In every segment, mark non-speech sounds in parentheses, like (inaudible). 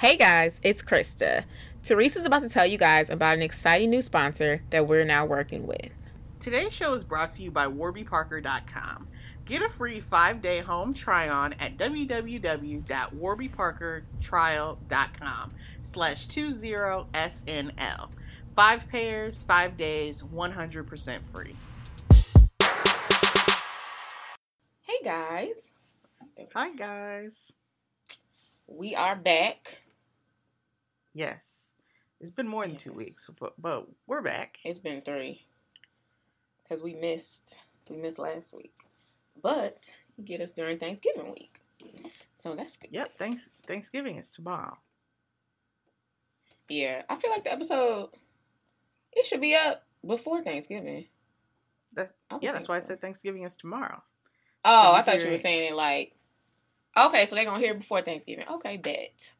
Hey guys, it's Krista. Teresa's about to tell you guys about an exciting new sponsor that we're now working with. Today's show is brought to you by warbyparker.com. Get a free five day home try on at www.warbyparkertrial.com slash 20SNL. Five pairs, five days, 100% free. Hey guys, Hi, guys. we are back. Yes. It's been more than two weeks, but, but we're back. It's been three because we missed we missed last week, but you get us during Thanksgiving week, so that's good. Yep, thanks. Thanksgiving is tomorrow. Yeah, I feel like the episode it should be up before Thanksgiving. That's, yeah, that's why I said Thanksgiving is tomorrow. Oh, we I thought you were saying it like, okay, so they're gonna hear it before Thanksgiving. Okay, bet.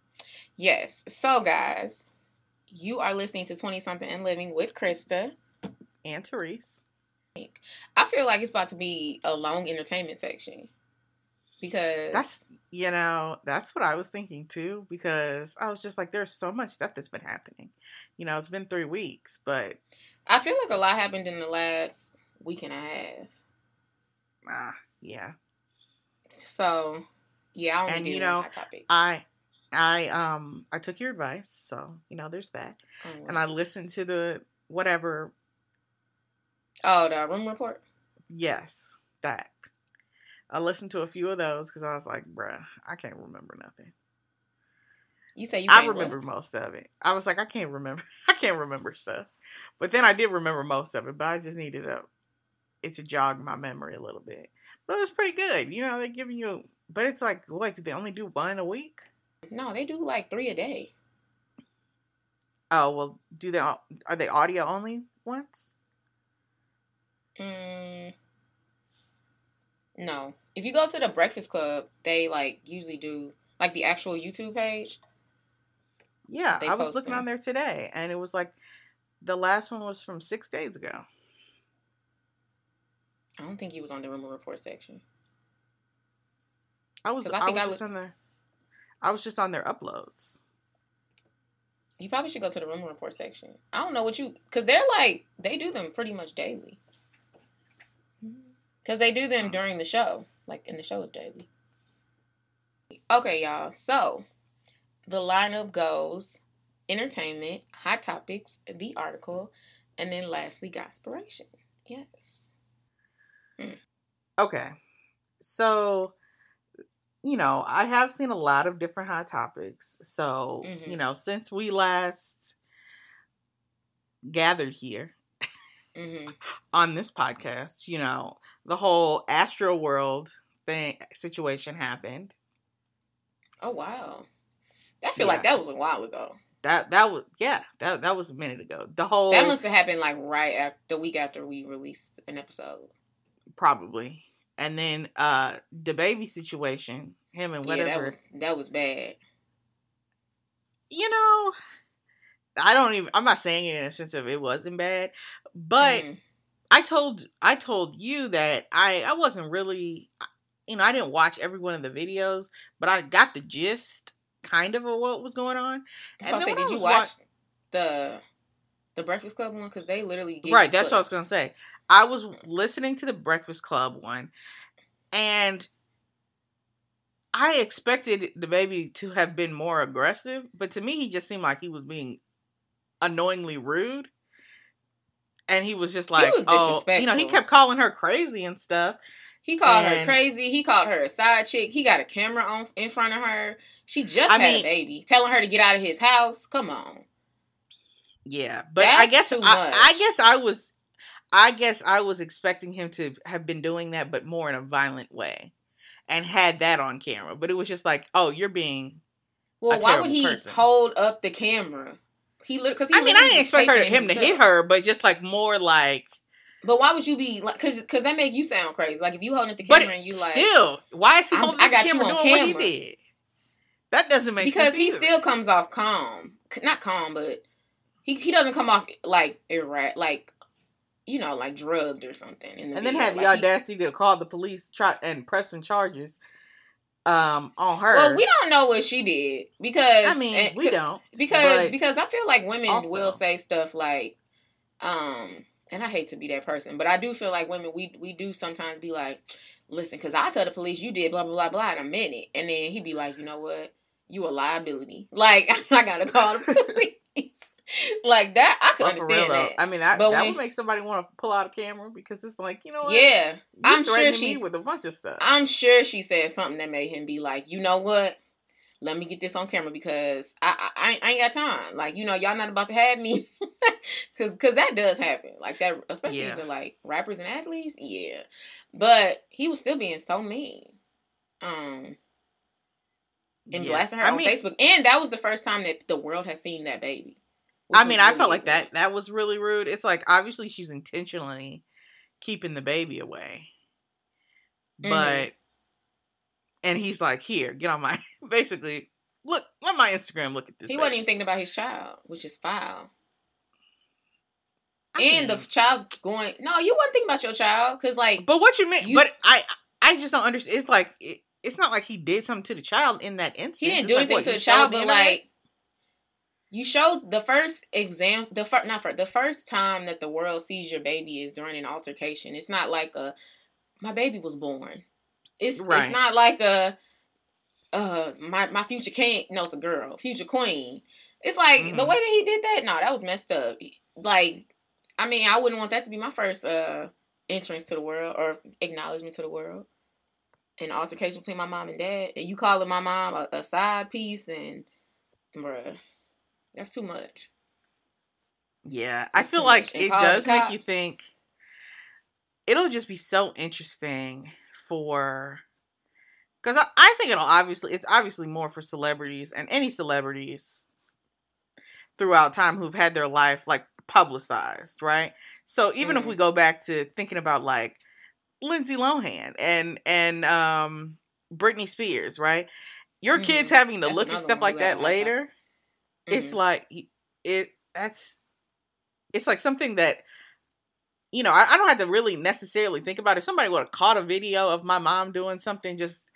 Yes. So, guys, you are listening to Twenty Something and Living with Krista. And Therese. I feel like it's about to be a long entertainment section because That's you know that's what I was thinking too because I was just like, there's so much stuff that's been happening. You know, it's been three weeks, but I feel like a lot happened in the last week and a half. ah, yeah. So, yeah, I only And, you know. I I um I took your advice, so you know there's that, Um, and I listened to the whatever. oh, the room report. Yes, that. I listened to a few of those because I was like, bruh, I can't remember nothing. You say you I can't what? remember most of it. I was like, I can't remember. (laughs) I can't remember stuff. But then I did remember most of it. But I just needed a it to jog my memory a little bit. But it was pretty good. You know, they're giving you. But it's like, what? Do they only do one a week? No, they do like three a day. Oh well, do they? Are they audio only ones? Mm, no. If you go to the Breakfast Club, they like usually do like the actual YouTube page. Yeah, I was looking them. on there today, and it was like the last one was from six days ago. I don't think he was on the rumor report section. I was. I, I think was I just look- on their. I was just on their uploads. You probably should go to the rumor report section. I don't know what you because they're like they do them pretty much daily. Mm-hmm. Because they do them during the show, like in the show is daily. Okay, y'all. So the lineup goes entertainment, hot topics, the article, and then lastly, gospiration. Yes. Okay. So, you know, I have seen a lot of different hot topics. So, Mhm. you know, since we last gathered here hmm (laughs) on this podcast, you know, the whole Astro World thing situation happened. Oh wow. I feel like that was a while ago. That that was yeah, that that was a minute ago. The whole That must have happened like right after the week after we released an episode. probably. And then uh the baby situation, him and Yeah, whatever. that was that was bad. you know, I don't even. I'm not saying it in a sense of it wasn't bad, but Mhm. I told I told you that I I wasn't really, you know, I didn't watch every one of the videos, but I got the gist kind of of what was going on. I was gonna say, did you watch wa- the the Breakfast Club one? Because they literally right, that's what I was gonna say. I was listening to the Breakfast Club one, and I expected DaBaby to have been more aggressive, but to me, he just seemed like he was being annoyingly rude. And he was just like, was oh, you know, he kept calling her crazy and stuff. He called her crazy. He called her a side chick. He got a camera on in front of her. She just I had mean- a baby, telling her to get out of his house. Come on. Yeah, but I guess I. I guess I was, I guess I was expecting him to have been doing that, but more in a violent way, and had that on camera. But it was just like, oh, you're being. Well, why would he person. hold up the camera? He because he I mean, I didn't expect her, him to hit her, but just like more like. But why would you be like? Because because that make you sound crazy. Like if you holding up the But camera and you like still, why is he holding I up the got you camera on doing what he did? That doesn't make because sense. Because he either. still comes off calm, not calm, but he he doesn't come off like errat, like you know, like drugged or something. The and then video. had the Like, he- audacity to call the police try and press some charges um on her. Well, we don't know what she did because I mean, and- we don't. because because I feel like women also- will say stuff like, um, and I hate to be that person, but I do feel like women we we do sometimes be like, listen, because I tell the police you did blah blah blah blah in a minute, and then he'd be like, you know what, you a liability, like (laughs) I gotta call the (laughs) police, (laughs) like that. I could real understand that. I mean that But that when- would make somebody want to pull out a camera because it's like you know what? yeah, You I'm sure she's- with a bunch of stuff. I'm sure she said something that made him be like, you know what? Let me get this on camera because I I, I ain't- got time. Like you know, y'all not about to have me, (laughs) because because that does happen. Like that, especially Yeah. the like rappers and athletes. Yeah, but he was still being so mean, um, and Yeah. blasting her I on mean, Facebook. And that was the first time that the world has seen that baby. I mean, was I really felt like that. That was really rude. It's like obviously she's intentionally keeping the baby away, Mhm. but and he's like, "Here, get on my (laughs) basically look on my Instagram. Look at this." He baby." wasn't even thinking about his child, which is foul. I and the child's going. No, you wasn't thinking about your child because like but what you mean? you- but I, I just don't understand. It's like it, it's not like he did something to the child in that instance. He didn't It's do like, anything what, to the child, but like you showed the first exam, the first not first, the first time that the world sees your baby is during an altercation. It's not like a my baby was born. It's Right. it's not like a uh my my future king. No, it's a girl, future queen. It's like the Mhm. way that he did that. No, that was messed up. Like, I mean, I wouldn't want that to be my first uh entrance to the world or acknowledgement to the world. An altercation between my mom and dad, and you calling my mom a, a side piece, and bruh, that's too much. Yeah, I feel like it does make you think. It'll just be so interesting for, because I, I think it'll obviously it's obviously more for celebrities and any celebrities throughout time who've had their life like publicized, right? So even if Mhm. we go back to thinking about like Lindsay Lohan and and um Britney Spears, right? Your Mhm. kids having to That's look at stuff like had that a later it's mm-hmm. like it that's it's like something that you know I, I don't have to really necessarily think about it. if somebody would have caught a video of my mom doing something just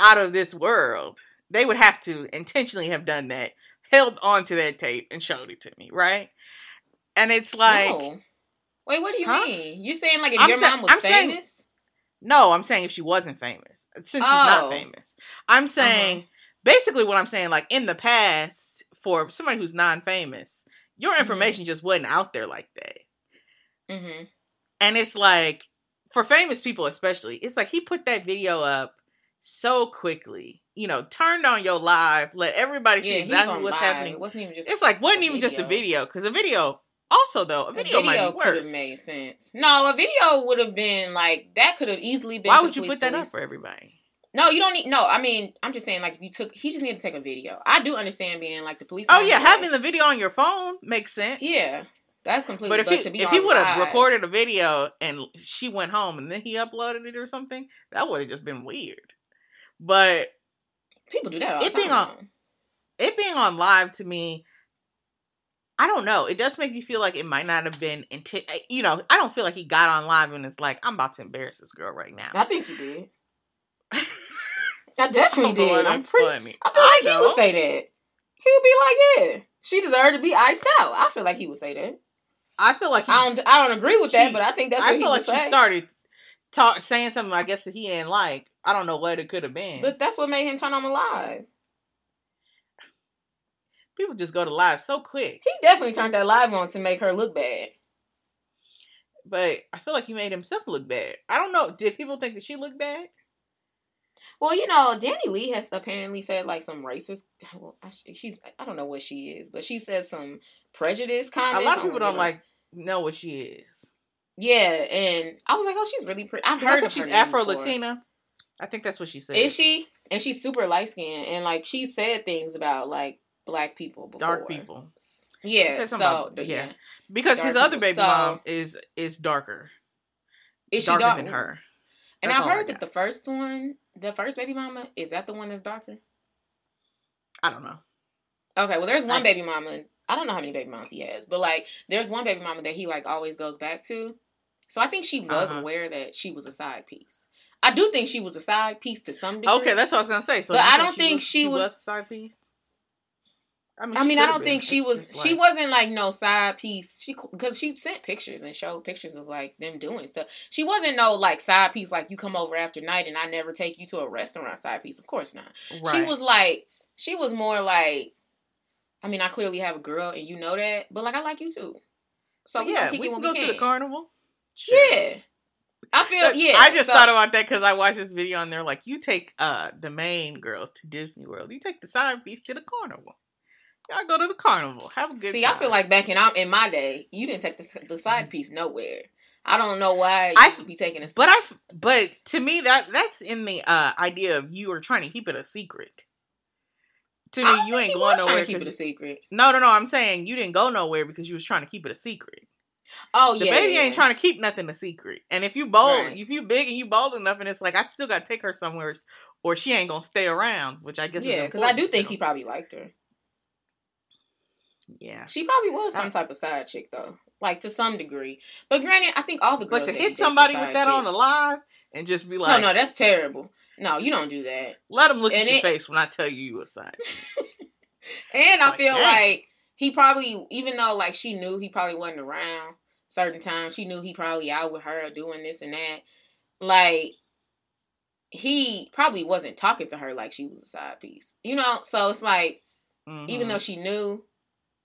out of this world they would have to intentionally have done that held onto that tape and showed it to me right and it's like no, No. Wait, what do you Huh? mean? You're saying like if I'm your sa- mom was I'm saying- famous? i'm saying if she wasn't famous since she's not Oh. famous i'm uh-huh. saying basically what i'm saying like in the past for somebody who's non-famous your Mhm. information just wasn't out there like that Mm-hmm. And it's like, for famous people especially, it's like he put that video up so quickly. You know, turned on your live, let everybody see Yeah, exactly what's live. happening. It wasn't even just. It's like wasn't even just a video. video because a video also though a A video, might be worse. made sense. No, a video would have been like that. Could have easily been. Why would you police, put that up for everybody? No, you don't need. No, I mean, I'm just saying, like, if you took, he just needed to take a video. I do understand being like the police. Oh yeah, having the video on your phone makes sense. Yeah, that's completely. But if But, he to be if he would have recorded a video and she went home and then he uploaded it or something, that would have just been weird. But people do that all it being time. on- it being on live to me i don't know it does make me feel like it might not have been intent. you know i don't feel like he got on live and it's like i'm about to embarrass this girl right now I think he did. I definitely did. boy, I'm pretty. funny. I feel like he would say that. He would be like, "Yeah, she deserved to be iced out." I feel like he would say that. i feel like he, I don't. I don't agree with that, but I think that's i what he feel would like say. she started talk saying something i guess that he didn't like i don't know what it could have been But that's what made him turn on the live. people just go to live so quick He definitely turned that live on to make her look bad. but i feel like he made himself look bad i don't know did people think that she looked bad Well, you know, DaniLeigh has apparently said like some racist. Well, I- she's I don't know what she is, but she said some prejudice comments. a lot of people don't like know what she is Yeah, and I was like, oh, she's really pretty. I've I heard she's afro latina i think that's what she said Is she? And she's super light skinned, and like she said things about like black people before. dark people Yeah. So about- yeah. yeah. because Dark his other baby So- mom is is darker, Is she darker dark than her. And I've heard that the first one, the first baby mama, is that the one that's darker? I don't know. Okay, well, there's one I- baby mama. I don't know how many baby moms he has, but like, there's one baby mama that he like always goes back to. So I think she was Uh-huh. aware that she was a side piece. I do think she was a side piece to some degree. Okay, that's what I was gonna say. So But I don't think was, she was- a side piece. I I mean, I don't been. think she It's was. She wasn't like no side piece. She because she sent pictures and showed pictures of like them doing stuff. She wasn't no like side piece like you come over after night and I never take you to a restaurant side piece. Of course not. Right. She was like she was more like. I mean, I clearly have a girl and you know that, but like I like you too. So we yeah, we can go we to the can. carnival. Yeah, I feel yeah. I just so- thought about that because I watched this video and they're like, you take uh the main girl to Disney World, you take the side piece to the carnival. Y'all go to the carnival, have a good See, time. I feel like back in in my day, you didn't take the, the side piece nowhere. I don't know why I- be taking a. but I, but to me that that's in the uh idea of you are trying to keep it a secret. To me, you ain't going nowhere. to keep it a secret. no, no, no. I'm saying you didn't go nowhere because you was trying to keep it a secret. Oh yeah. The yeah, baby yeah. ain't trying to keep nothing a secret. And if you bold, Right. if you big and you bold enough, and it's like I still got to take her somewhere, or she ain't gonna stay around. Which I guess Yeah, because I do think he probably liked her. Yeah, She probably was some type of side chick though, like to some degree. But granted, I think all the girls but to hit he dates are somebody with that on the chicks. live and just be like, no, no, that's terrible. No, you don't do that. let them look And at your face when I tell you you a side. (laughs) And I like, feel dang. like he probably, even though like she knew he probably wasn't around certain times, she knew he probably out with her doing this and that. Like he probably wasn't talking to her like she was a side piece, you know. So it's like even Mhm. though she knew,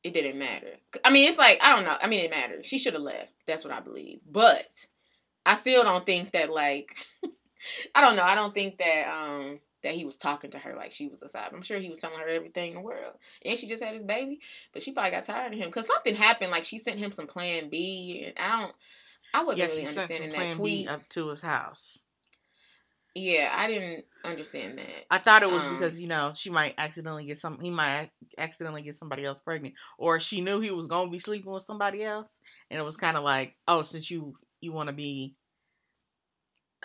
it didn't matter. I mean, it's like I don't know. I mean, it matters. She should have left. That's what I believe. But I still don't think that like (laughs) I don't know. I don't think that um that he was talking to her like she was a side. I'm sure he was telling her everything in the world, and she just had his baby. But she probably got tired of him because something happened. Like she sent him some Plan B, and I don't. I wasn't yeah, really she sent some understanding that Plan tweet. B up to his house. Yeah, I didn't understand that. I thought it was Um, because you know she might accidentally get some. He might accidentally get somebody else pregnant, or she knew he was gonna be sleeping with somebody else, and it was kind of like, oh, since you you want to be.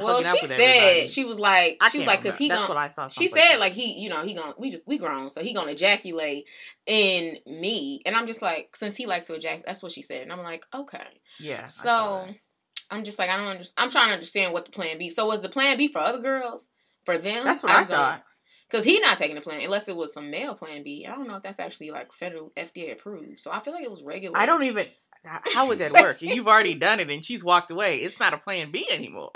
Well, she said everybody. she was like I she was like because he That's gonna what I saw. she said like he you know he gonna we just we grown so he gonna ejaculate in me and i'm just like since he likes to ejaculate that's what she said and i'm like okay yeah. So. I'm just like i don't understand i'm trying to understand what the plan b so was the plan b for other girls for them that's what I, don't- thought. Cause he not taking the plan unless it was some male plan B. I don't know if that's actually like federal FDA approved. So I feel like it was regular. I don't even. How would that (laughs) work? You've already done it, and she's walked away. It's not a Plan B anymore.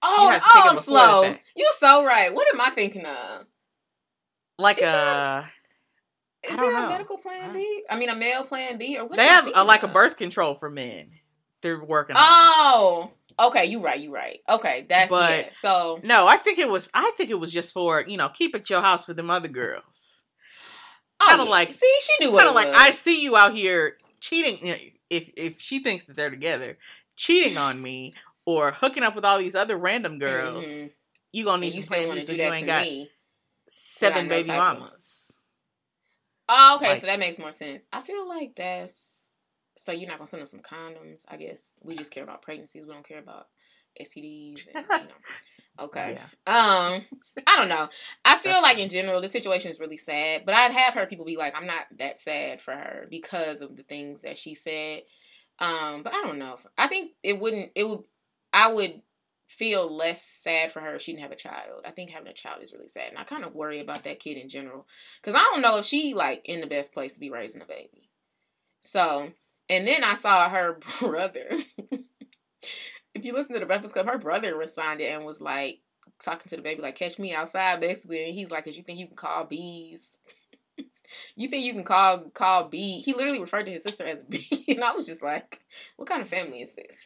Oh, have to take oh, I'm slow. You're so right. What am I thinking of? Like Is a, Is I don't there a medical plan B? I mean, a male plan B, or what? they have a, like a birth control for men. They're working on. Oh, okay. You right. You right. Okay, that's But- yeah. So No, I think it was. I think it was just for you know keep at your house for them other girls. oh, kinda yeah. like- see, she knew what Kind of like was. I see you out here cheating. You know, if if she thinks that they're together, cheating on me or hooking up with all these other random girls, Mhm. you gonna need some Plan B so you ain't got me? seven no baby mamas. Oh, okay. like- so that makes more sense. I feel like that's so you're not gonna send them some condoms. I guess we just care about pregnancies. We don't care about STDs. And, you know. Okay. Yeah. Um, I don't know. I feel That's like in general the situation is really sad, but I'd have heard people be like, "I'm not that sad for her because of the things that she said." Um, but I don't know. I think it wouldn't. It would. I would feel less sad for her if she didn't have a child. I think having a child is really sad, and I kind of worry about that kid in general because I don't know if she like in the best place to be raising a baby. So, and then I saw her (laughs) brother. if you listen to the Breakfast Club, her brother responded and was like talking to DaBaby, like "catch me outside," basically. And he's like, "Cause you think you can call bees." (laughs) You think you can call call B? He literally referred to his sister as B, (laughs) and I was just like, "What kind of family is this?"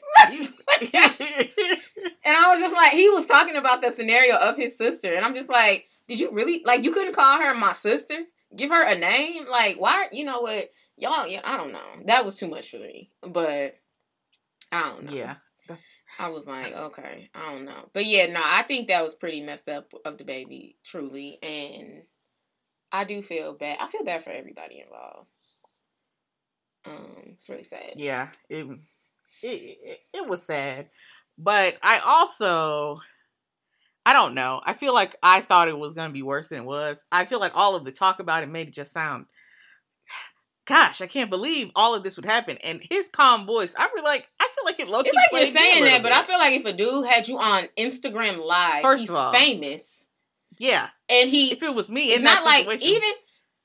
And I was just like, he was talking about the scenario of his sister, and I'm just like, did you really like? You couldn't call her my sister? Give her a name? Like, why? You know what? Y'all, yeah, I don't know. That was too much for me, but I don't know. yeah. I was like, okay, I don't know, but yeah, no, I think that was pretty messed up of DaBaby, truly, and I do feel bad. I feel bad for everybody involved. Um, it's really sad. Yeah, it, it it it was sad, but I also I don't know. I feel like I thought it was gonna be worse than it was. I feel like all of the talk about it made it just sound. Gosh, I can't believe all of this would happen. And his calm voice, I really like. I feel like it low-key It's like you're saying that, but I feel like if a dude had you on Instagram Live, First he's of all, famous, yeah, and he if it was me it's not like even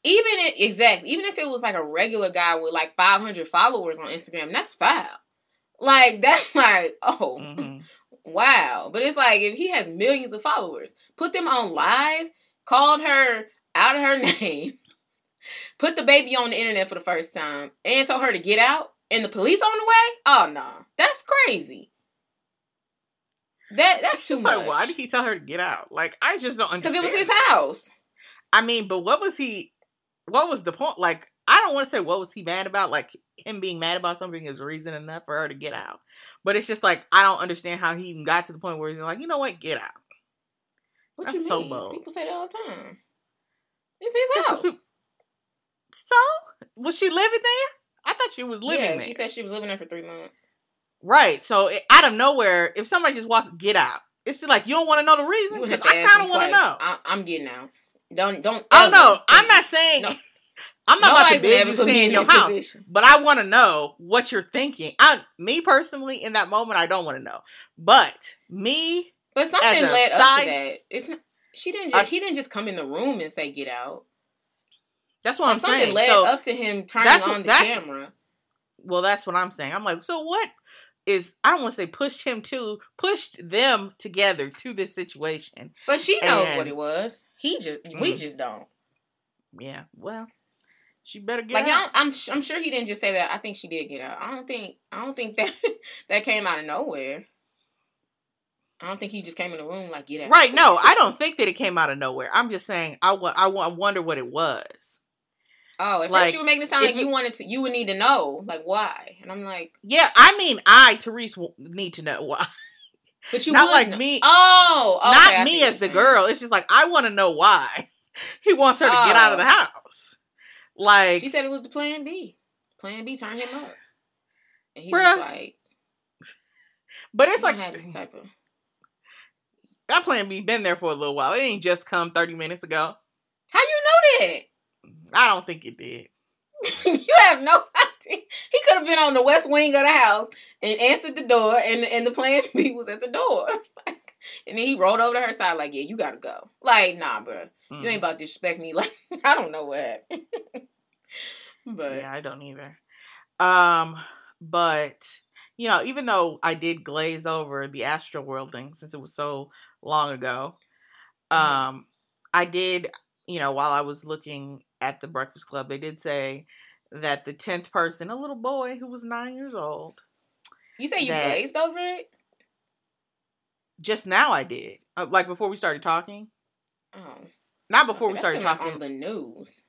even it exactly even if it was like a regular guy with like 500 followers on Instagram, that's foul. Like (laughs) that's like oh Mhm. (laughs) wow, but it's like if he has millions of followers, put them on live, called her out of her (laughs) name, put the baby on the internet for the first time, and told her to get out, and the police on the way. Oh no, that's crazy. That that's It's too just much. like, why did he tell her to get out? Like, I just don't understand. Because it was his house. I mean, but what was he? What was the point? Like, I don't want to say what was he mad about. Like him being mad about something is reason enough for her to get out. But it's just like I don't understand how he even got to the point where he's like, you know what, get out. What That's you so mean? bold. People say that all the time. It's his Just house. people- So was she living there? I thought she was living yeah, there. she said she was living there for three months. right. So it, out of nowhere, if somebody just walk, get out. It's like you don't want to know the reason because I kind of want to know. I, I'm getting out. Don't don't. Oh no, I'm not saying. No. I'm not about to Nobody's beg you stay in your house. position. But I want to know what you're thinking. I, me personally, in that moment, I don't want to know. But me, But something led up to that. It's not. She didn't. Just, I- he didn't just come in the room and say get out. That's what I'm something saying. led So, up to him turning that's what- on the that's- camera. well, that's what I'm saying. I'm like, so what is? I don't want to say pushed him to pushed them together to this situation. But she knows and- what it was. He just we Mhm. just don't. Yeah, well, she better get Like out. I'm, I'm, sure he didn't just say that. I think she did get out. I don't think, I don't think that (laughs) that came out of nowhere. I don't think he just came in the room like get out. Right? No, I don't think that it came out of nowhere. I'm just saying. I I, I wonder what it was. Oh, at Like, first you were making it sound like you it- wanted to. You would need to know, like why. And I'm like, Yeah, I mean, I Therese need to know why. (laughs) but you Not like know. me- Oh, okay, Not me as the saying. girl. It's just like I want to know why (laughs) he wants her to get out of Oh. the house. Like, She said it was the plan B. Plan B turned him up, and he Bruh. was like, (laughs) but it's "It's like had this type of." that plan B been there for a little while. It ain't just come thirty minutes ago. How you know that? I don't think it did. (laughs) you have no idea. He could have been on the west wing of the house and answered the door, and and the plan B was at the door. (laughs) Like, and then he rolled over to her side, like, "Yeah, you gotta go." Like, nah, bro, Mm. you ain't about to disrespect me. (laughs) Like, I don't know what happened, but Yeah, I don't either. Um, but you know, even though I did glaze over the Astro World thing since it was so long ago, Mhm. um, I did. You know, while I was looking at the Breakfast Club, they did say that the tenth person, a little boy who was nine years old, you say you glazed over it. just now I did, uh, like before we started talking. Oh, Not before we started like, talking. on the news.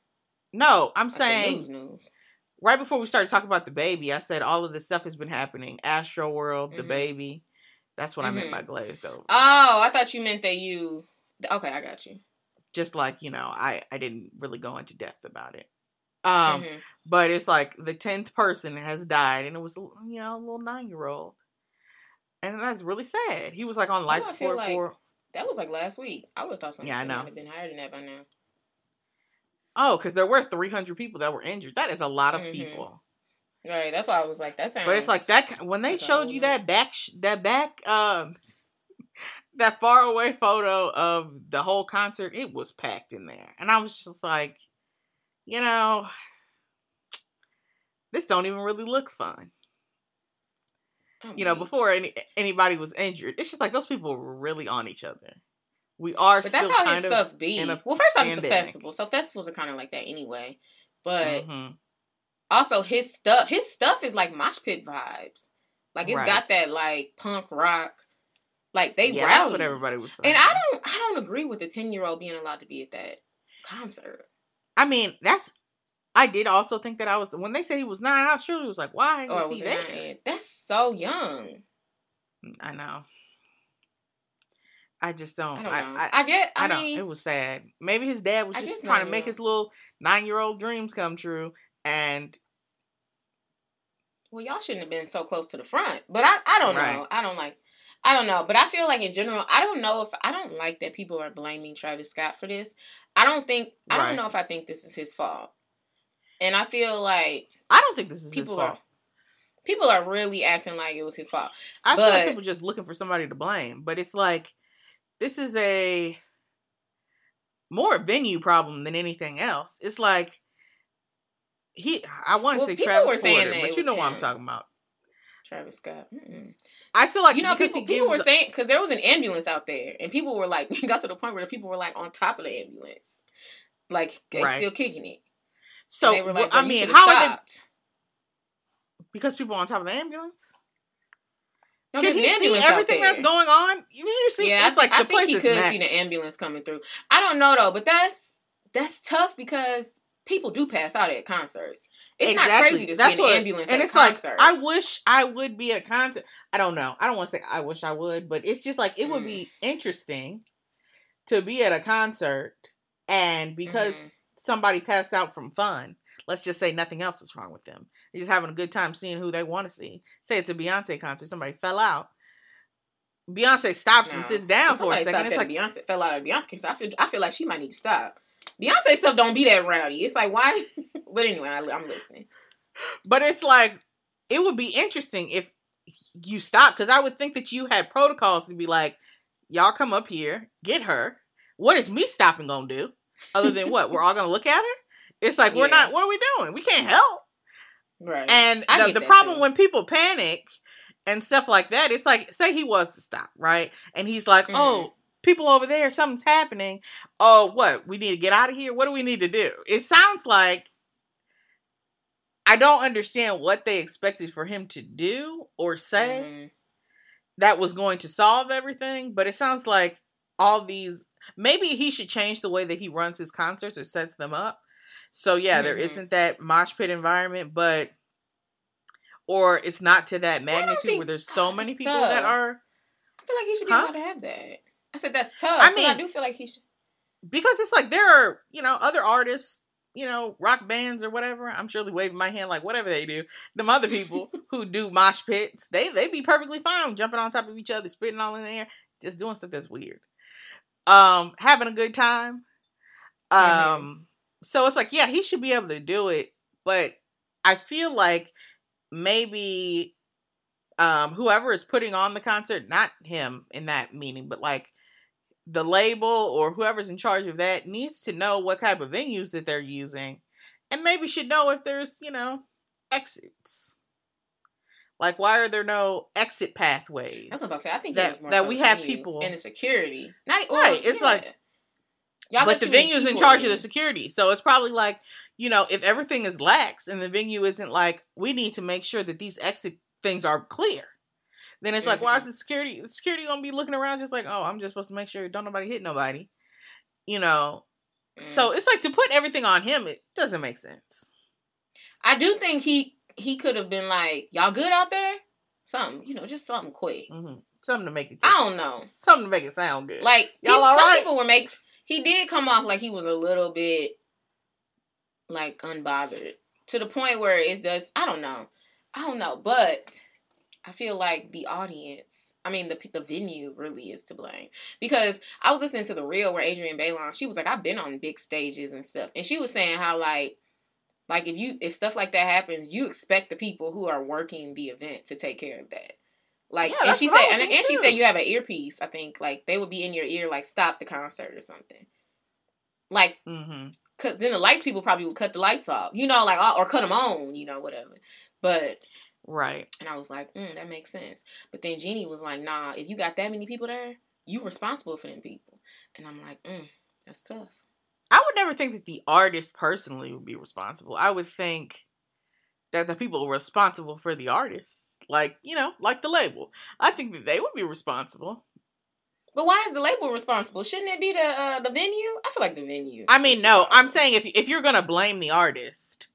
no, I'm Like the saying news, news. right before we started talking about the baby, I said all of this stuff has been happening. Astro World, the Mhm. baby. That's what I meant by glazed over. Oh, I thought you meant that you. Okay, I got you. Just like you know, I I didn't really go into depth about it. Um, Mhm. but it's like the tenth person has died, and it was you know a little nine year old, and that's really sad. He was like on life support like- for That was like last week. I would have thought something Yeah, I know. might have been higher than that by now. oh, because there were three hundred people that were injured. That is a lot of Mhm. people. Right. That's why I was like, that sounds. But it's like that when they showed you that back that back um that far away photo of the whole concert, it was packed in there, and I was just like, you know, this don't even really look fun. I'm You know, before any anybody was injured, it's just like those people were really on each other. We are But still that's how kind his stuff be. Well, first off, it's a festival, so festivals are kind of like that anyway. But Mhm. also, his stuff, his stuff is like mosh pit vibes. Like it's Right. got that like punk rock. Like they yeah, rowdy. that's what everybody was saying. And I don't, I don't agree with the ten year old being allowed to be at that concert. I mean, that's. I did also think that I was when they said he was nine. I surely was like, why was was he there? not That's so young. I know. I just don't. I don't I. I, I, get. I, I don't. mean, It was sad. Maybe his dad was just trying to make his little nine-year-old dreams come true, and well, y'all shouldn't have been so close to the front. But I, I don't know. I don't like. I don't know. But I feel like in general, I don't know if I don't like that people are blaming Travis Scott for this. I don't think. I Right. don't know if I think this is his fault. And I feel like I don't think this is his people fault. are. people are really acting like it was his fault. I feel like people just looking for somebody to blame, but it's like this is a more venue problem than anything else. It's like he. I want to Well, say Travis Porter, but you know what I'm talking about. Travis Scott. Mm-mm. I feel like you know, because people, people were saying because there was an ambulance out there, and people were like, (laughs) got to the point where the people were like on top of the ambulance, like they Right. still kicking it. so. They were like, well, I mean, how are they? Because people on top of the ambulance. No, Can he see everything that's going on? You you see, Yeah, it's I, like I the think place he could see the ambulance coming through. I don't know though, but that's that's tough because people do pass out at concerts. It's not crazy to That's see what, ambulance and it's concert. like I wish I would be at a concert. I don't know. I don't want to say I wish I would, but it's just like it would Mm. be interesting to be at a concert and because Mhm. somebody passed out from fun. Let's just say nothing else was wrong with them. They're just having a good time seeing who they want to see. Say it's a Beyonce concert, somebody fell out. Beyonce stops and sits down for a second. It's like Beyonce fell out of Beyonce concert. I feel I feel like she might need to stop. Beyonce stuff don't be that rowdy. It's like why? (laughs) but anyway, I, I'm listening. But it's like it would be interesting if you stop because I would think that you had protocols to be like, y'all come up here, get her. What is me stopping gonna do? Other than what? We're all gonna look at her. It's like we're not. What are we doing? We can't help. Right. And the, the problem too. when people panic and stuff like that, it's like say he was to stop, right? And he's like, Mhm. oh. People over there, something's happening. Oh, what? We need to get out of here. What do we need to do? It sounds like I don't understand what they expected for him to do or say Mhm. that was going to solve everything, but it sounds like all these maybe he should change the way that he runs his concerts or sets them up. So yeah, there Mhm. isn't that mosh pit environment, but or it's not to that magnitude where there's so many people that are I feel like he should be Huh? allowed to have that. I said that's tough. I mean, I do feel like he should. because it's like there are, you know, other artists, you know, rock bands or whatever. I'm surely waving my hand like whatever they do. Them other people (laughs) who do mosh pits, they they be perfectly fine jumping on top of each other, spitting all in the air, just doing stuff that's weird. Um, having a good time. Um, Mhm. so it's like, yeah, he should be able to do it, but I feel like maybe um whoever is putting on the concert, not him in that meaning, but like the label or whoever's in charge of that needs to know what type of venues that they're using and maybe should know if there's, you know, exits. Like why are there no exit pathways? That's what I say. I think that- more that we have people- and the security. Not Right, it's yeah. like- Y'all but the venue's in charge of the security. So it's probably like, you know, if everything is lax and the venue isn't like, we need to make sure that these exit things are clear. Then it's like, why Mm-hmm. is the security the security gonna be looking around just like, oh, I'm just supposed to make sure don't nobody hit nobody. You know. Mm. So it's like to put everything on him, it doesn't make sense. I do think he he could have been like, "Y'all good out there?" Something, you know, just something quick. hmm Something to make it. I don't know. Something to make it sound good. Like Y'all all some right? people were make. He did come off like he was a little bit like unbothered to the point where it does. I don't know. I don't know, but I feel like the audience. I mean, the the venue really is to blame because I was listening to the real where Adrienne Bailon. She was like, I've been on big stages and stuff, and she was saying how like. Like if you if stuff like that happens, you expect the people who are working the event to take care of that. Like Yeah, and she said and, and she said you have an earpiece, I think. Like they would be in your ear like stop the concert or something. Like hmm cuz then the lights people probably would cut the lights off. You know like or cut them on, you know, whatever. But Right. and I was like, mm, that makes sense. But then Jeannie was like, nah, if you got that many people there, you responsible for them people. And I'm like, mm, that's tough. I would never think that the artist personally would be responsible. I would think that the people responsible for the artists, like, you know, like the label, I think that they would be responsible. But why is the label responsible? Shouldn't it be the uh, the venue? I feel like the venue. I mean, no, I'm saying if if you're gonna blame the artist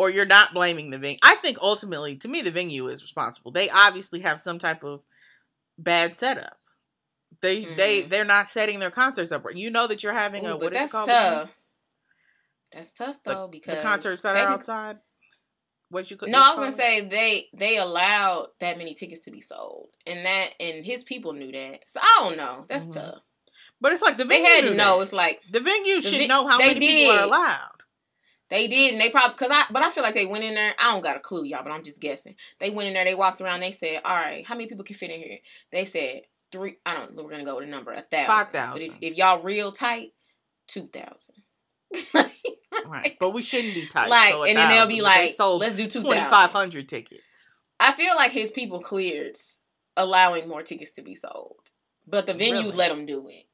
or you're not blaming the venue, I think ultimately, to me, the venue is responsible. They obviously have some type of bad setup. They they Mhm. they're not setting their concerts up. right. You know that you're having a Ooh, what but is called? tough. That's tough The- though because The concerts that are outside. What you could No, I was gonna say they they allowed that many tickets to be sold, and that and his people knew that. So I don't know. That's Mhm. tough. but it's like the They venue had knew to know. that. It's like The venue should vi- know how they many people are allowed. They did, and they probably because I, but I feel like they went in there. I don't got a clue, y'all, but I'm just guessing. They went in there, they walked around, they said, "All right, how many people can fit in here?" They said three. I don't. We're gonna go with a number, a thousand. Five But if, if y'all real tight, two thousand. (laughs) Right. But we shouldn't be tight. Like, so and then they'll be thousand. They like, sold "Let's do two twenty five hundred tickets. I feel like his people cleared allowing more tickets to be sold, but the venue Really? let them do it.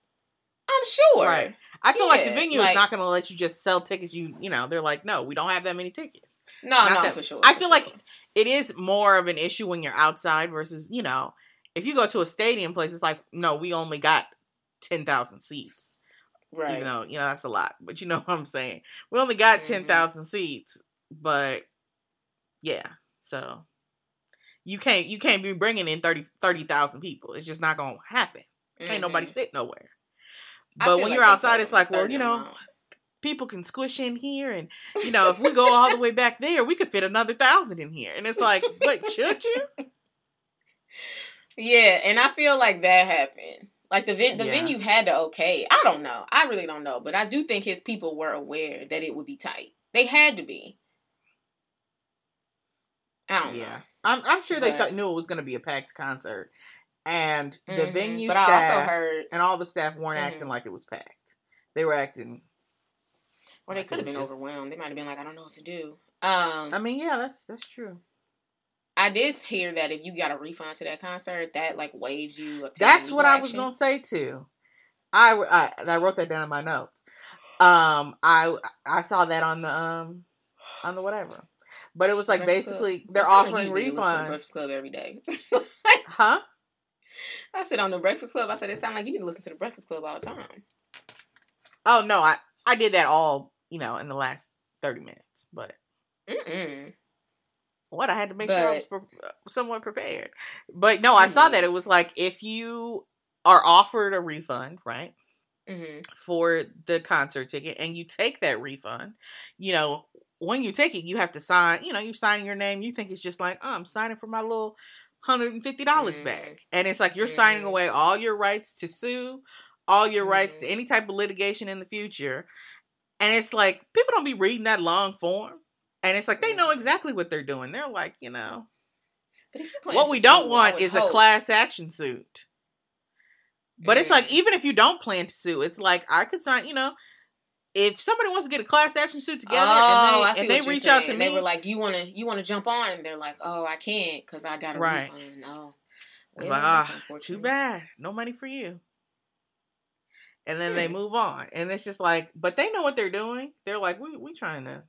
I'm sure. Right. I feel like the venue like- is not going to let you just sell tickets. You you know they're like, no, we don't have that many tickets. No, Not no, that- for sure. I for feel like. It is more of an issue when you're outside versus you know if you go to a stadium place, it's like no, we only got ten thousand seats. right. Even though you know that's a lot, but you know what I'm saying. We only got Mhm. ten thousand seats, but yeah, so you can't you can't be bringing in 30 30,000 people. It's just not gonna happen. Ain't nobody sit nowhere. But when like you're outside, it's like, well, you know, amount. people can squish in here, and you know, if we go all the way back there, we could fit another thousand in here. And it's like, but should you? (laughs) Yeah, and I feel like that happened. Like the ven- the Yeah. venue had to okay. I don't know. I really don't know, but I do think his people were aware that it would be tight. They had to be. I don't Yeah, know. I'm I'm sure they thought knew it was going to be a packed concert, and the Mhm. venue But staff also heard, and all the staff weren't Mhm. acting like it was packed. They were acting. or they like could have been just- overwhelmed. They might have been like, I don't know what to do. Um, I mean, yeah, that's that's true. I did hear that if you got a refund to that concert, that like waives you. That's what I was gonna say too. I, I I wrote that down in my notes. Um, I I saw that on the um on the whatever, but it was like Breakfast basically So they're like offering usually you listen to refunds. Breakfast Club every day. (laughs) Huh? I said on the Breakfast Club. I said it sounded like you need to listen to the Breakfast Club all the time. Oh no, I I did that all you know in the last thirty minutes, but Mm-mm. what I had to make sure I was But- pre- somewhat prepared. But no, I saw Mhm. that it was like if you are offered a refund, right? Mm-hmm. for the concert ticket and you take that refund, you know, when you take it, you have to sign, you know, you sign your name. You think it's just like, oh, I'm signing for my little $150 back. And it's like you're signing Mhm. away all your rights to sue, all your rights to Mhm. any type of litigation in the future. And it's like people don't be reading that long form. And it's like they know Mhm. exactly what they're doing. They're like, you know, But if you plan what we don't want is a class action suit. But it's like Mm. even if you don't plan to sue, it's like I could sign. You know, if somebody wants to get a class action suit together oh, and they and they reach out to saying. me, They were like, "You want to, you want to jump on?" And they're like, "Oh, I can't because I got a Right. refund." Oh, well, like, ah, too bad, no money for you. And then they Hmm. move on, and it's just like, but they know what they're doing. They're like, we we trying to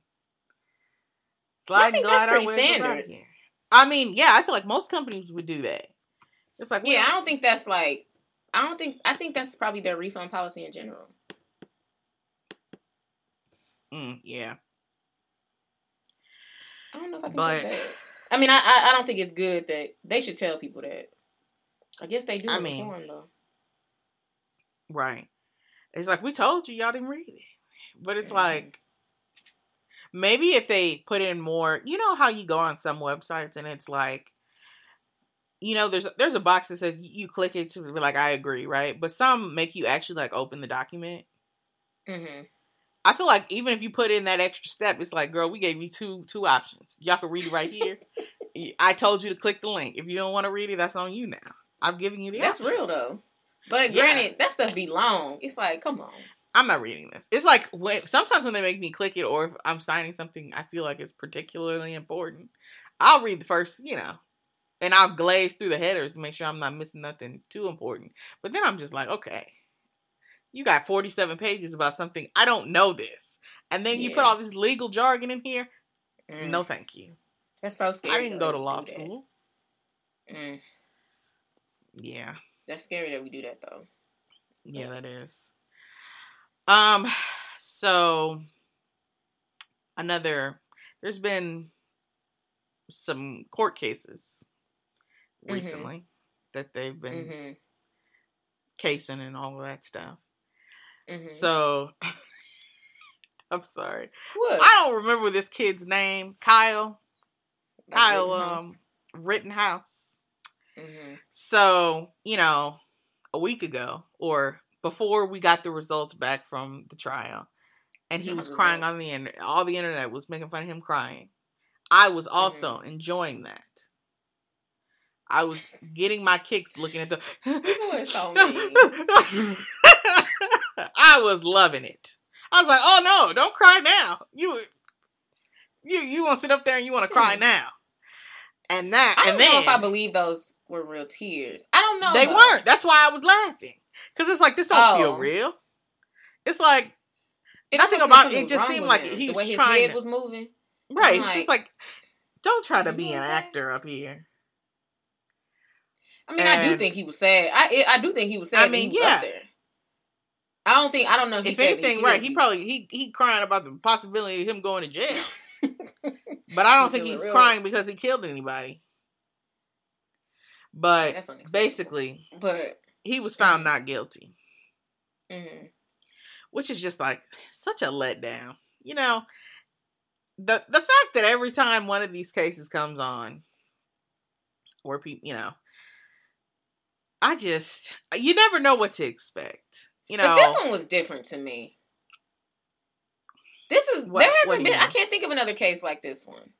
slide and think glide that's our way out standard. of here. I mean, yeah, I feel like most companies would do that. It's like, Yeah, I don't think that's like. I don't think. I think that's probably their refund policy in general. Mm, yeah, I don't know if I think But- that's bad. I mean, I, I I don't think it's good that they should tell people that. I guess they do I mean, form though. right. It's like we told you, y'all didn't read it, but it's Mhm. like maybe if they put in more you know how you go on some websites and it's like you know there's there's a box that says you click it to be like i agree right but some make you actually like open the document Mm-hmm. I feel like even if you put in that extra step it's like girl we gave you two two options y'all can read it right here (laughs) i told you to click the link if you don't want to read it that's on you now i'm giving you the That's real though. But Yeah. granted, that stuff be long. It's like, come on. I'm not reading this. It's like when sometimes when they make me click it, or if I'm signing something I feel like it's particularly important, I'll read the first, you know, and I'll glaze through the headers to make sure I'm not missing nothing too important. But then I'm just like, okay, you got 47 pages about something I don't know this, and then you put all this legal jargon in here. Mm. No, thank you. that's so scary. I didn't go to law school. Mm. Yeah, That's scary that we do that though. yeah, that is. Um, so another there's been some court cases Mhm. recently that they've been Mm-hmm. casing and all of that stuff. Mm-hmm. So (laughs) I'm sorry. what? I don't remember this kid's name. Kyle. Kyle Rittenhouse? um Rittenhouse. Mhm. So, you know, a week ago or before we got the results back from the trial, and he was crying on the internet. All the internet was making fun of him crying. I was also Mm-hmm. enjoying that. I was getting my kicks looking at the. People are so mean. (laughs) I was loving it. I was like, "Oh no, don't cry now. You, you, you want to sit up there and you want to cry Hmm. now." And that, I don't and then know if I believe those were real tears. I don't know. they though. weren't. That's why I was laughing because it's like this don't feel Oh. real. It's like It nothing about- it just seemed like him. he the was way his trying head to- was moving. right. I'm it's just like, like don't try to be an okay? actor up here. I mean, I do think he was sad. I I do think he was sad. I mean, he was yeah. I don't think I don't know if, If anything, right? He probably he he crying about the possibility of him going to jail. (laughs) But I don't think he's real- crying because he killed anybody. Yeah, But that's basically, but he was found Mhm. not guilty, mhm. which is just like such a letdown. You know, the the fact that every time one of these cases comes on, where people, you know, I just you never know what to expect. You know, but this one was different to me. This is What- there hasn't been. I can't think of another case like this one.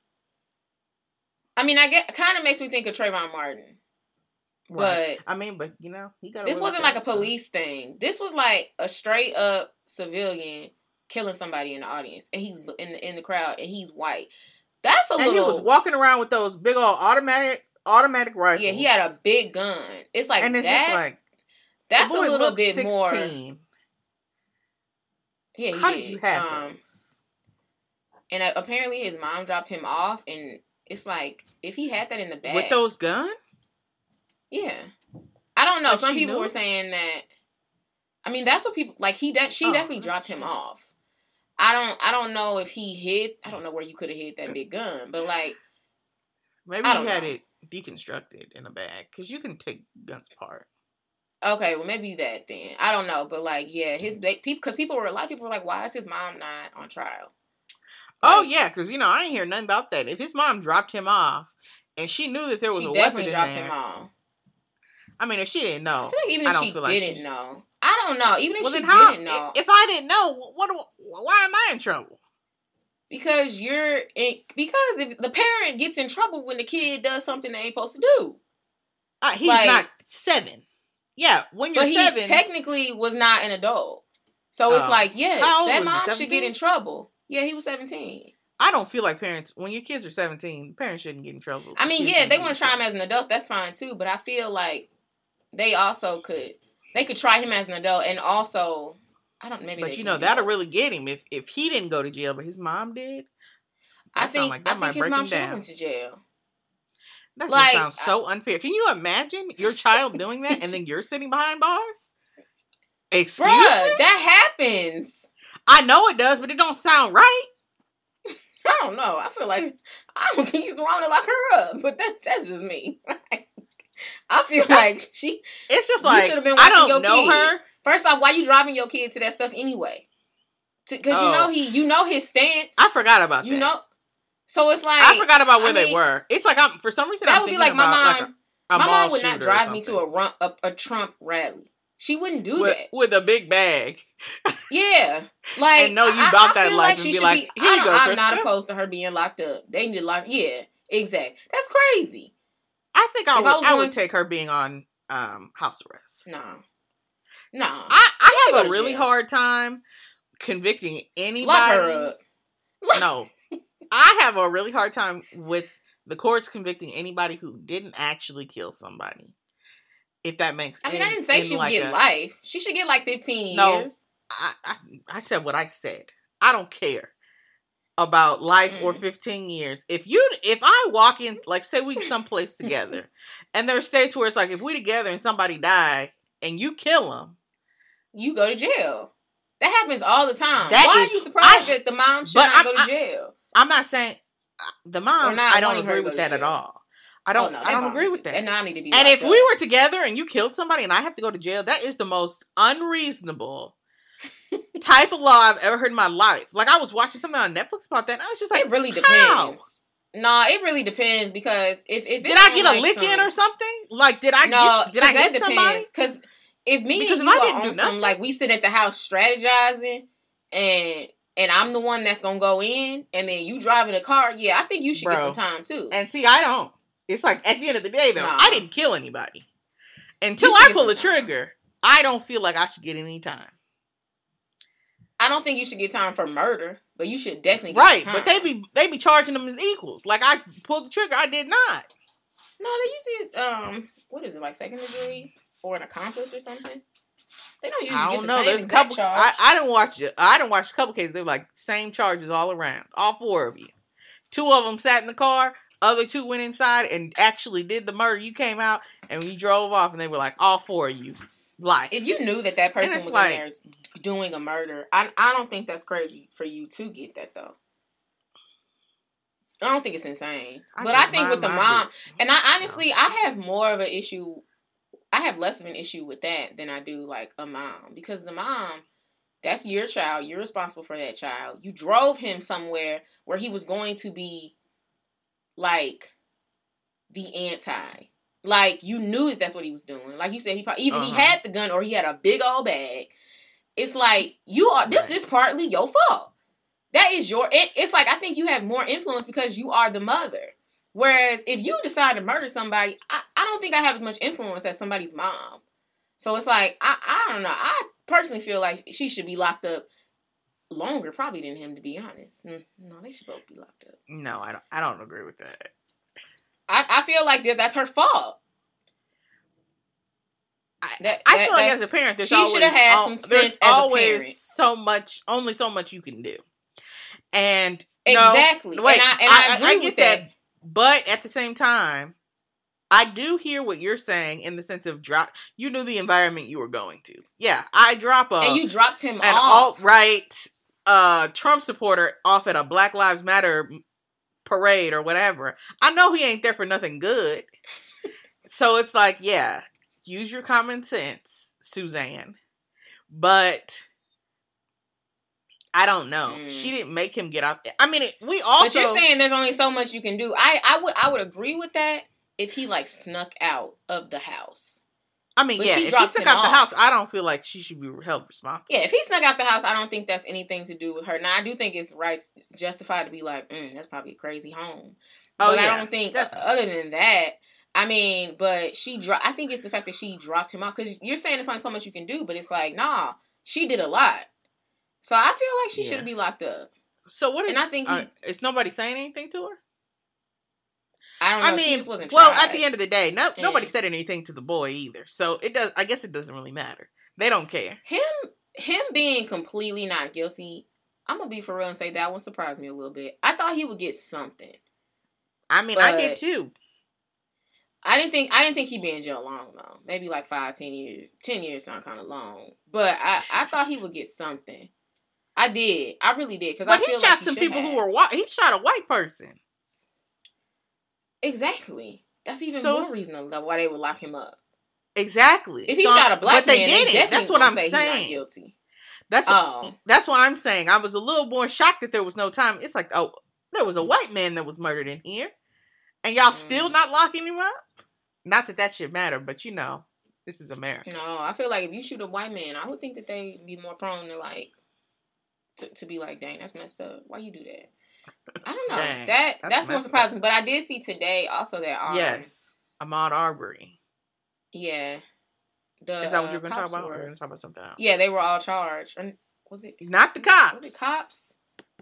I mean, I get kind of makes me think of Trayvon Martin, right. but I mean, but you know, he got this wasn't like a police thing. This was like a straight up civilian killing somebody in the audience, and he's in the in the crowd, and he's white. That's a and he was walking around with those big old automatic automatic rifles. yeah, he had a big gun. It's like and it's that. just like that's a little bit more. Yeah, he How did you have um, those? And uh, apparently his mom dropped him off, and it's like if he had that in the bag, with those guns? yeah. I don't know. Like, Some people knew? were saying that. I mean, that's what people like. He that she Oh, definitely dropped him off. I don't. I don't know if he hid. I don't know where you could have hid that big gun, but like, Maybe he had know. it deconstructed in a bag because you can take guns apart. Okay, well maybe that then. I don't know, but like, yeah, his people because people were a lot of people were like, why is his mom not on trial? Oh Like, yeah, because you know I ain't hear nothing about that. If his mom dropped him off and she knew that there was a weapon in dropped there, him off. I mean, if she didn't I know, feel like even I if don't feel like didn't she- know, I don't know. Even if well she how? didn't know, If I didn't know, what? Why am I in trouble? because you're in, because if the parent gets in trouble when the kid does something they ain't supposed to do, Uh, he's Like- not seven. Yeah, when you're but he seven, technically was not an adult. So it's Oh. like, yeah, that he, mom should get in trouble. Yeah, he was seventeen. I don't feel like parents when your kids are seventeen, parents shouldn't get in trouble. I mean, Kids yeah, they want to try him as an adult. That's fine too. But I feel like they also could they could try him as an adult and also I don't maybe. But you know that'll really get him if if he didn't go to jail, but his mom did. I sound think like that I might think his mom him should went to jail. That Like, just sounds so unfair. Can you imagine your child doing that and then you're sitting behind bars? Excuse Bruh, me. that happens. I know it does, but it don't sound right. I don't know. I feel like I don't think he's the one to lock her up, but that, that's just me. I feel like she. It's just like been I don't know kid. her. First off, why you driving your kid to that stuff anyway? Because Oh. you know he, you know his stance. I forgot about that. you that. know, so it's like I forgot about where I they mean, were. It's like I'm for some reason That I'm would be like my mom. like a, a my mom would not drive me to a run a, a Trump rally. She wouldn't do with, that. with a big bag. Yeah, (laughs) like And know you I- about I that life like and she be should like, be. "Here you go. I'm not opposed to her being locked up. They need to lock. Yeah, exactly. That's crazy. I think I If would I I, would to- take her being on um house arrest. No, no. I, I have a really jail. hard time convicting anybody. lock her up. (laughs) No. I have a really hard time with the courts convicting anybody who didn't actually kill somebody. If that makes I mean, I didn't say in she would like get a- life. She should get like 15 No. years. I, I, I said what I said. I don't care about life or Mm. 15 years. If you if I walk in like say we someplace (laughs) together and there are states where it's like if we together and somebody die and you kill them, You go to jail. That happens all the time. Why is- are you surprised I- that the mom should not I'm- go to I- jail? I'm not saying uh, the mom I don't agree with that at all. I don't Oh, no, I don't agree with that. That mom need to be. And if we were together and you killed somebody and I have to go to jail, that is the most unreasonable (laughs) type of law I've ever heard in my life. Like I was watching something on Netflix about that, and I was just like, it really how? depends. No, it really depends because if if did I get a like, lick in or something? Like, did I no, get, did I hit somebody? Because if me Because and you I didn't do on some nothing- like we sit at the house strategizing and and I'm the one that's gonna go in, and then you driving a car, yeah, I think you should get some time too. And see, I don't. It's like at the end of the day, though, Nah. I didn't kill anybody. Until I pull time. trigger, I don't feel like I should get any time. I don't think you should get time for murder, but you should definitely get Right, time. but they be they be charging them as equals. Like I pulled the trigger, I did not. no, they usually um, what is it like second degree or an accomplice or something? They don't usually I don't the know. There's a couple. charge. I, I didn't watch it. I didn't watch a couple cases. They were like same charges all around. All four of you. Two of them sat in the car. Other two went inside and actually did the murder. You came out and you drove off, and they were like all four of you. Like if you knew that that person was like- in there doing a murder, I I don't think that's crazy for you to get that though. I don't think it's insane, but I think with the mom, business. and I honestly I have more of an issue. I have less of an issue with that than I do like a mom because the mom, that's your child. You're responsible for that child. You drove him somewhere where he was going to be like the anti. Like you knew that that's what he was doing. Like you said, he probably, either he Uh-huh. had the gun or he had a big old bag. It's like you are. This Right. is partly your fault. That is your. It, it's like I think you have more influence because you are the mother. Whereas if you decide to murder somebody, I, I don't think I have as much influence as somebody's mom. So it's like I I don't know. I personally feel like she should be locked up longer, probably than him. To be honest, Mm, no, they should both be locked up. no, I don't. I don't agree with that. I, I feel like that that's her fault. I, That- I that- feel like as a parent, there's she had some sense there's always so much, only so much you can do, and no, Exactly. wait, and I, and I, agree get with that. But at the same time, I do hear what you're saying in the sense of drop. You knew the environment you were going to. Yeah, I drop a and you dropped him an off. alt right uh Trump supporter off at a Black Lives Matter parade or whatever. I know he ain't there for nothing good. so it's like, yeah, use your common sense, Suzanne. But I don't know. Mm. She didn't make him get out there. I mean, it, we also but you're saying there's only so much you can do. I I would I would agree with that if he like snuck out of the house. I mean, but yeah, if he snuck out the house, I don't feel like she should be held responsible. Yeah, if he snuck out the house, I don't think that's anything to do with her. Now I do think it's right, justified to be like, mm, that's probably a crazy home. Oh but yeah, I don't think definitely. other than that. I mean, but she dro- I think it's the fact that she dropped him off because you're saying it's not so much you can do, but it's like, nah, she did a lot. So I feel like she Yeah. should be locked up. So what? Did, And I think he, uh, is nobody saying anything to her? I don't know. I she mean, just wasn't well, tried. at the end of the day, no, nobody said anything to the boy either. So it does. I guess it doesn't really matter. They don't care. him him being completely not guilty, I'm gonna be for real and say that one surprised me a little bit. I thought he would get something. I mean, I did too. I didn't think I didn't think he'd be in jail long though. Maybe like five, ten years. Ten years sound kind of long, but I I thought he would get something. I did. I really did because I But he feel shot like he some people have. who were white. He shot a white person. exactly. That's even So more reason of why they would lock him up. Exactly. If he So- shot a black but they man, didn't. definitely That's what I'm say he's not saying. guilty. That's Oh, that's what I'm saying. I was a little more shocked that there was no time. It's like, oh, there was a white man that was murdered in here, and y'all still Mm. not locking him up. Not that that should matter, but you know, this is America. No, I feel like if you shoot a white man, I would think that they'd be more prone to like to, to be like, dang, that's messed up. Why you do that? I don't know. Dang, that that's that's, more messed up. surprising. But I did see today also that um, yes, Ahmaud Arbery. yeah, the Is that what uh, you're going to talk about? Or were- going to talk about something else? yeah, they were all charged. And was it Not the cops. Was it cops?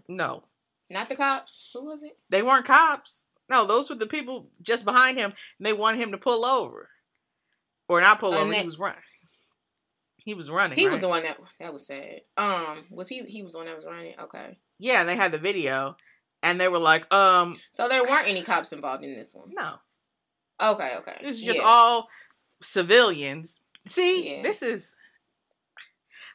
No, Not the cops. Who was it? they weren't cops. No, those were the people just behind him. And they wanted him to pull over, or not pull And over. that- he was running. He was running. He right? was the one that that was sad. Um, was he? He was the one that was running. Okay, Yeah, and they had the video, and they were like, um, so there weren't any cops involved in this one. no, Okay, okay. it's just Yeah. all civilians. See, Yeah. this is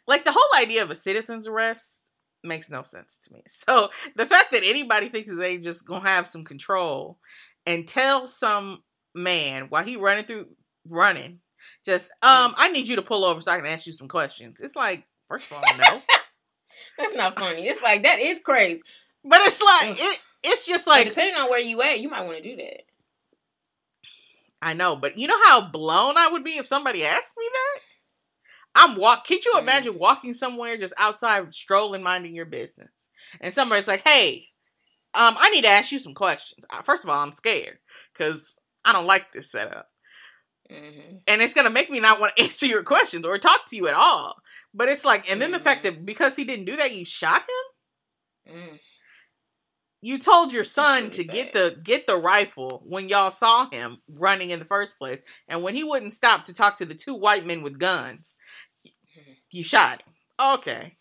like the whole idea of a citizen's arrest makes no sense to me. (laughs) So the fact that anybody thinks that they just gonna have some control and tell some man while he running through running, just um, I need you to pull over so I can ask you some questions. It's like, first of all, no. (laughs) That's not funny. It's like that is crazy. But it's like it. It's just Like, like depending on where you at, you might want to do that. I know, but you know how blown I would be if somebody asked me that. I'm walk. Can you Mm. imagine walking somewhere just outside, strolling, minding your business, and somebody's like, "Hey, um, I need to ask you some questions." First of all, I'm scared because I don't like this setup, hmm and it's gonna make me not want to (laughs) answer your questions or talk to you at all. But it's like, and then the fact that because he didn't do that, you shot him. Mm. You told your son really to get the get the rifle when y'all saw him running in the first place, and when he wouldn't stop to talk to the two white men with guns, Mhm. you shot him. Okay,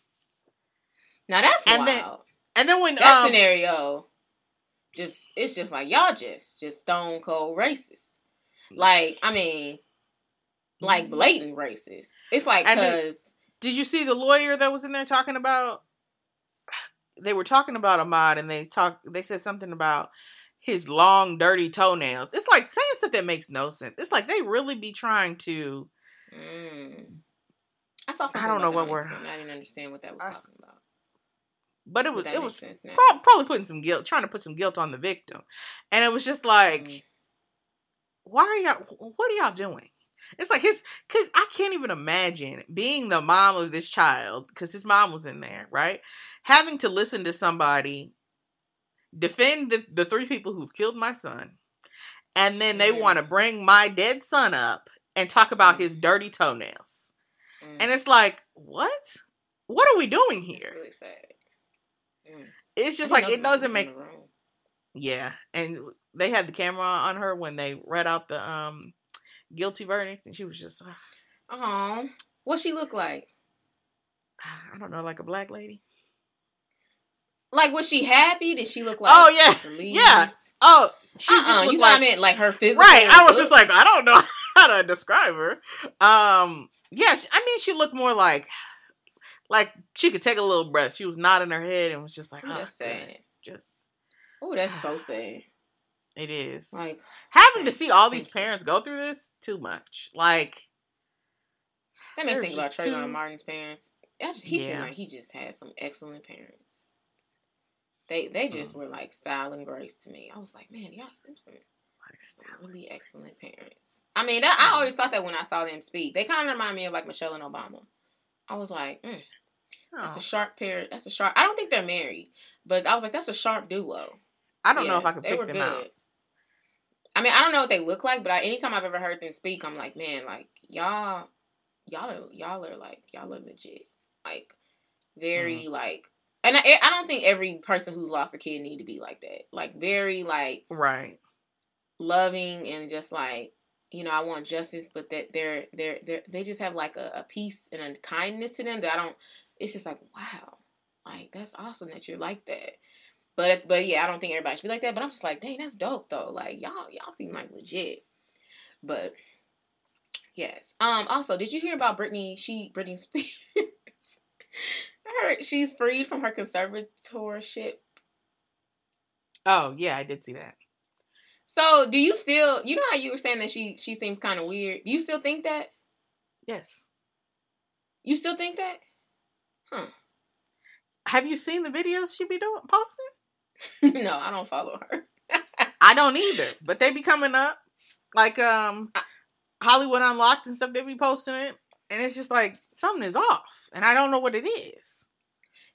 Now that's And wild. then- and then when that um, scenario, just it's just like y'all just just stone cold racist. Like I mean, like blatant racist. It's like Mm-hmm. Because Did you see the lawyer that was in there talking about? They were talking about Ahmaud, and they talk. They said something about his long, dirty toenails. It's like saying stuff that makes no sense. It's like they really be trying to. mm, I saw something. I don't know what word- I didn't understand what that was I talking about. But it was it was now. probably putting some guilt, trying to put some guilt on the victim, and it was just like, Mm. Why are y'all? What are y'all doing? It's like his, cause I can't even imagine being the mom of this child, because his mom was in there, right? Having to listen to somebody defend the, the three people who've killed my son, and then they Mhm. want to bring my dead son up and talk about Mm. his dirty toenails, Mm. and it's like, what? What are we doing It's here? really sad. Mm. It's just like it doesn't make was in the room. Yeah, and they had the camera on her when they read out the um guilty verdict, and she was just, uh, Oh, what she look like? I don't know, like a black lady. Like was she happy? Did she look like? Oh, yeah. relieved? Yeah. Oh, she Uh-uh, just you looked know what I like meant like her physical. right. I was look? just like, I don't know (laughs) how to describe her. Um, yeah, she- I mean, she looked more like like she could take a little breath. She was nodding her head and was just like, oh, that's sad. Just Oh, that's so (sighs) sad. It is Like having to see all these parents go through this too much. Like, that makes me think about just Trayvon too- Martin's parents. That's- He seemed like he just had some excellent parents. They they Mm. just were like style and grace to me. I was like, man, y'all them some really excellent parents. I mean, that, I Mm. always thought that when I saw them speak, they kind of remind me of like Michelle and Obama. I was like, mm, that's oh, a sharp pair. That's a sharp. I don't think they're married, but I was like, that's a sharp duo. I don't know if I could they pick them good. out. I mean, I don't know what they look like, but I, anytime I've ever heard them speak, I'm like, man, like y'all, y'all are y'all are like y'all are legit, like very Mm. like. And I, I don't think every person who's lost a kid need to be like that. Like very like Right. loving and just like you know I want justice, but that they're they're they they just have like a, a peace and a kindness to them that I don't. It's just like wow, like that's awesome that you're like that. But but yeah, I don't think everybody should be like that. But I'm just like, dang, that's dope though. Like y'all y'all seem like legit. But yes. Um. Also, did you hear about Britney? She Britney Spears. (laughs) I heard she's freed from her conservatorship. Oh yeah, I did see that. So do you still? You know how you were saying that she she seems kind of weird. Do you still think that? Yes. You still think that? Huh. Have you seen the videos she be doing posting? (laughs) no, I don't follow her. (laughs) I don't either, but they be coming up like um Hollywood Unlocked and stuff. They be posting it, and it's just like something is off, and I don't know what it is.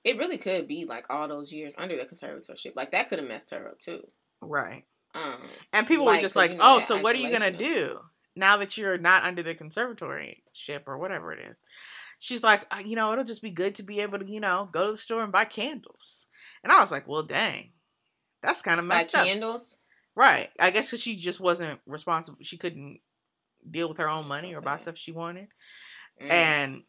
It really could be like all those years under the conservatorship. Like that could have messed her up too. Right. Um. And people Like, were just like, you know, "Oh, so what are you gonna do now that you're not under the conservatorship or whatever it is?" She's like, "Uh, "You know, it'll just be good to be able to, you know, go to the store and buy candles." And I was like, "Well, dang, that's kind of By messed up." candles. Right. I guess because she just wasn't responsible. She couldn't deal with her own money or buy stuff she wanted. Mm. And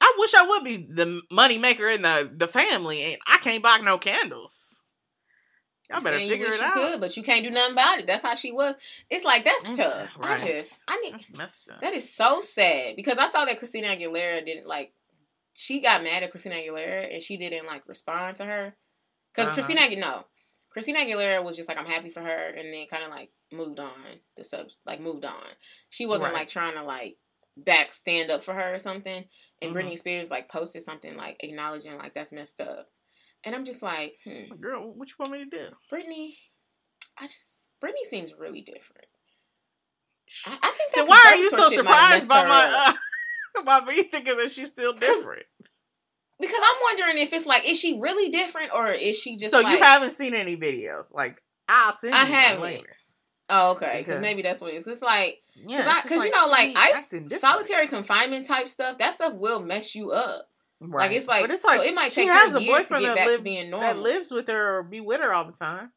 I wish I would be the money maker in the, the family. And I can't buy no candles. Y'all better you figure wish it you out. Could, but you can't do nothing about it. That's how she was. It's like that's Mm, tough. I just I need That's messed up. that is so sad because I saw that Christina Aguilera didn't like. She got mad at Christina Aguilera and she didn't like respond to her because Uh-huh. Christina no, Christina Aguilera was just like I'm happy for her and then kind of like moved on the sub like moved on. She wasn't Right. like trying to like back stand up for her or something. And Mhm. Britney Spears like posted something like acknowledging like that's messed up. And I'm just like, hmm. Girl, what you want me to do? Britney, I just Britney seems really different. I, I think that Then why are you so conservatorship might have surprised by my? Uh, (laughs) about me thinking that she's still different. Because I'm wondering if it's like, is she really different or is she just So like, you haven't seen any videos? Like I'll send you I haven't. later. Oh, okay. Because Because- maybe that's what it is. It's like, Yeah, because just you know, like ice, solitary confinement type stuff, that stuff will mess you up. Right. Like it's like, it's so it might she take has her a years to boyfriend get that back lives to being that lives with her or be with her all the time.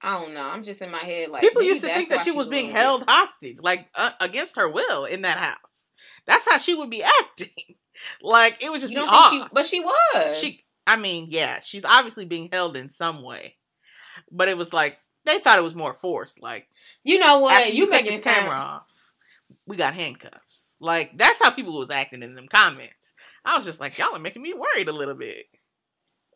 I don't know. I'm just in my head like People used to think that she was being held hostage, like uh, against her will, in that house. That's how she would be (laughs) acting. Like it was just You off. she? But she was. She, I mean, yeah, she's obviously being held in some way, but it was like they thought it was more forced. Like you know what? you, you take making his sound- camera off, we got handcuffs. Like that's how people was acting in them comments. I was just like, y'all are making me worried a little bit.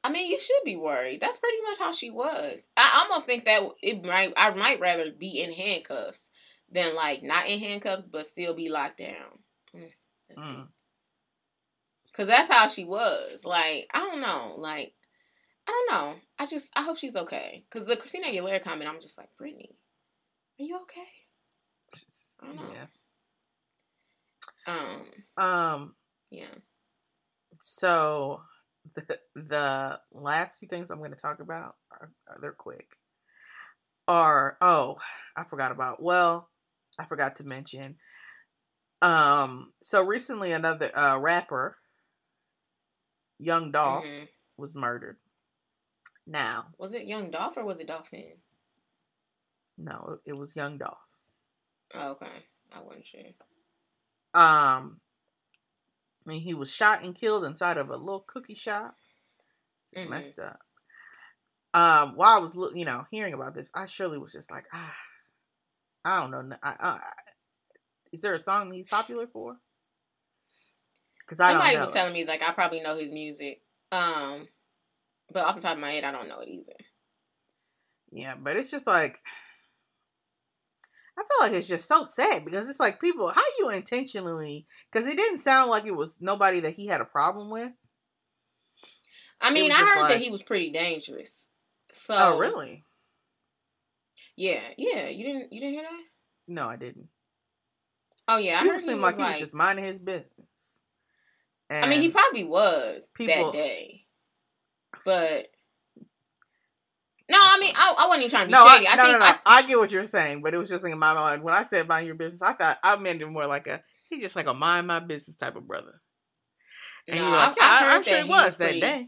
I mean, you should be worried. That's pretty much how she was. I almost think that it might. I might rather be in handcuffs than like not in handcuffs, but still be locked down. Mm, that's Mm. Cause that's how she was. Like I don't know. Like I don't know. I just I hope she's okay. Cause the Christina Aguilera comment, I'm just like Britney, are you okay? I don't know. Um. Yeah. Um. Yeah. So (laughs) the the last two things I'm going to talk about are, are they're quick. Are oh I forgot about well I forgot to mention. Um. So recently another uh, rapper, Young Dolph, Mhm. was murdered. Now Was it Young Dolph or was it Dolphin? no, it was Young Dolph. Oh, okay. I wasn't sure. Um. I mean, he was shot and killed inside of a little cookie shop. Mhm. messed up. Um, while I was, loo- you know, hearing about this, I surely was just like, ah, I don't know. I, I, is there a song he's popular for? Because Somebody don't know. was telling me like I probably know his music. Um, but off the top of my head, I don't know it either. yeah, but it's just like, I feel like it's just so sad because it's like people, how you intentionally? Because it didn't sound like it was nobody that he had a problem with. I mean, I heard like- that he was pretty dangerous. So oh, really? Yeah, yeah. You didn't you didn't hear that? No, I didn't. Oh yeah, I He heard he seemed was like like. he was just minding his business. I mean, he probably was people- that day, but no, I mean, I, I wasn't even trying to be No, shady. I, I, no, think no, no. I, I, get what you're saying, but it was just in my mind when I said mind your business. I thought I meant it more like a he just like a mind my business type of brother. And no, like, I, yeah, I I, heard am sure it he was that day.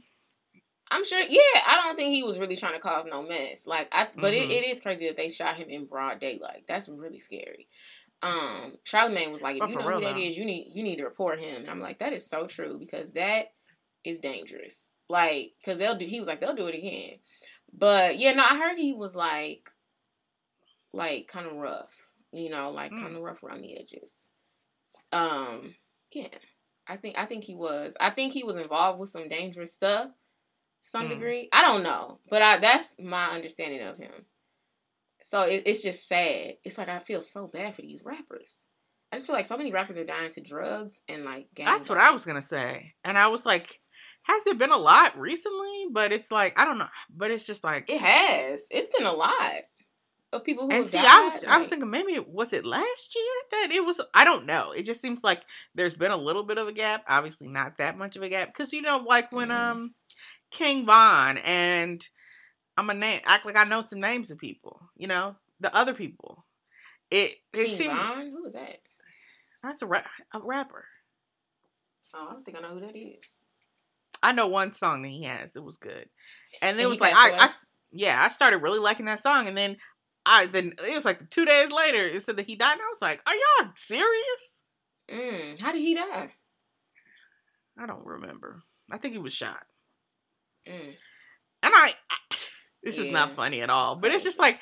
I'm sure. Yeah, I don't think he was really trying to cause no mess. Like, I but Mhm. it, it is crazy that they shot him in broad daylight. That's really scary. Um, Charlemagne was like, if Oh, you know who that though. is, you need you need to report him. And I'm like, that is so true because that is dangerous. Like, cause they'll do. He was like, they'll do it again. But yeah, no, I heard he was like, like kind of rough. You know, like Mm. kind of rough around the edges. Um, yeah, I think I think he was. I think he was involved with some dangerous stuff to some Mm. degree. I don't know, but I that's my understanding of him. So it, it's just sad. It's like I feel so bad for these rappers. I just feel like so many rappers are dying to drugs and like gang That's what I was gonna say, and I was like, has it been a lot recently? But it's like I don't know, but it's just like. It has. It's been a lot of people who and see, died. I was I was thinking maybe was it last year that it was I don't know. It just seems like there's been a little bit of a gap. Obviously, not that much of a gap because you know, like when Mhm. um King Von and I'm a name act like I know some names of people. You know, the other people. It it King seemed Von? Who is that? that's a, ra- a rapper. Oh, I don't think I know who that is. I know one song that he has. It was good, and And it was like I? I yeah I started really liking that song, and then I then it was like two days later it said that he died, and I was like, are y'all serious? Mm, how did he die? I don't remember. I think he was shot. Mm. And I, I this is not funny at all, but it's just like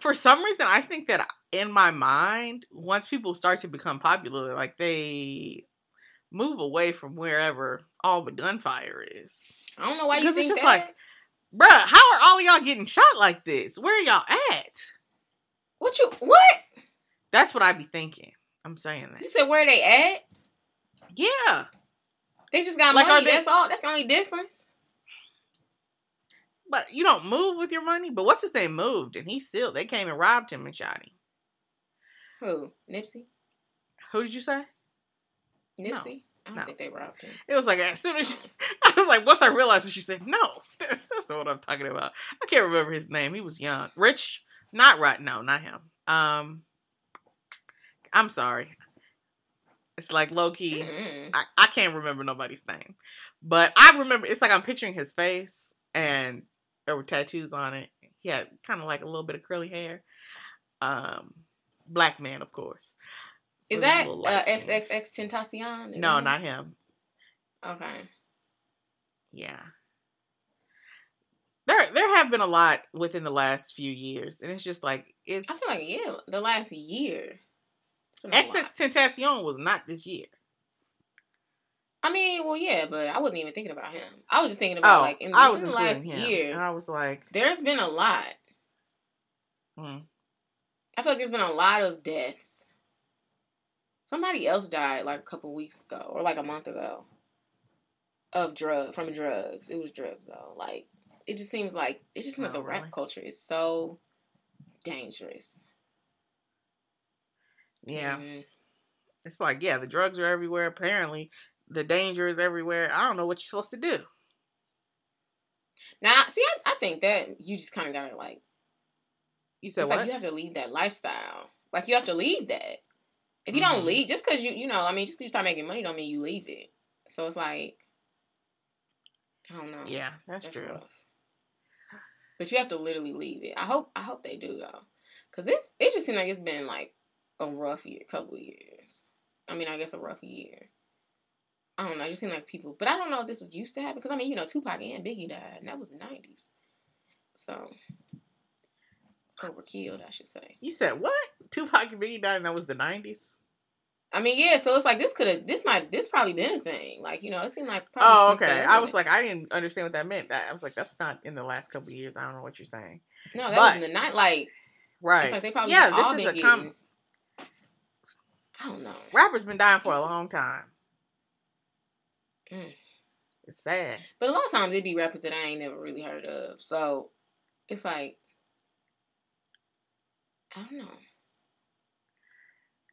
for some reason I think that in my mind, once people start to become popular, like they move away from wherever all the gunfire is. I don't know why you Because it's think just that. like- Bruh, how are all y'all getting shot like this? Where are y'all at? what you what? That's what I be thinking. I'm saying that. You said where they at? Yeah. They just got Like, money. they- That's all. That's the only difference. But you don't move with your money. But what's his name moved and he still they came and robbed him and shot him. Who? Nipsey? Who did you say? Nipsey. I don't no. think they robbed him. It was like as soon as she, (laughs) I was like, once I realized, it, she said, "No, (laughs) that's, that's not what I'm talking about." I can't remember his name. He was young, rich, not right. No, not him. Um, I'm sorry. It's like low key. Mm-mm. I, I can't remember nobody's name, but I remember. It's like I'm picturing his face, and there were tattoos on it. He had kind of like a little bit of curly hair. Um, black man, of course. Is that uh. XXX Tentacion? No, not him. Okay. Yeah. There there have been a lot within the last few years, and it's just like it's I feel like yeah, the last year. XX Tentacion was not this year. I mean, well, yeah, but I wasn't even thinking about him. I was just thinking about Oh, like in, I was the last him, and year. I was like, There's been a lot. hmm. I feel like there's been a lot of deaths. Somebody else died like a couple weeks ago, or like a month ago, of drug from drugs. It was drugs though. Like it just seems like it just like Oh, the rap really? culture is so dangerous. yeah, Mhm. it's like yeah, the drugs are everywhere. Apparently, the danger is everywhere. I don't know what you're supposed to do. Now, see, I, I think that you just kind of gotta like. You said like you have to leave that lifestyle. Like you have to leave that. If you Mhm. don't leave, just because you you know, I mean, just because you start making money, don't mean you leave it. So it's like, I don't know. yeah, that's, true. rough. But you have to literally leave it. I hope I hope they do though, because it's it just seems like it's been like a rough year, couple of years. I mean, I guess a rough year. I don't know. It just seemed like people, but I don't know if this was used to happen because I mean, you know, Tupac and Biggie died, and that was the nineties. So it's overkilled, I should say. You said what? Tupac and Biggie died, and that was the '90s. I mean, yeah. So it's like this could have, this might, this probably been a thing. Like you know, it seemed like. Probably Oh, okay. I was like, I didn't understand what that meant. That I was like, that's not in the last couple of years. I don't know what you're saying. no, that but- was in the night. Like Right. it's like they probably yeah, this is a getting. com- I don't know. rappers been dying for a long time. Mm. It's sad. But a lot of times it'd be rappers that I ain't never really heard of. So it's like I don't know.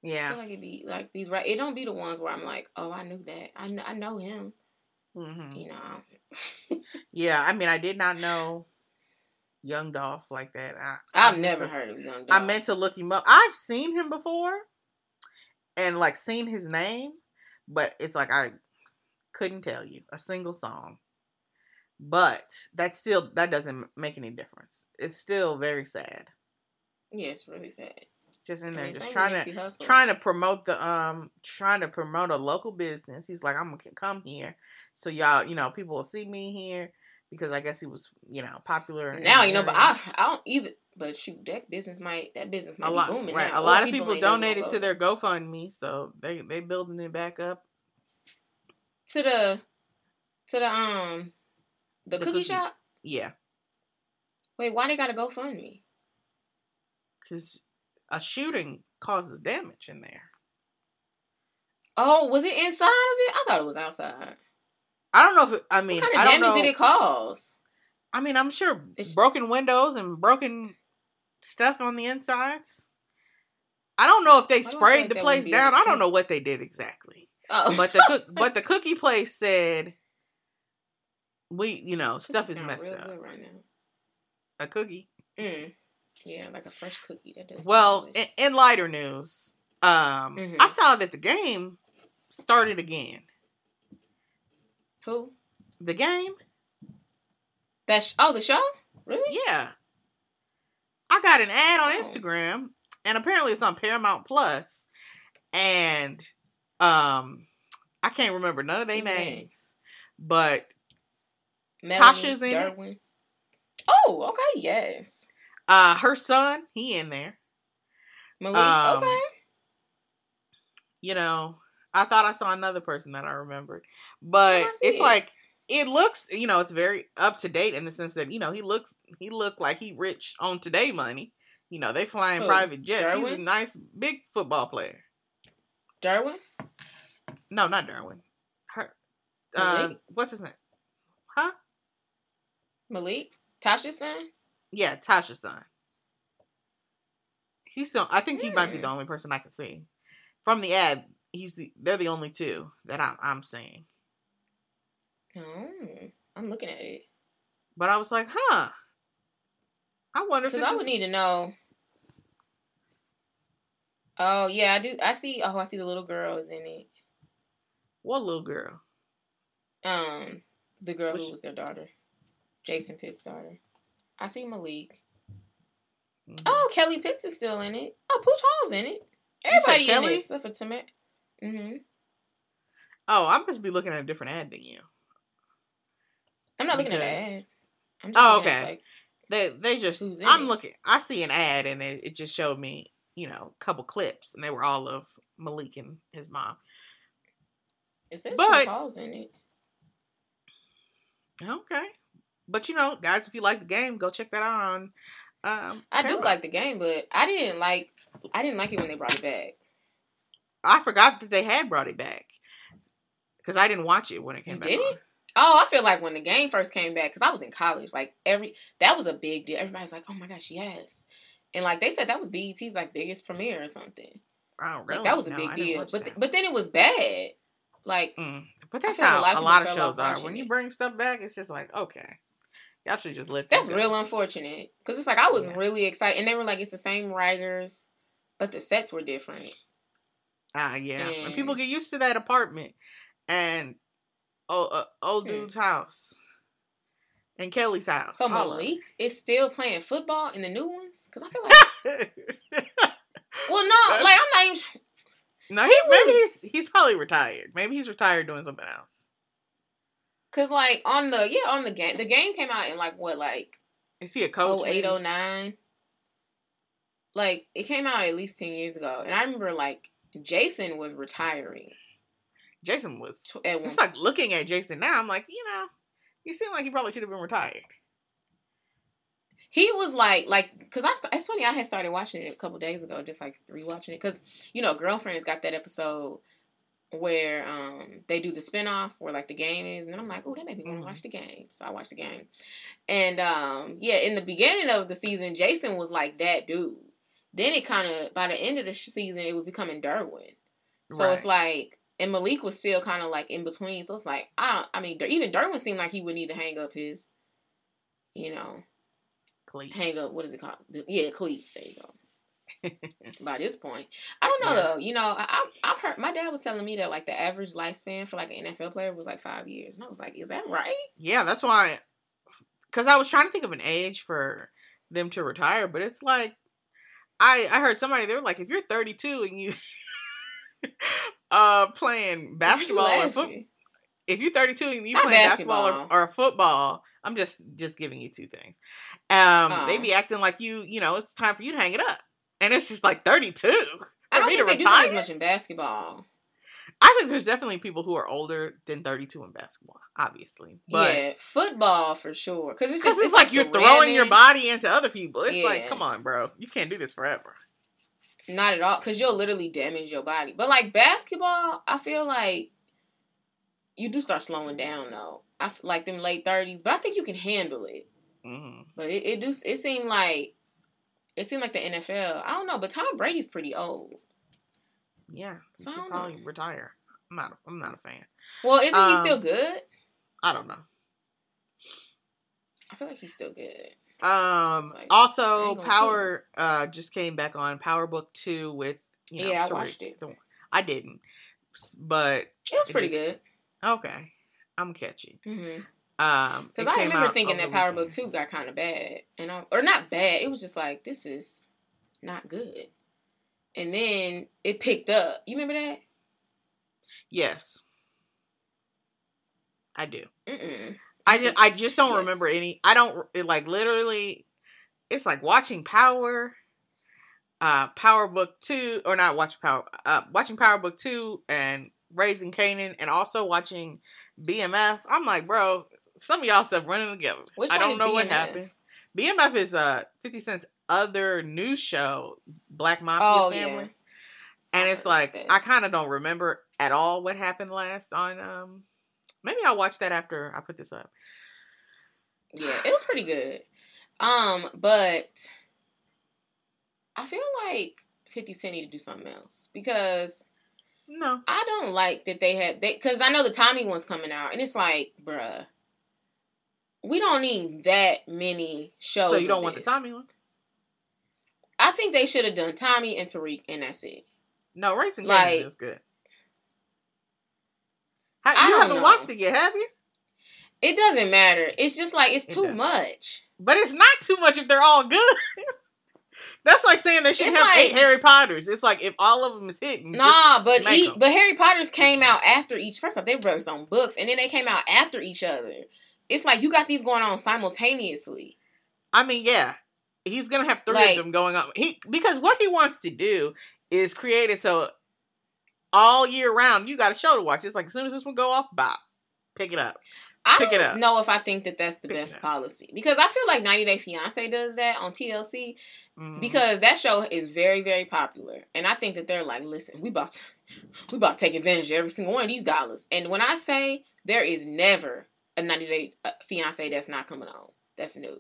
I Yeah. feel like it be like these right. It don't be the ones where I'm like, oh, I knew that. I know, I know him. hmm You know. (laughs) Yeah. I mean, I did not know Young Dolph like that. I, I've I never to- heard of Young Dog. I meant to look him up. I've seen him before, and like seen his name, but it's like I couldn't tell you a single song. But that still that doesn't make any difference. It's still very sad. Yeah, it's really sad. Just in there, just trying to trying to promote the um trying to promote a local business. He's like, I'm gonna come here, so y'all, you know, people will see me here because I guess he was, you know, popular. now you know, but. I I don't either. But shoot, that business might that business might a lot, be booming right? now. A lot of people never donated gonna their GoFundMe, so they they building it back up. To the to the um the, The cookie, cookie. shop. Yeah, Wait, why they gotta go fund me? because a shooting causes damage in there. Oh, was it inside of it? I thought it was outside. I don't know if it, I mean what kind I of don't damage know. did it cause? I mean, I'm sure It's- broken windows and broken stuff on the insides. I don't know if they sprayed the place down. I don't know what they did exactly. Oh, But the cook, (laughs) but the cookie place said we, you know, stuff is messed up. right now. A cookie. Mm. Yeah, like a fresh cookie. That does. Well, in, in lighter news, um, Mhm. I saw that the game started again. who? The game, That sh- oh the show? Really? yeah. I got an ad on Oh. Instagram, and apparently it's on Paramount Plus, and um, I can't remember none of their that? names, but Melanie Tasha's in it? Oh, okay, yes. uh, her son, he in there. Malik. Um, okay. you know, I thought I saw another person that I remembered, but I it's it. like it looks, you know, it's very up to date in the sense that you know he looked he looked like he rich on today money. You know, they flying Who? private jets. He's a nice big football player. Derwin. No, not Darwin. Her, uh, Malik? what's his name? Huh? Malik. Tasha's son. Yeah, Tasha's son. He's still. I think he might be the only person I can see from the ad. he's the, they're the only two that I'm I'm seeing. Oh, I'm looking at it But I was like, huh. I wonder if because I would is, need to know. Oh yeah, I do. I see. Oh, I see the little girl is in it. what little girl. Um, the girl who was their daughter, Jason Pitts' daughter. I see Malik. Mhm. Oh, Kelly Pitts is still in it. Oh, Pooch Hall's in it. Everybody in it except for Tamet. Mm-hmm. Oh, I'm supposed to be looking at a different ad than you. I'm not looking at Because- the ad. I'm just Oh, looking at, okay. like, They they just I'm it? looking. I see an ad and it, it just showed me you know couple clips and they were all of Malik and his mom. it says But- Pooch Hall's in it. Okay, but you know, guys, if you like the game, go check that out on. Um, I do like the game, but I didn't like. I didn't like it when they brought it back. I forgot that they had brought it back because I didn't watch it when it came You back. didn't? Oh, I feel like when the game first came back, because I was in college, like every that was a big deal. Everybody's like, "Oh my gosh, yes!" And like they said, that was BET's like biggest premiere or something. I don't Like really. that was a know. big deal. But that. but then it was bad. Like Mm. But that's like a how lot a of lot of shows are. When you bring stuff back, it's just like okay, y'all should just let. that's go. real unfortunate because it's like I was Yeah. really excited, and they were like, "It's the same writers, but the sets were different." Ah, yeah. When And- people get used to that apartment and oh, uh, old Hmm. dude's house and Kelly's house. So Malik is still playing football in the new ones because I feel like, (laughs) well, no, like I'm not even. no, He he, maybe was- he's he's probably retired. Maybe he's retired doing something else. Cause like on the yeah on the game the game came out in like what like Is he a coach? oh eight maybe? oh nine. Like it came out at least ten years ago, and I remember like Jason was retiring Jason was. tw-. It's like looking at Jason now. I'm like, you know, you seem like he probably should have been retired. He was like like because I st- it's funny I had started watching it a couple days ago, just like rewatching it because you know girlfriends got that episode where um they do the spinoff where like the game is, and then I'm like, oh, that made me want to watch the game, so I watched the game, and um yeah, in the beginning of the season, Jason was like that dude. Then it kind of by the end of the sh- season, it was becoming Derwin. So it's like, and Malik was still kind of like in between. So it's like, I don't, I mean, even Derwin seemed like he would need to hang up his, you know, Cleats. hang up. What is it called? Yeah, cleats. There you go. (laughs) By this point, I don't know Yeah. though. You know, I, I've I've heard my dad was telling me that like the average lifespan for like an NFL player was like five years, and I was like, is that right? Yeah, that's why. Because I was trying to think of an age for them to retire, but it's like I I heard somebody they were like, if you're 32 and you (laughs) uh playing basketball or football, if you're 32 and you Not playing basketball, basketball. or, or football, I'm just just giving you two things. Um, Oh. they be acting like you you know it's time for you to hang it up, and it's just like 32 I don't me think to they do that as retire. much in basketball. I think there's definitely people who are older than 32 in basketball, obviously, but. yeah, football for sure. Because it's just it's, like, you're the throwing your body into other people. It's like, come on, bro. You can't do this forever. Not at all, because you'll literally damage your body. But like basketball, I feel like you do start slowing down though. I f- like them late thirties, but I think you can handle it. hmm But it, it do it seemed like it seemed like the NFL. I don't know, but Tom Brady's pretty old. Yeah, So I should probably know. retire. I'm not. I'm not a fan. Well, isn't he Um, still good? I don't know. I feel like he's still good. Um. Like, also, Power uh just came back on Power Book Two with you know. Yeah, I watched it. the- I didn't, but It was pretty good. okay, I'm catchy. Mm-hmm. Um, Because I remember thinking that Power weekend. Book Two got kind of bad, and I, or not bad. It was just like this is not good. And then it picked up. You remember that? Yes, I do. Mm-mm. I just I just don't Yes. remember any. I don't it, like literally. It's like watching Power, uh, Power Book Two, or not watching Power, uh, watching Power Book Two and Raising Kanan, and also watching BMF. I'm like, bro, some of y'all stuff running together. Which I don't know what happened. BMF is uh Fifty Cent's other news show, Black Mafia Oh Family, yeah. and it's like that. I kind of don't remember at all what happened last on um. Maybe I'll watch that after I put this up. Yeah, it was pretty good. Um, but I feel like Fifty Cent need to do something else because No. I don't like that they have they because I know the Tommy one's coming out, and it's like, bruh, we don't need that many shows. So you don't want the. Tommy one? I think they should have done Tommy and Tariq, and that's it. No, Racing Like- Gaming is good. How, I you haven't know. watched it yet, have you? It doesn't matter. It's just like it's It too does. much. But it's not too much if they're all good. (laughs) That's like saying they should It's have like- eight Harry Potters. It's like if all of them is hitting. Nah, but but Harry Potter's came out after each. First off, they wrote on books, and then they came out after each other. It's like you got these going on simultaneously. I mean, yeah, he's gonna have three Like- of them going on. He because what he wants to do is create it so all year round you got a show to watch. It's like as soon as this one go off, bop, pick it up. I Pick it don't up. know if I think that that's the Pick best policy because I feel like 90 Day Fiance does that on TLC Mhm. because that show is very very popular, and I think that they're like, listen, we about to (laughs) we about to take advantage of every single one of these dollars. And when I say there is never a 90 Day uh, Fiance that's not coming on, that's new.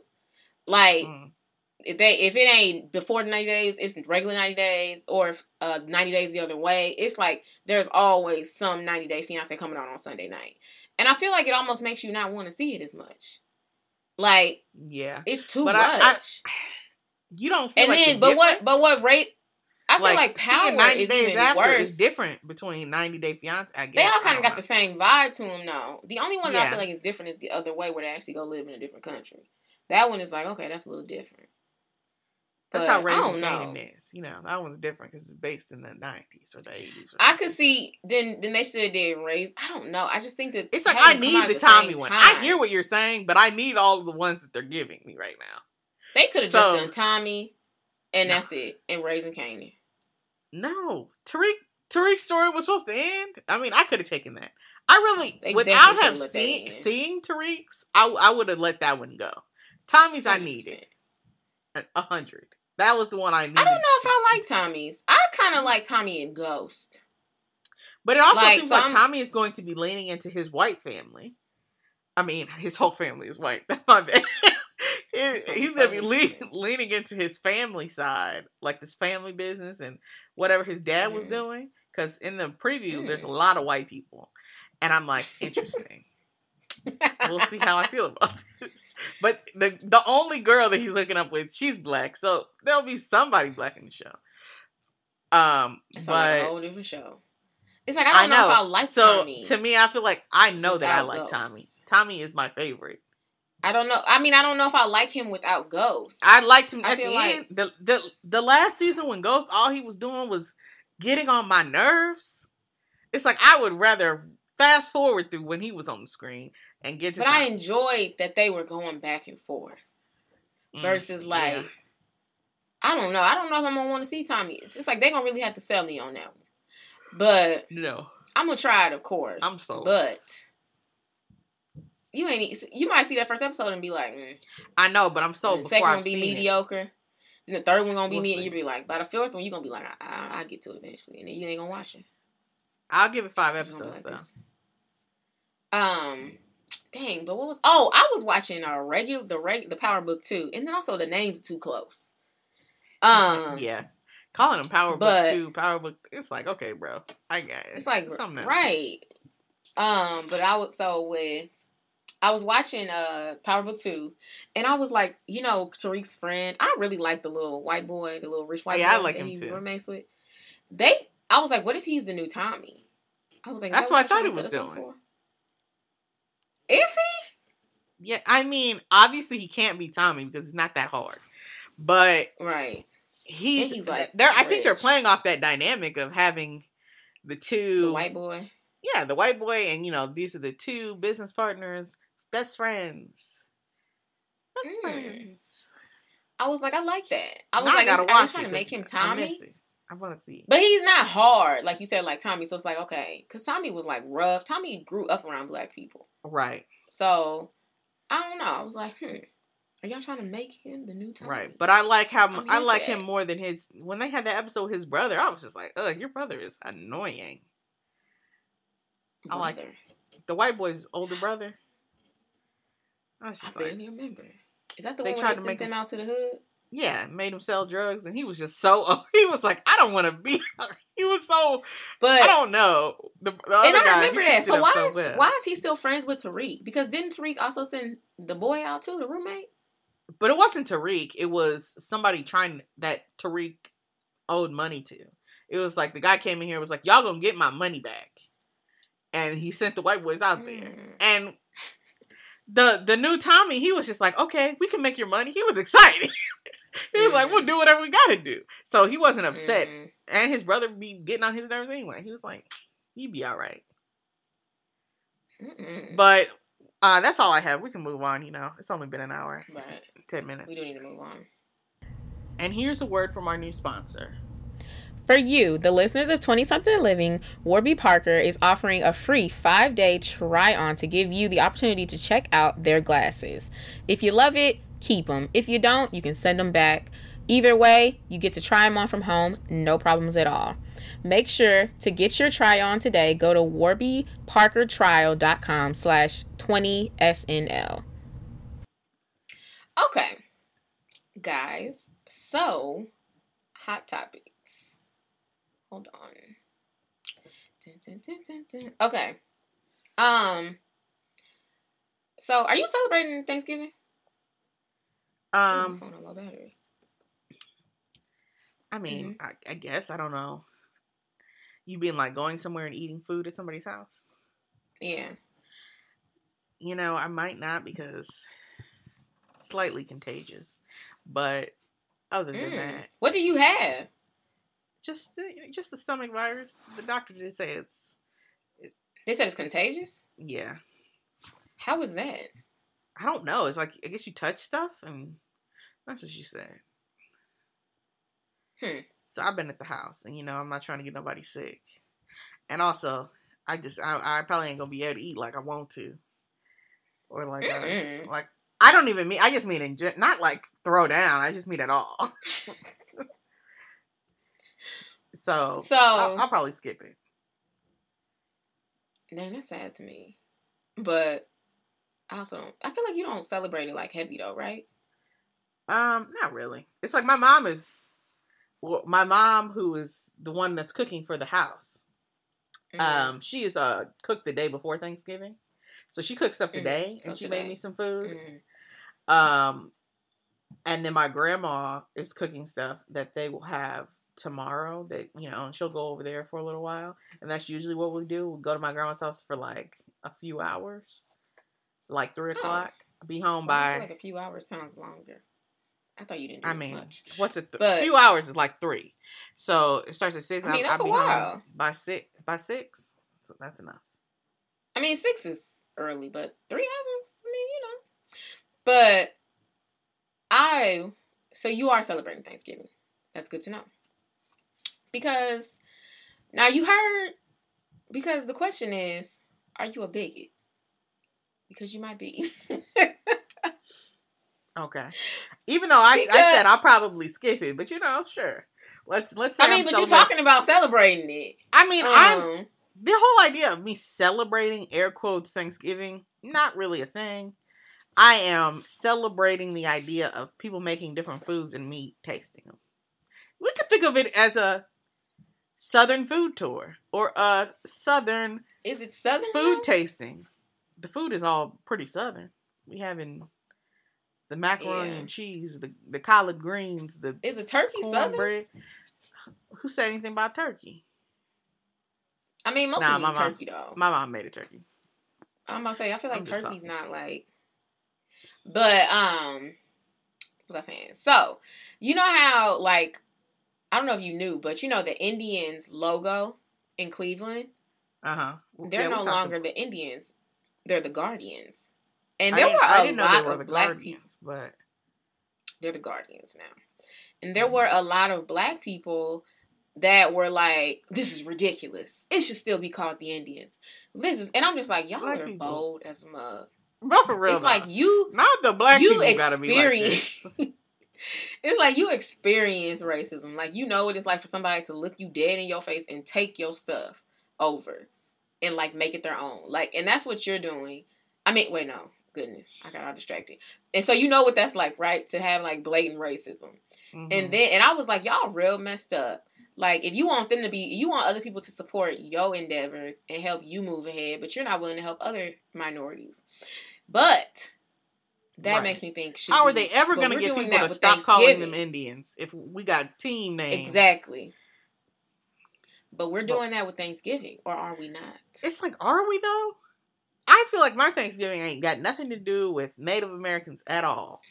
Like Mhm. If they if it ain't before the 90 days it's regular 90 days or if uh 90 days the other way it's like there's always some 90 day fiance coming on on sunday night. And i feel like it almost makes you not want to see it as much. Like yeah, it's too But much I- I- you don't feel and like then the but what but what rate i feel like, seeing power 90 is days even after worse. is different between 90 Day Fiance. I guess. they all kind of got the same vibe to them though. The only one that i feel like is different is the other way where they actually go live in a different country. That one is like okay that's a little different That's how I Raising. Kanan is. You know, that one's different because it's based in the 90s or the 80s. I could see then then they should have did raise. I don't know. I just think that It's like I need out the Tommy one. time. I hear what you're saying, but I need all of the ones that they're giving me right now. they could have So- just done Tommy, and Nah. that's it, and raising Kanan. No, Tariq Tariq's story was supposed to end. I mean, I could have taken that. I really, They without have could've let that seen seeing Tariq's, I I would have let that one go. Tommy's I 100%. needed a a hundred. That was the one I needed. I don't know if I like Tommy's. I kind of like Tommy and Ghost. But it also Like, seems so like I'm- Tommy is going to be leaning into his white family. I mean, his whole family is white. (laughs) That's my bad. He- That's what I'm He's going to be leaning into his family side, like this family business and whatever his dad was Mhm. doing. Because in the preview, there's a Mm. lot of white people. And I'm like, interesting. We'll see how I feel about this. But the the only girl that he's looking up with, she's black. So there'll be somebody black in the show. Um, It's like a but whole different show. It's like I don't know, if I like so Tommy. to me, I feel like I know that I like. Tommy. Tommy is my favorite. I don't know. I mean, I don't know if I like him without Ghost. I liked him I at the like- end. The, the the last season when Ghost, all he was doing was getting on my nerves. It's like I would rather fast forward through when he was on the screen and get to. but I enjoyed that they were going back and forth Mm, versus like yeah. I don't know. I don't know if I'm gonna want to see Tommy. It's just like they're gonna really have to sell me on that one. But no, I'm gonna try it, of course. I'm sold. But you ain't. You might see that first episode and be like, mm. I know, but I'm sold the second I've one be seen it. mediocre. Then the third one gonna be We'll me, and you'll be like, by the fourth one, you gonna be like, I, I, I get to it eventually, and then you ain't gonna watch it. I'll give it five You're gonna be episodes like though. this. Um, dang, but what was? Oh, I was watching a regular the reg the Power Book Two, and then also the names too close. Um, yeah, calling them Power but- Book Two, Power Book. It's like okay, bro. I got it. It's like something else. right. Um, but I was so with I was watching uh Power Book Two, and I was like, you know, Tariq's friend. I really like the little white boy, the little rich white Yeah, I boy like that him he too. roommates with. They, I was like, what if he's the new Tommy? I was like, That's that what I thought he was doing. Is he? Yeah, I mean, obviously he can't be Tommy because it's not that hard, but Right. he's, he's, like, they're. I think they're playing off that dynamic of having the two The white boy. yeah, the white boy, and you know, these are the two business partners, best friends, best Mm. friends. I was like, I like that. I was Now like, gotta are they trying to make him Tommy? It. I want to see. it. But he's not hard, like you said, like Tommy. So it's like, okay, because Tommy was like rough. Tommy grew up around black people. Right, So I don't know. I was like, hmm, are y'all trying to make him the new Tommy? right. But I like how I like him more than his. When they had that episode, with his brother, I was just like, "Ugh, your brother is annoying." I like Brother. The white boy's older brother. I was I just like, barely remember. Is that the They one tried where to they make sent him- them out to the hood? Yeah, made him sell drugs, and he was just so. (laughs) He was like, I don't want to be. (laughs) He was so. But I don't know. The, the and other I guy, remember he that. So why is well. why is he still friends with Tariq? Because didn't Tariq also send the boy out too, the roommate? But it wasn't Tariq. It was somebody trying that Tariq owed money to. It was like the guy came in here and was like, "Y'all gonna get my money back," and he sent the white boys out there. Mm. And the the new Tommy, he was just like, "Okay, we can make your money." He was excited. (laughs) he was like. "We'll do whatever we gotta do." So he wasn't upset, Mhm. and his brother be getting on his nerves anyway. He was like, he'd be all right." Mm-mm. But uh, that's all I have. We can move on. You know, it's only been an hour, Right. ten minutes. We don't need to move on. And here's a word from our new sponsor. For you, the listeners of 20 something living, Warby Parker is offering a free five day try on to give you the opportunity to check out their glasses. If you love it, keep them. If you don't, you can send them back. Either way, you get to try them on from home, no problems at all. Make sure to get your try on today. Go to warbyparkertrial.com slash 20SNL. Okay, guys, so hot topics. Hold on. Dun, dun, dun. Okay. Um. So, are you celebrating Thanksgiving? Um, phone on low battery. I mean, Mm-hmm. I, I guess I don't know. You being like going somewhere and eating food at somebody's house? Yeah. You know, I might not because slightly contagious. But other than Mm. that, What do you have? just the, just the stomach virus. The doctor did say it's They said it's contagious. yeah. How is that? I don't know. It's like I guess you touch stuff, and that's what she said. Hmm. So I've been at the house, and you know I'm not trying to get nobody sick. And also, I just I, I probably ain't gonna be able to eat like I want to, or like uh, Mm-mm. like I don't even mean I just mean in not like throw down. I just mean at all. (laughs) so So, I'll, I'll probably skip it. Dang, that's sad to me. But I also don't. I feel like you don't celebrate it like heavy though, right? Um, not really. It's like my mom is, my mom who is the one that's cooking for the house. Mhm. Um, she is uh cooked the day before Thanksgiving, so she cooked stuff Mhm. today, So and she today. made me some food. Mhm. Um, and then my grandma is cooking stuff that they will have tomorrow. That you know, and she'll go over there for a little while, and that's usually what we do. We go to my grandma's house for like a few hours, like three o'clock. Be home Well, by. like a few hours sounds longer. I thought you didn't. Do I mean, much. what's it? Th- But- a few hours is like three. So it starts at six. I mean, I'll- that's I'll a while. by six. By six, so that's enough. I mean, six is early, but three hours. I mean, you know. But I. So you are celebrating Thanksgiving. That's good to know. Because now you heard. Because the question is, are you a bigot? Because you might be. (laughs) Okay. Even though I, I said I'll probably skip it, but you know, sure. Let's let's. Say I mean, I'm but you're talking about celebrating it. I mean, I'm Um, the whole idea of me celebrating air quotes Thanksgiving not really a thing. I am celebrating the idea of people making different foods and me tasting them. We could think of it as a southern food tour or a southern is it southern food tasting. The food is all pretty southern. We having the macaroni Yeah. and cheese, the the collard greens, the Is it turkey southern? cornbread. Who said anything about turkey? I mean, most Nah, of my eat mom- turkey though. My mom made a turkey. I'm about to say I feel like I'm turkey's not like but um what was I saying? So, you know how like I don't know if you knew, but you know the Indians logo in Cleveland, Uh huh. they're no longer the Indians. They're the Guardians. And there didn't- were a I didn't know lot they were of the black Guardians, people. but They're the Guardians now. And there mm-hmm. were a lot of black people that were like, This is ridiculous. It should still be called the Indians. This is and I'm just like, Y'all Black are people. bold as a mug. but for real, It's like you not the black you people gotta be like (laughs) (laughs) it's like you experience racism. Like you know what it's like for somebody to look you dead in your face and take your stuff over and like make it their own. Like and that's what you're doing. I mean, wait, no. Goodness, I got all distracted. And so you know what that's like, right? To have like blatant racism. Mhm. And then and I was like, y'all real messed up. Like if you want them to be you want other people to support your endeavors and help you move ahead, but you're not willing to help other minorities. But that Right. makes me think how are they ever going to get people to stop calling them Indians if we got team names? Exactly. But we're doing that with Thanksgiving, or are we not? It's like, are we though? I feel like my Thanksgiving ain't got nothing to do with Native Americans at all.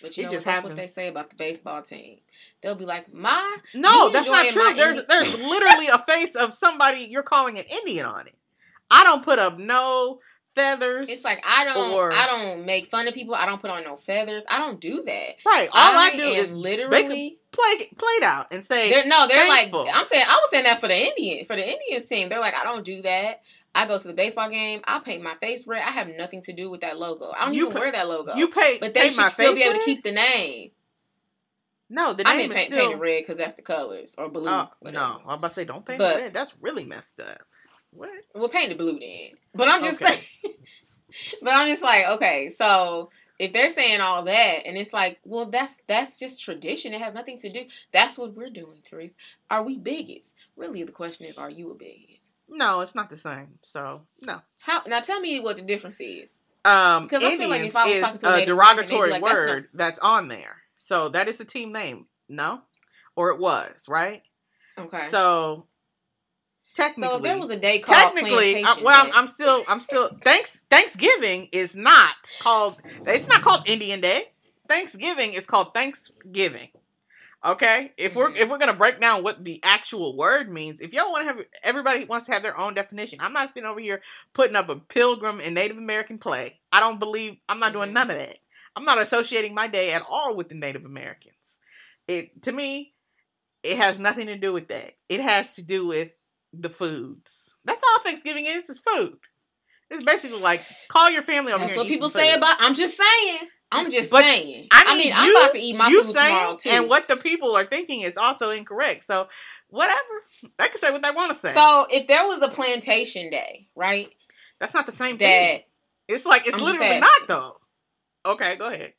But you it know just what, that's what they say about the baseball team. They'll be like, "My No, that's not true. There's there's literally a face of somebody you're calling an Indian on it. I don't put up no feathers. It's like I don't Or- I don't make fun of people. I don't put on no feathers. I don't do that. right. All I, do is literally play play it out and say they're, no, they're thankful. like I'm saying I was saying that for the Indian for the Indians team. They're like I don't do that. I go to the baseball game. I paint my face red. I have nothing to do with that logo. I don't You even pa- wear that logo. you paint, but they pay should still be able to keep the name. No, the I name mean, is paint, still. paint it red because that's the colors or blue. Oh, whatever. no, I'm about to say don't paint But- it red. That's really messed up. What? Well, paint it blue then. But I'm just Okay. saying. (laughs) but I'm just like, okay, so if they're saying all that, and it's like, well, that's that's just tradition. It has nothing to do. That's what we're doing, Therese. Are we bigots? Really, the question is, are you a bigot? No, it's not the same. So no. How now? Tell me what the difference is. Um, 'Cause I feel like if I was talking is to a a Native American, they'd be derogatory like, that's word that's on there. So that is the team name. No, or it was right. Okay. So, technically, So if there was a day called technically, I, well, I'm still, I'm still. Thanks, Thanksgiving is not called. It's not called Indian Day. Thanksgiving is called Thanksgiving. Okay, if we're Mhm. if we're gonna break down what the actual word means, if y'all want to have everybody wants to have their own definition. I'm not sitting over here putting up a Pilgrim and Native American play. I don't believe I'm not doing Mhm. none of that. I'm not associating my day at all with the Native Americans. It to me, it has nothing to do with that. It has to do with the foods. That's all Thanksgiving is. Is food. It's basically like call your family over that's here. what and eat people say about. I'm just saying. I'm just But, saying. I mean, I'm you- about to eat my you food saying tomorrow too. and what the people are thinking is also incorrect. So whatever, I can say what they want to say. So if there was a plantation day, right? that's not the same thing. That It's like it's I'm literally not though. Okay, go ahead.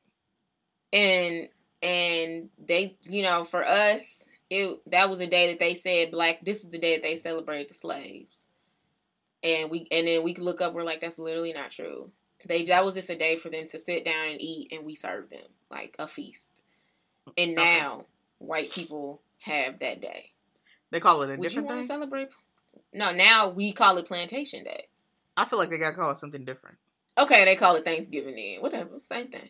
and and they, you know, for us, it that was a day that they said black. This is the day that they celebrated the slaves, and we and then we look up. We're like, that's literally not true. They that was just a day for them to sit down and eat, and we served them like a feast. And Okay. now white people have that day. They call it a Would you different want to thing. celebrate? No, now we call it Plantation Day. I feel like they gotta call it something different. Okay, they call it Thanksgiving Day. Whatever, same thing.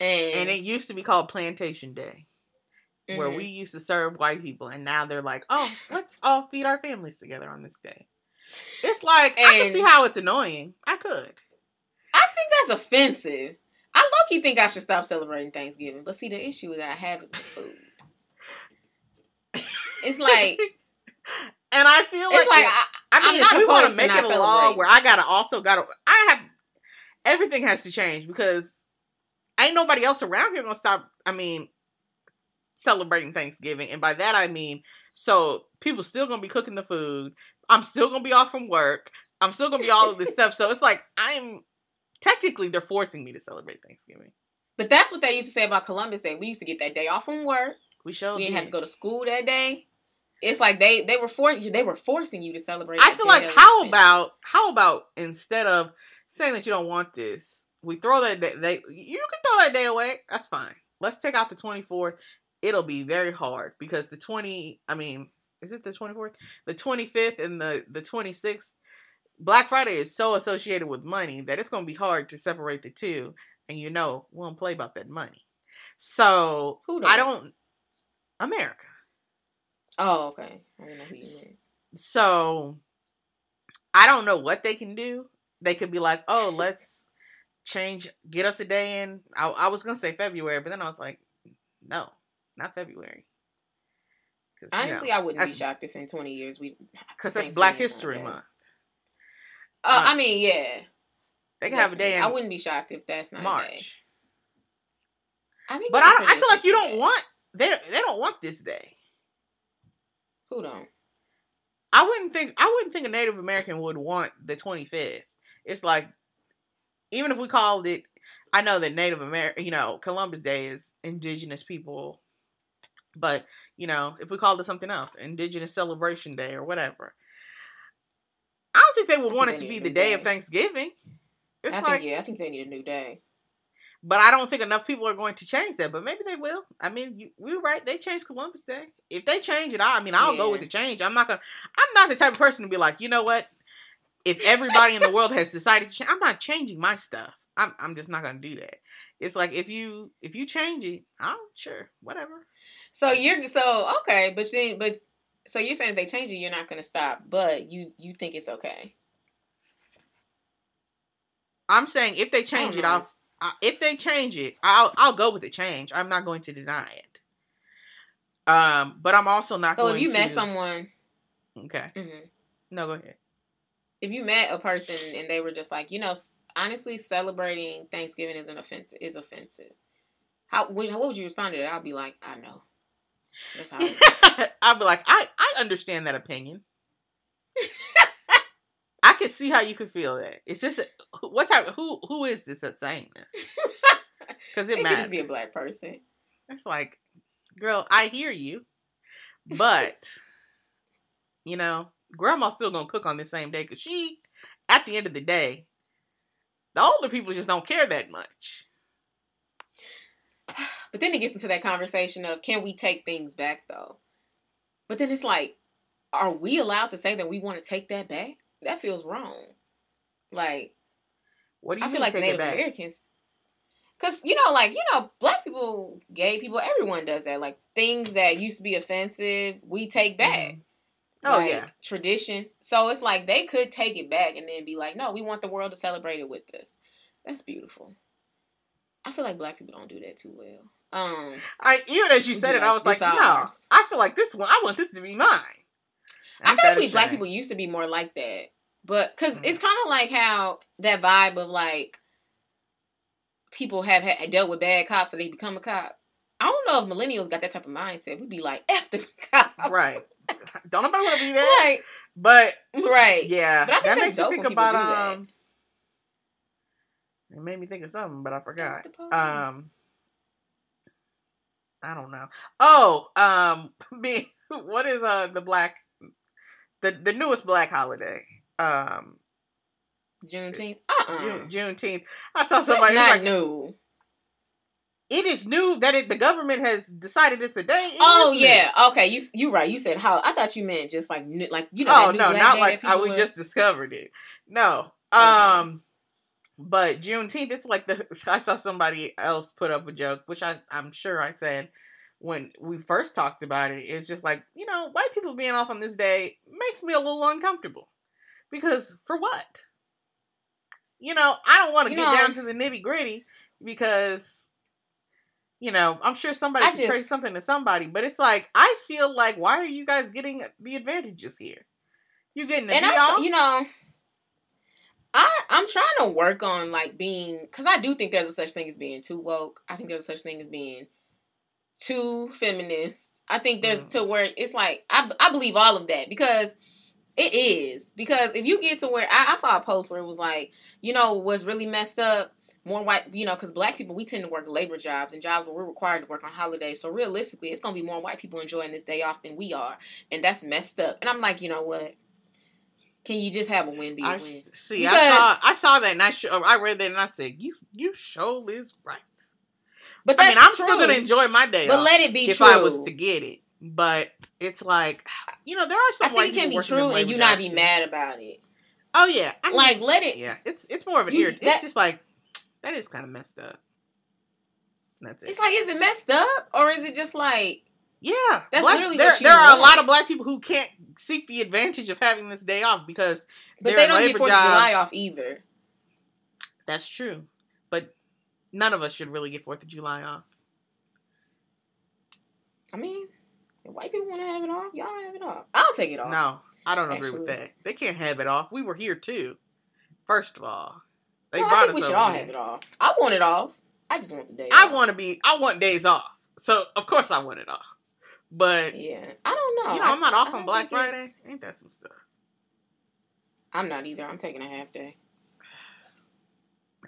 And, And it used to be called Plantation Day, where mhm. we used to serve white people, and now they're like, "Oh, let's all feed our families together on this day." It's like I can see how it's annoying. I could. I think that's offensive. I low key think I should stop celebrating Thanksgiving. But see, the issue that I have is the food. It's like (laughs) and I feel like, it's like it- I, I I'm mean, not if we want to make it a law where I gotta also gotta, I have everything has to change because ain't nobody else around here gonna stop. I mean, celebrating Thanksgiving, and by that I mean, so people still gonna be cooking the food. I'm still gonna be off from work. I'm still gonna be all of this (laughs) stuff. So it's like I'm technically they're forcing me to celebrate Thanksgiving. but that's what they used to say about Columbus Day. We used to get that day off from work. We showed we didn't have to go to school that day. It's like they they were for they were forcing you to celebrate. I feel like how about how about instead of saying that you don't want this, we throw that day. They you can throw that day away. That's fine. Let's take out the twenty fourth. It'll be very hard because the twenty. I mean, is it the twenty fourth? The twenty fifth and the the twenty sixth. Black Friday is so associated with money that it's going to be hard to separate the two. And you know, we don't play about that money. So Who I don't. America. Oh, okay. I don't know who you mean. So I don't know what they can do. They could be like, oh, let's change, get us a day in. I, I was gonna say February, but then I was like, no, not February. Honestly, I wouldn't be shocked if in twenty years we. because that's Black History. Month. Uh, I mean, yeah. They can have a day in I wouldn't be shocked if that's not. March. I mean, But I I feel like you don't day. want they don't- they don't want this day. Who don't? I wouldn't think I wouldn't think a Native American would want the 25th. It's like even if we called it, I know that Native American, you know, Columbus Day is Indigenous people, but you know, if we called it something else, Indigenous Celebration Day or whatever, I don't think they would I want it to be the day day. of Thanksgiving. It's I like, think yeah, I think they need a new day. but I don't think enough people are going to change that. But maybe they will. I mean, you, we were right. They changed Columbus Day. If they change it, I, I mean, I'll go with the change. I'm not gonna. I'm not the type of person to be like, you know what? If everybody in the world has decided to change, I'm not changing my stuff. I'm I'm just not gonna do that. It's like if you if you change it, I'm sure whatever. So you're so okay, but then but so you're saying if they change it, you're not gonna stop, but you you think it's okay. I'm saying if they change it, I'll I, if they change it, I'll I'll go with the change. I'm not going to deny it. Um, but I'm also not. So going if you to, met someone, okay, mhm. no, go ahead. if you met a person and they were just like, you know, honestly, celebrating Thanksgiving is an offense is offensive. How what would you respond to that? I'll be like, I know. That's how. (laughs) I'll be like, I I understand that opinion. (laughs) I can see how you could feel that. It's just what type who who is this that's saying this? (laughs) Because it it could matters. just be a black person. It's like, girl, I hear you, but you know, grandma's still gonna cook on the same day because she, at the end of the day, the older people just don't care that much. (sighs) (sighs) (sighs) But then it gets into that conversation of can we take things back though? But then it's like, are we allowed to say that we want to take that back? That feels wrong. Like What do you I feel like Native? Americans, because you know, like you know, black people, gay people, everyone does that. Like things that used to be offensive, we take back. Mhm. Oh like, yeah, traditions. So it's like they could take it back and then be like, no, we want the world to celebrate it with us. That's beautiful. I feel like black people don't do that too well. Um, I even as you said it, like, I was like, "This no. I feel like this one. I want this to be mine. I feel like we black people used to be more like that, but because Mhm. it's kind of like how that vibe of like people have ha- dealt with bad cops, so they become a cop. I don't know if millennials got that type of mindset. We'd be like, "F the (laughs) cops," right. (laughs) Don't nobody want to be that, Like, but right. yeah, But I think that that's makes you think about um. It made me think of something, but I forgot. Um, I don't know. Oh, um, (laughs) being what is uh the black, the the newest black holiday? Um, Juneteenth. Uh uh June Juneteenth. I saw somebody not like, new. it is new that it, the government has decided it's a day. It Oh is new. yeah, okay. You you right. You said how? I thought you meant just like new, like you know. oh that new no, not like I we just discovered it. No. Okay. Um but Juneteenth, it's like the (laughs) I saw somebody else put up a joke, which I, I'm sure I said when we first talked about it. It's just like, you know, white people being off on this day makes me a little uncomfortable. Because for what? You know, I don't want to get know- down to the nitty gritty because you know, I'm sure somebody I can trace just- something to somebody, but it's like I feel like why are you guys getting the advantages here? You getting the and I, off? you know, I I'm trying to work on like being because I do think there's a such thing as being too woke. I think there's a such thing as being too feminist. I think there's Mm. to where it's like I I believe all of that because it is because if you get to where I, I saw a post where it was like you know was really messed up more white you know because black people we tend to work labor jobs and jobs where we're required to work on holidays so realistically it's gonna be more white people enjoying this day off than we are and that's messed up and i'm like you know what can you just have a win be a I win see. I saw. I saw that, and I sh- uh, I read that, and I said, "You, you show is right." but I mean, I'm true. still gonna enjoy my day but let it be if true I was to get it. But it's like, you know, there are some i think it can be true and you not be mad about it Oh yeah, I mean, like let it yeah, it's it's more of an that- It's just like that is kind of messed up. That's it. it's like is it messed up or is it just like yeah, That's black- literally there. there are a lot of black people who can't seek the advantage of having this day off because but they don't get fourth of july off either That's true, but none of us should really get Fourth of July off. i mean if white people want to have it off y'all have it off i'll take it off No, I don't agree with that. They can't have it off. We were here too. First of all, they No, I brought think us we should all here. have it off i want it off i just want the day I want to be. I want days off. So of course I want it off. But yeah i don't know you know, I'm not off I on Black think it's- Friday. Ain't that some stuff? i'm not either i'm taking a half day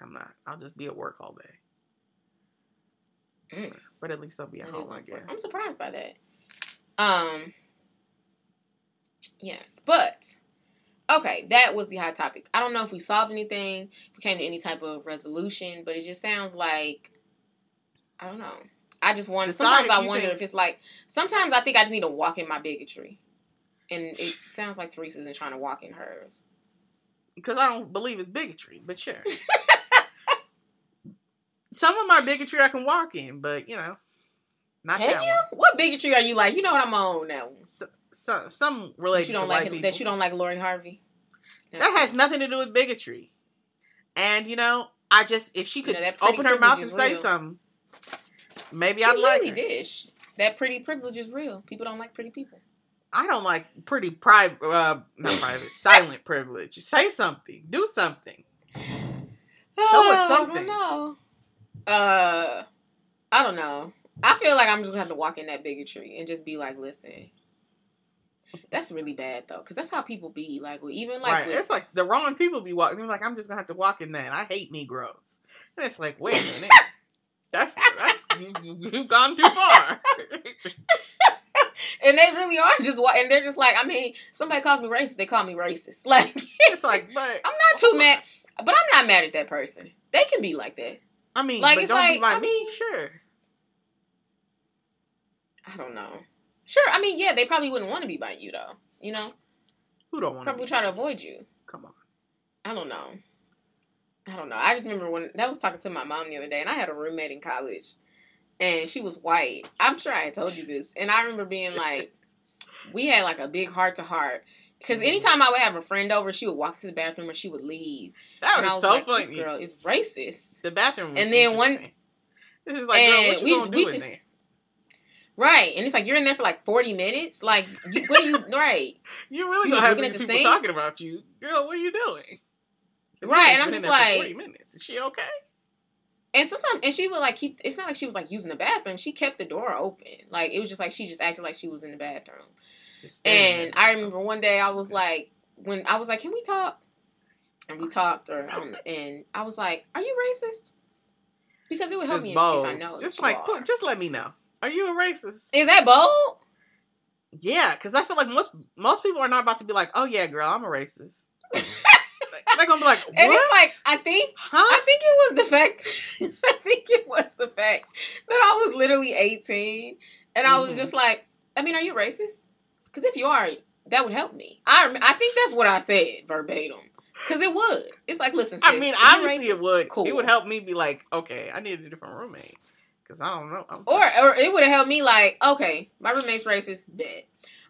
I'm not. I'll just be at work all day. Mm. But at least I'll be at home, I guess. I'm surprised by that. Um. Yes, but okay, that was the hot topic. I don't know if we solved anything, if we came to any type of resolution, but it just sounds like I don't know. I just wonder. Sometimes I wonder think- if it's like. Sometimes I think I just need to walk in my bigotry, and it (sighs) sounds like Teresa isn't trying to walk in hers. Because I don't believe it's bigotry, but sure. (laughs) Some of my bigotry I can walk in, but you know, not Can that you? one. What bigotry are you like? You know what I'm on that one. So, so, some That related you don't like that you don't like Lori Harvey. That has nothing to do with bigotry. And you know, I just if she You could know, open her mouth and say real. something, maybe I'd like really her. did. Sh- That pretty privilege is real. People don't like pretty people. I don't like pretty private, uh, not (laughs) private, silent privilege. Say something, do something. (sighs) Show us something. I don't know. Uh, I don't know. I feel like I'm just gonna have to walk in that bigotry and just be like, listen. That's really bad though, because that's how people be. Like, well, even like, right? with- It's like the wrong people be walking. They're like, I'm just gonna have to walk in that. I hate Negroes, and it's like, wait a minute. (laughs) That's that's you, you, you've gone too far. (laughs) and they really are just and they're just like, I mean, somebody calls me racist, they call me racist. (laughs) Like, it's like, but I'm not too mad, but I'm not mad at that person. They can be like that. I mean, Like, but it's don't be like, I me. mean- Sure. I don't know. Sure, I mean, yeah, they probably wouldn't want to be by you though. You know, Who don't want probably to? try to avoid you. Come on. I don't know. I don't know. I just remember when that was talking to my mom the other day, and I had a roommate in college, and she was white. I'm sure I told you this, and I remember being like, (laughs) we had like a big heart to heart. Because Mm-hmm. anytime I would have a friend over, she would walk to the bathroom or she would leave. That and I was was so like, funny. this girl is racist. The bathroom. Was And then one- This (laughs) is like, girl, what you we- gonna do we in just- there? Right. And it's like, you're in there for like 40 minutes? Like, you, what are you, (laughs) right. You really you gonna was have these at the people sink? talking about you, girl? What are you doing? The Right, and I'm just in there for like- 40 minutes. Is she okay? And sometimes, and she would like keep, it's not like she was like using the bathroom. She kept the door open. Like, it was just like she just acted like she was in the bathroom. Just And. I remember one day I was like, when I was like, "Can we talk?" And we talked, or I and I was like, "Are you racist?" Because it would help just me bold. if I know. Just like, put- just let me know. Are you a racist? is that bold? yeah, because I feel like most most people are not about to be like, oh yeah, girl, I'm a racist. (laughs) They're gonna be like, what? And it's like I think huh? I think it was the fact. (laughs) I think it was the fact that I was literally eighteen, and I was Mhm. just like, I mean, are you racist? Because if you are, that would help me. I I think that's what I said verbatim. Because it would. It's like, listen, sis, I mean, obviously racist? it would. Cool. It would help me be like, okay, I need a different roommate because I don't know. I'm Or or it would have helped me like, okay, my roommate's racist, bet.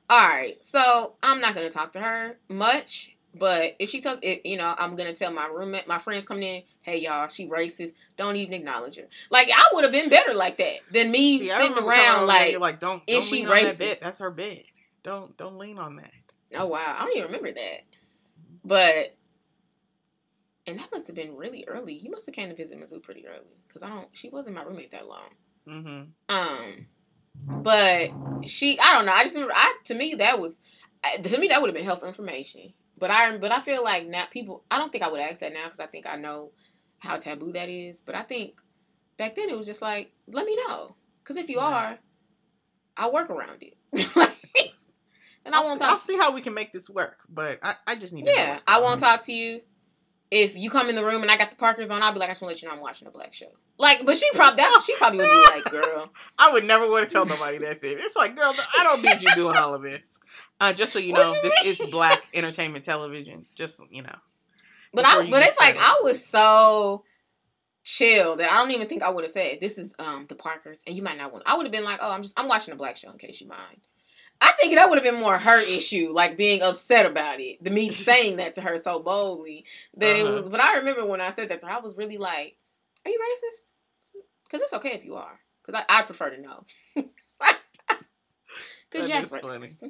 All right, so I'm not gonna talk to her much, but if she tells, it, you know, I'm gonna tell my roommate, my friends coming in, hey y'all, she racist. Don't even acknowledge her. Like I would have been better like that than me See, sitting around like, like, don't, is don't she that racist? bed. That's her bed. Don't don't lean on that. oh wow, I don't even remember that. But and that must have been really early. You must have came to visit Mizzou pretty early because I don't. She wasn't my roommate that long. Mm-hmm. Um, but she, I don't know. I just remember, I to me that was, to me that would have been helpful information. But I, but I feel like now people, I don't think I would ask that now because I think I know how taboo that is. But I think back then it was just like, let me know, because if you are, I'll work around it. (laughs) and I I'll, won't see, I'll see how we can make this work, but I, I just need to know Yeah, I won't on. talk to you. If you come in the room and I got the Parkers on, I'll be like, I just want to let you know I'm watching a black show. Like, but she probably that she probably would be like, girl, (laughs) I would never want to tell nobody that thing. It's like, girl, I don't need you doing all of this. Uh, just so you know, you this mean? is black (laughs) entertainment television. Just you know, But I, but it's like. I was so chill that I don't even think I would have said this is um the Parkers, and you might not want. I would have been like, oh, I'm just I'm watching a black show in case you mind. I think that would have been more her issue, like being upset about it, than me (laughs) saying that to her so boldly that it Uh-huh. was. But I remember when I said that to her, I was really like, "Are you racist?" Because it's okay if you are. Because I, I prefer to know. (laughs) Because you're racist.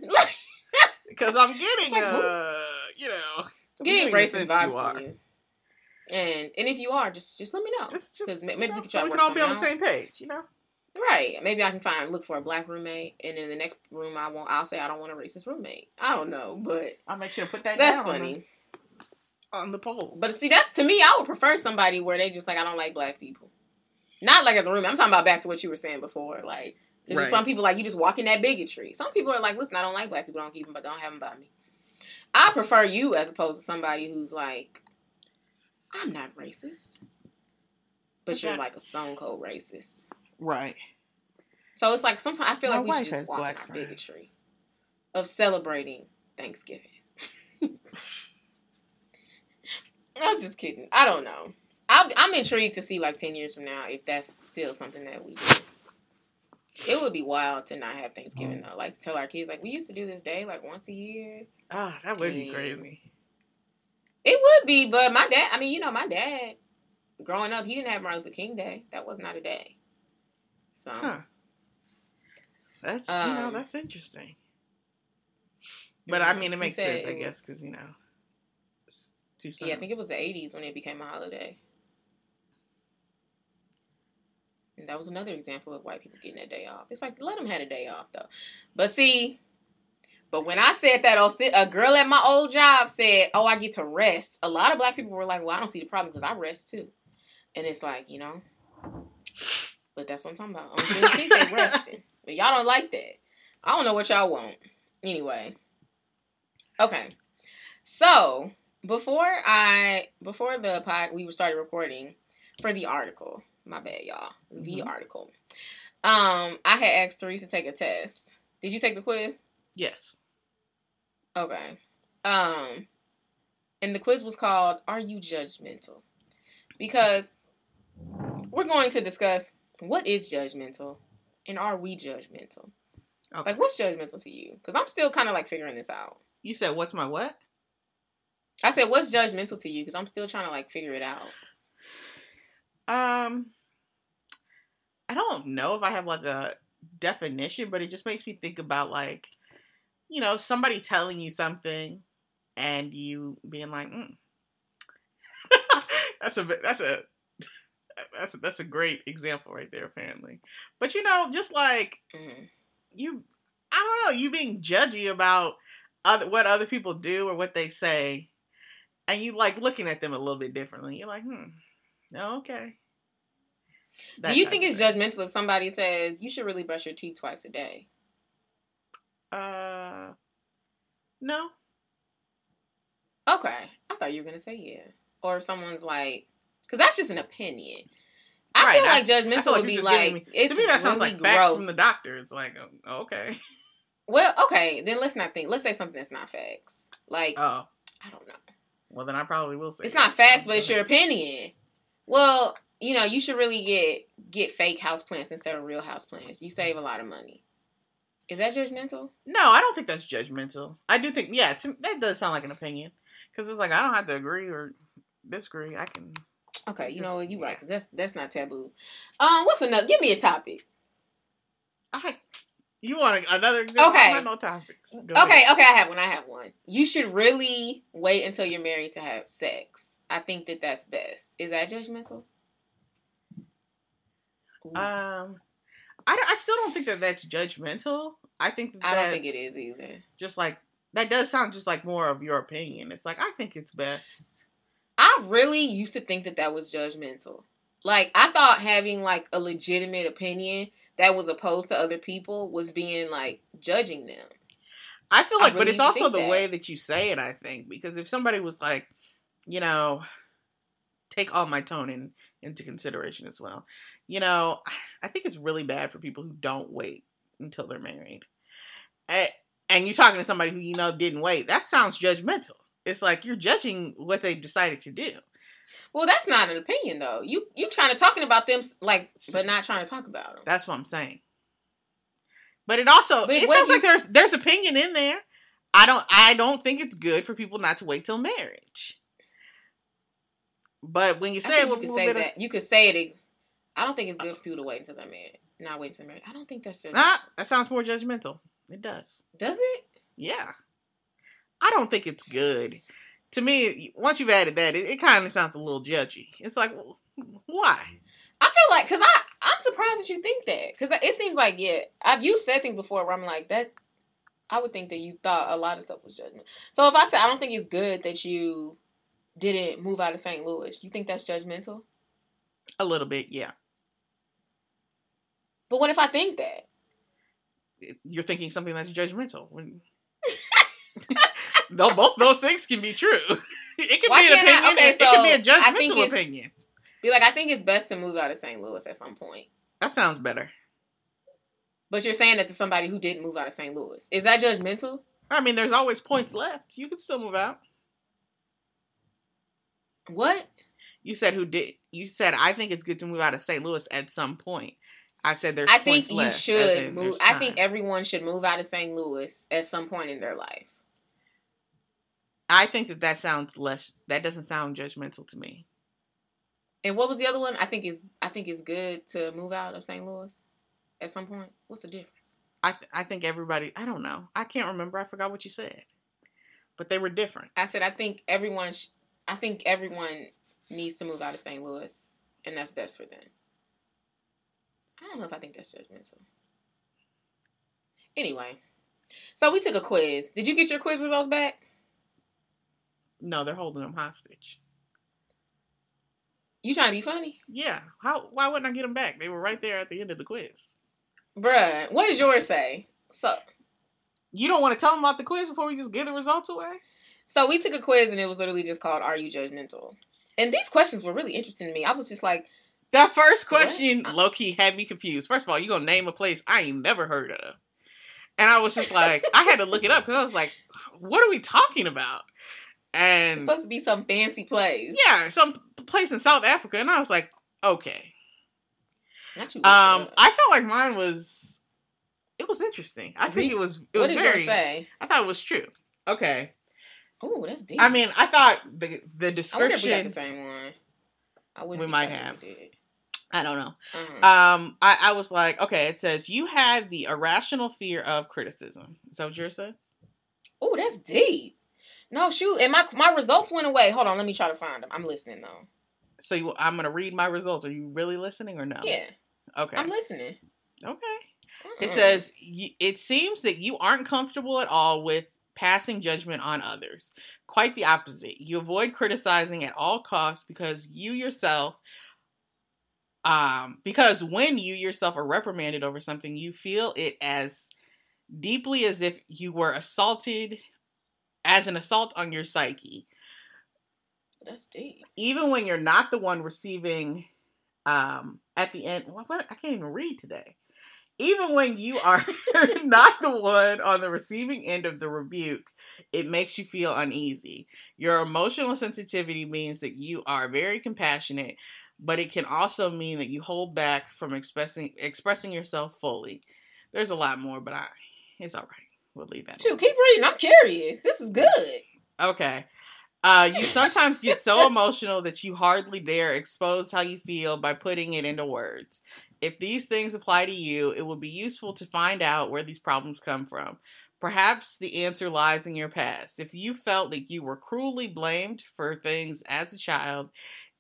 Because I'm (laughs) getting, like, uh, you know, I'm getting racist vibes you are. from you. And and if you are, just just let me know. just, just you maybe know, we can so we can all be on the same page, you know. Right. Maybe I can find look for a black roommate, and in the next room I won't. I'll say I don't want a racist roommate. I don't know, but I'll make sure to put that that's down. on funny. on the poll. But see, that's to me, I would prefer somebody where they just like, I don't like black people. Not like as a roommate. I'm talking about back to what you were saying before. Like, there's Right. some people like you just walk in that bigotry. Some people are like, listen, I don't like black people. Don't keep them, but don't have them by me. I prefer you as opposed to somebody who's like, I'm not racist, but you're like a stone cold racist. Right. So it's like sometimes I feel My like we should just walk in black our friends. bigotry of celebrating Thanksgiving. (laughs) I'm just kidding. I don't know. I'm, I'm intrigued to see like ten years from now if that's still something that we do. It would be wild to not have Thanksgiving though. Like to tell our kids like we used to do this day like once a year. Ah, that would be crazy. It would be, but my dad. I mean, you know, my dad. Growing up, he didn't have Martin Luther King Day. That was not a day. So Huh. That's you know Um, that's interesting. But I mean, it makes said sense, I guess, because you know, too. Yeah, I think it was the 80s when it became a holiday. And that was another example of white people getting a day off. It's like, let them have a day off, though. But see, but when I said that, oh, a girl at my old job said, oh, I get to rest. A lot of black people were like, well, I don't see the problem because I rest too. And it's like, you know, but that's what I'm talking about. On Juneteenth, they (laughs) resting. But y'all don't like that. I don't know what y'all want. Anyway. Okay. So before I before the pod we started recording for the article. My bad, y'all. The Mhm. article. Um, I had asked Therese to take a test. Did you take the quiz? yes. Okay. Um, and the quiz was called "Are You Judgmental?" Because we're going to discuss what is judgmental and are we judgmental. Okay. Like, what's judgmental to you? Because I'm still kind of like figuring this out. You said what's my what? I said, what's judgmental to you? Because I'm still trying to like figure it out. Um, I don't know if I have like a definition, but it just makes me think about like, you know, somebody telling you something and you being like, mm. (laughs) that's a that's a (laughs) that's a, that's a great example right there, apparently. But you know, just like Mhm. you, I don't know, you being judgy about other what other people do or what they say, and you like looking at them a little bit differently. You're like, hmm, okay. That Do you think it's thing. judgmental if somebody says you should really brush your teeth twice a day? Uh, no. Okay, I thought you were gonna say yeah. Or if someone's like, because that's just an opinion. I Right, feel I- like judgmental feel like would be like me- it's to me, that sounds really like facts gross. from the doctor. It's like, oh, okay. Well, okay, then let's not think. Let's say something that's not facts. Like Oh, I don't know. well, then I probably will say It's yes. not facts, but it's your opinion. Well, you know, you should really get get fake house plants instead of real house plants. You save a lot of money. Is that judgmental? No, I don't think that's judgmental. I do think, yeah, to, that does sound like an opinion because it's like I don't have to agree or disagree. I can. Okay, you Just- know what? You right, yeah. because that's that's not taboo. Um, what's another? Give me a topic. I. You want another example? Okay. No topics. Go Okay, ahead. okay, I have one. I have one. You should really wait until you're married to have sex. I think that that's best. Is that judgmental? Ooh, Um, I, don't- I still don't think that that's judgmental. I think that I don't think it is either. Just like that does sound just like more of your opinion. It's like I think it's best. I really used to think that that was judgmental. Like I thought having like a legitimate opinion that was opposed to other people was being like judging them. I feel I like, but it's also the that. way that you say it. I think because if somebody was like, you know, take all my tone in, into consideration as well. You know, I think it's really bad for people who don't wait until they're married. And, and you're talking to somebody who you know didn't wait. That sounds judgmental. It's like you're judging what they decided to do. Well, that's not an opinion though. You you trying to talking about them like, but not trying to talk about them. That's what I'm saying. But it also But it sounds like there's there's opinion in there. I don't I don't think it's good for people not to wait till marriage. But when you say it you could say bit of that. You could say it. I don't think it's good for people to wait until they're married. Not wait until married. I don't think that's just. ah, that sounds more judgmental. It does. Does it? Yeah. I don't think it's good. To me, once you've added that, it, it kind of sounds a little judgy. It's like, why? I feel like because I I'm surprised that you think that because it seems like yeah I've you've said things before where I'm like that I would think that you thought a lot of stuff was judgment. So if I say I don't think it's good that you didn't move out of St. Louis, you think that's judgmental? A little bit, yeah. But what if I think that? You're thinking something that's judgmental. No, (laughs) both those things can be true. (laughs) It can Why be an can't I- opinion. okay, it can be a so judgmental opinion. Be like, I think it's best to move out of St. Louis at some point. That sounds better. But you're saying that to somebody who didn't move out of St. Louis. Is that judgmental? I mean, there's always points left. You can still move out. What? You said who did? You said I think it's good to move out of St. Louis at some point. I said there's I think you left. should move. I think everyone should move out of St. Louis at some point in their life. I think that that sounds less. That doesn't sound judgmental to me. And what was the other one? I think is I think it's good to move out of St. Louis at some point. What's the difference? I th- I think everybody. I don't know. I can't remember. I forgot what you said. But they were different. I said I think everyone. Sh- I think everyone needs to move out of St. Louis, and that's best for them. I don't know if I think that's judgmental. Anyway, so we took a quiz. Did you get your quiz results back? No, they're holding them hostage. You trying to be funny, Yeah. How? Why wouldn't I get them back? They were right there at the end of the quiz. bruh? What did yours say? So, You don't want to tell them about the quiz before we just give the results away? So we took a quiz, and it was literally just called "Are you judgmental?" And these questions were really interesting to me. I was just like, That first question, low key, had me confused. First of all, you gonna name a place I ain't never heard of, and I was just like, I had to look it up because I was like, what are we talking about? it's And supposed to be some fancy place. yeah, some place in South Africa, and I was like, okay. Um. I felt like mine was, it was interesting. I think it was, it what was did very. I thought it was true. Okay. Oh, that's deep. I mean, I thought the the description. I we got the same one. I wouldn't We might have. we. I don't know. Uh-huh. Um, I, I was like, okay, it says you have the irrational fear of criticism. Is that what yours says? oh, that's deep. No, shoot, and my my results went away. Hold on, let me try to find them. I'm listening though. So you, I'm gonna read my results. Are you really listening or no? Yeah, Okay. I'm listening. okay. It Mm-mm. says it seems that you aren't comfortable at all with passing judgment on others. Quite the opposite. You avoid criticizing at all costs because you yourself um because when you yourself are reprimanded over something, you feel it as deeply as if you were assaulted as an assault on your psyche. that's deep. Even when you're not the one receiving um at the end I can't even read today even when you are (laughs) not the one on the receiving end of the rebuke, it makes you feel uneasy. Your emotional sensitivity means that you are very compassionate, but it can also mean that you hold back from expressing expressing yourself fully. There's a lot more, but I it's all right. We'll leave that. Shoot, keep reading. I'm curious. This is good. Okay. Uh, you sometimes get so emotional that you hardly dare expose how you feel by putting it into words. If these things apply to you, it will be useful to find out where these problems come from. Perhaps the answer lies in your past. If you felt that you were cruelly blamed for things as a child,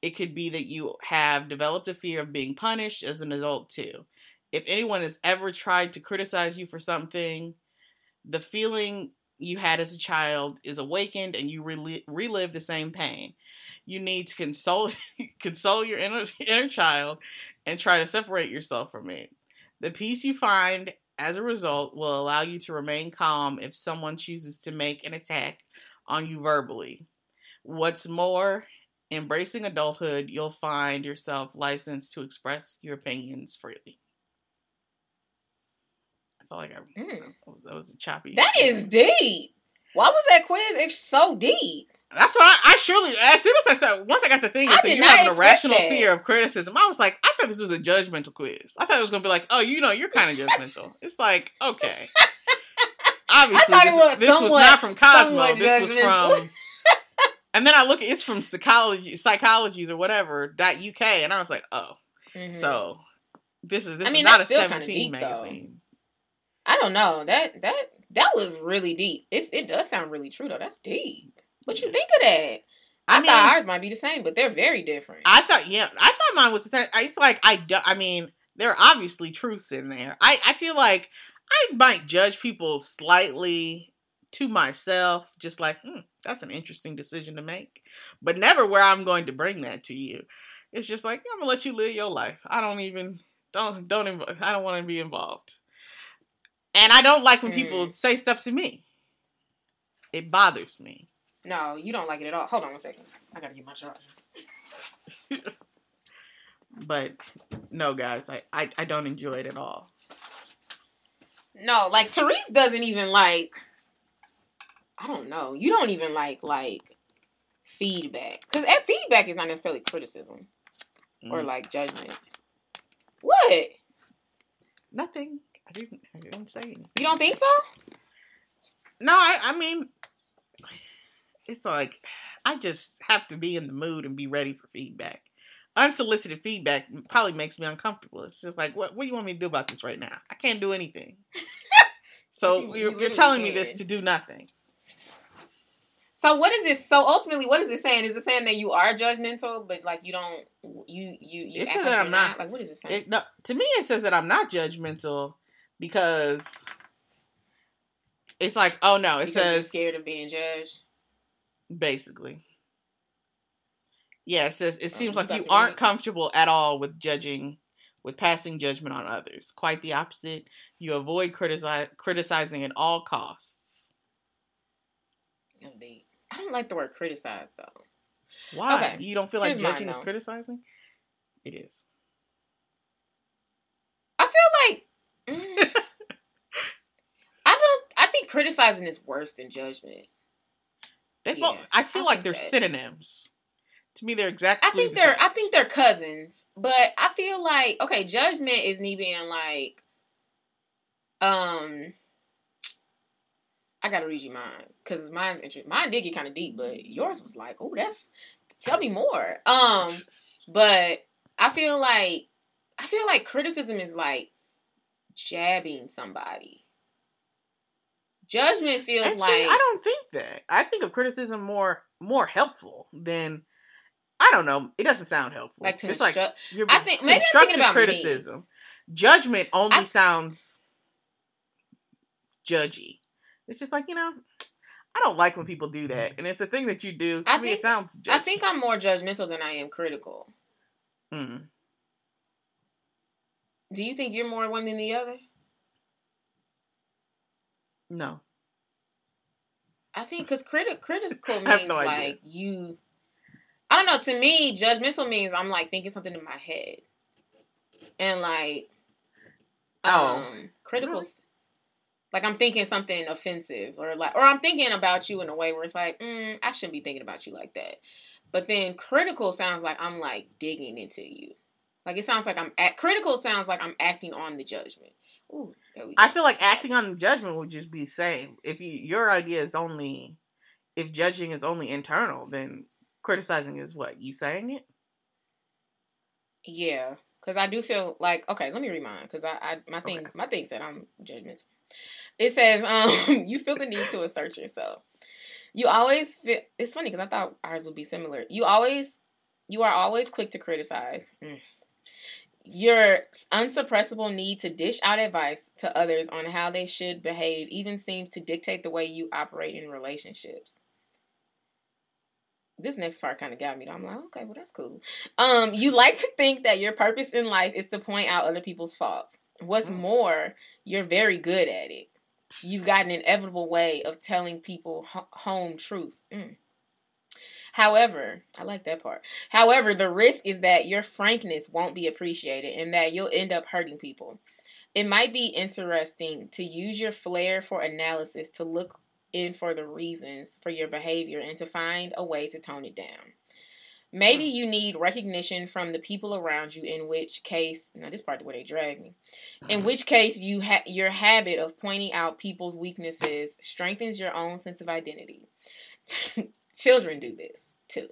it could be that you have developed a fear of being punished as an adult too. If anyone has ever tried to criticize you for something, the feeling you had as a child is awakened and you rel- relive the same pain. You need to console (laughs) console your inner, inner child and try to separate yourself from it. The peace you find as a result will allow you to remain calm if someone chooses to make an attack on you verbally. What's more, embracing adulthood, you'll find yourself licensed to express your opinions freely. I felt like I, Mm. that was a choppy. That is deep. Why was that quiz it's so deep? That's what I, I surely. As soon as I said, once I got the thing, I it said you have an irrational that. fear of criticism. I was like, I thought this was a judgmental quiz. I thought it was gonna be like, oh, you know, you're kind of judgmental. (laughs) it's like, okay, (laughs) obviously this, was this was not from Cosmo. somewhat This was from. (laughs) And then I look, it's from psychology, psychologies or whatever dot uk, and I was like, oh, Mhm. so this is this I mean, is not a that's still kinda seventeen deep, though. magazine. I don't know. That that that was really deep. It's, it does sound really true though. That's deep. What you think of that? I, I mean, thought ours might be the same, but they're very different. I thought, yeah, I thought mine was. The same. It's like I, do, I mean, there are obviously truths in there. I, I feel like I might judge people slightly to myself, just like, hmm, that's an interesting decision to make. But never where I'm going to bring that to you. It's just like, I'm gonna let you live your life. I don't even don't don't inv- I don't want to be involved. And I don't like when people Mm. say stuff to me. It bothers me. No, you don't like it at all. Hold on one second. I gotta get my charger. (laughs) But no, guys, I, I, I don't enjoy it at all. No, like Therese doesn't even like. I don't know. You don't even like like feedback because feedback is not necessarily criticism or Mm. like judgment. What? Nothing. I didn't, I didn't say anything. You don't think so? No, I, I mean, it's like (sighs) I just have to be in the mood and be ready for feedback. Unsolicited feedback probably makes me uncomfortable. It's just like, what, what do you want me to do about this right now? I can't do anything. (laughs) so You- you you're, you're literally telling me this to do nothing. So what is this? So ultimately, what is it saying? Is it saying that you are judgmental, but like you don't, you you you It says that I'm not. Like what is it saying? It, no, to me, it says that I'm not judgmental because it's like, oh no, it Because you're says scared of being judged. Basically. Yeah, it says it seems you like you aren't comfortable at all with judging, with passing judgment on others. Quite the opposite. You avoid criticize, criticizing at all costs. Deep. I don't like the word criticize though. Why? Okay, You don't feel like here's mine, judging is criticizing? It is. I feel like mm, (laughs) I don't. I think criticizing is worse than judgment. They both. I feel I like they're that. synonyms. To me, they're exactly. I think the they're. same. I think they're cousins, but I feel like okay, judgment is me being like, um. I gotta read you mine because mine's interesting. Mine did get kind of deep, but yours was like, oh, that's tell me more. Um, but I feel like I feel like criticism is like jabbing somebody. Judgment feels And like I don't think that. I think of criticism more more helpful than. I don't know. It doesn't sound helpful. like to it's like instruct. you're I think- maybe I'm thinking about me. criticism. Judgment only I- sounds judgy. It's just like you know, I don't like when people do that, and it's a thing that you do. To I me, think- it sounds. Judgy. I think I'm more judgmental than I am critical. Mm. Do you think you're more one than the other? No. I think because criti- critical (laughs) means no like you. I don't know. To me, judgmental means I'm like thinking something in my head, and like, Oh, um, critical. really? Like I'm thinking something offensive, or like, or I'm thinking about you in a way where it's like, mm, I shouldn't be thinking about you like that. But then critical sounds like I'm like digging into you. Like it sounds like I'm at critical sounds like I'm acting on the judgment. Ooh, there we go. I feel like acting on the judgment would just be the same. If you your idea is only if judging is only internal, then criticizing is what you saying it. Yeah, because I do feel like okay. Let me remind because I, I my thing Okay. my thing said I'm judgmental. It says um (laughs) you feel the need to assert yourself. You always feel. It's funny because I thought ours would be similar. You always you are always quick to criticize. Mm. Your unsuppressible need to dish out advice to others on how they should behave even seems to dictate the way you operate in relationships. This next part kind of got me. though. I'm like, okay, well that's cool. Um, you like to think that your purpose in life is to point out other people's faults. What's Mm. more, you're very good at it. You've got an inevitable way of telling people ho- home truths. Mm. However, I like that part. However, the risk is that your frankness won't be appreciated and that you'll end up hurting people. It might be interesting to use your flair for analysis to look in for the reasons for your behavior and to find a way to tone it down. Maybe hmm. you need recognition from the people around you, in which case, now this part where they drag me, in mm-hmm. which case you ha- your habit of pointing out people's weaknesses strengthens your own sense of identity. (laughs) Children do this too.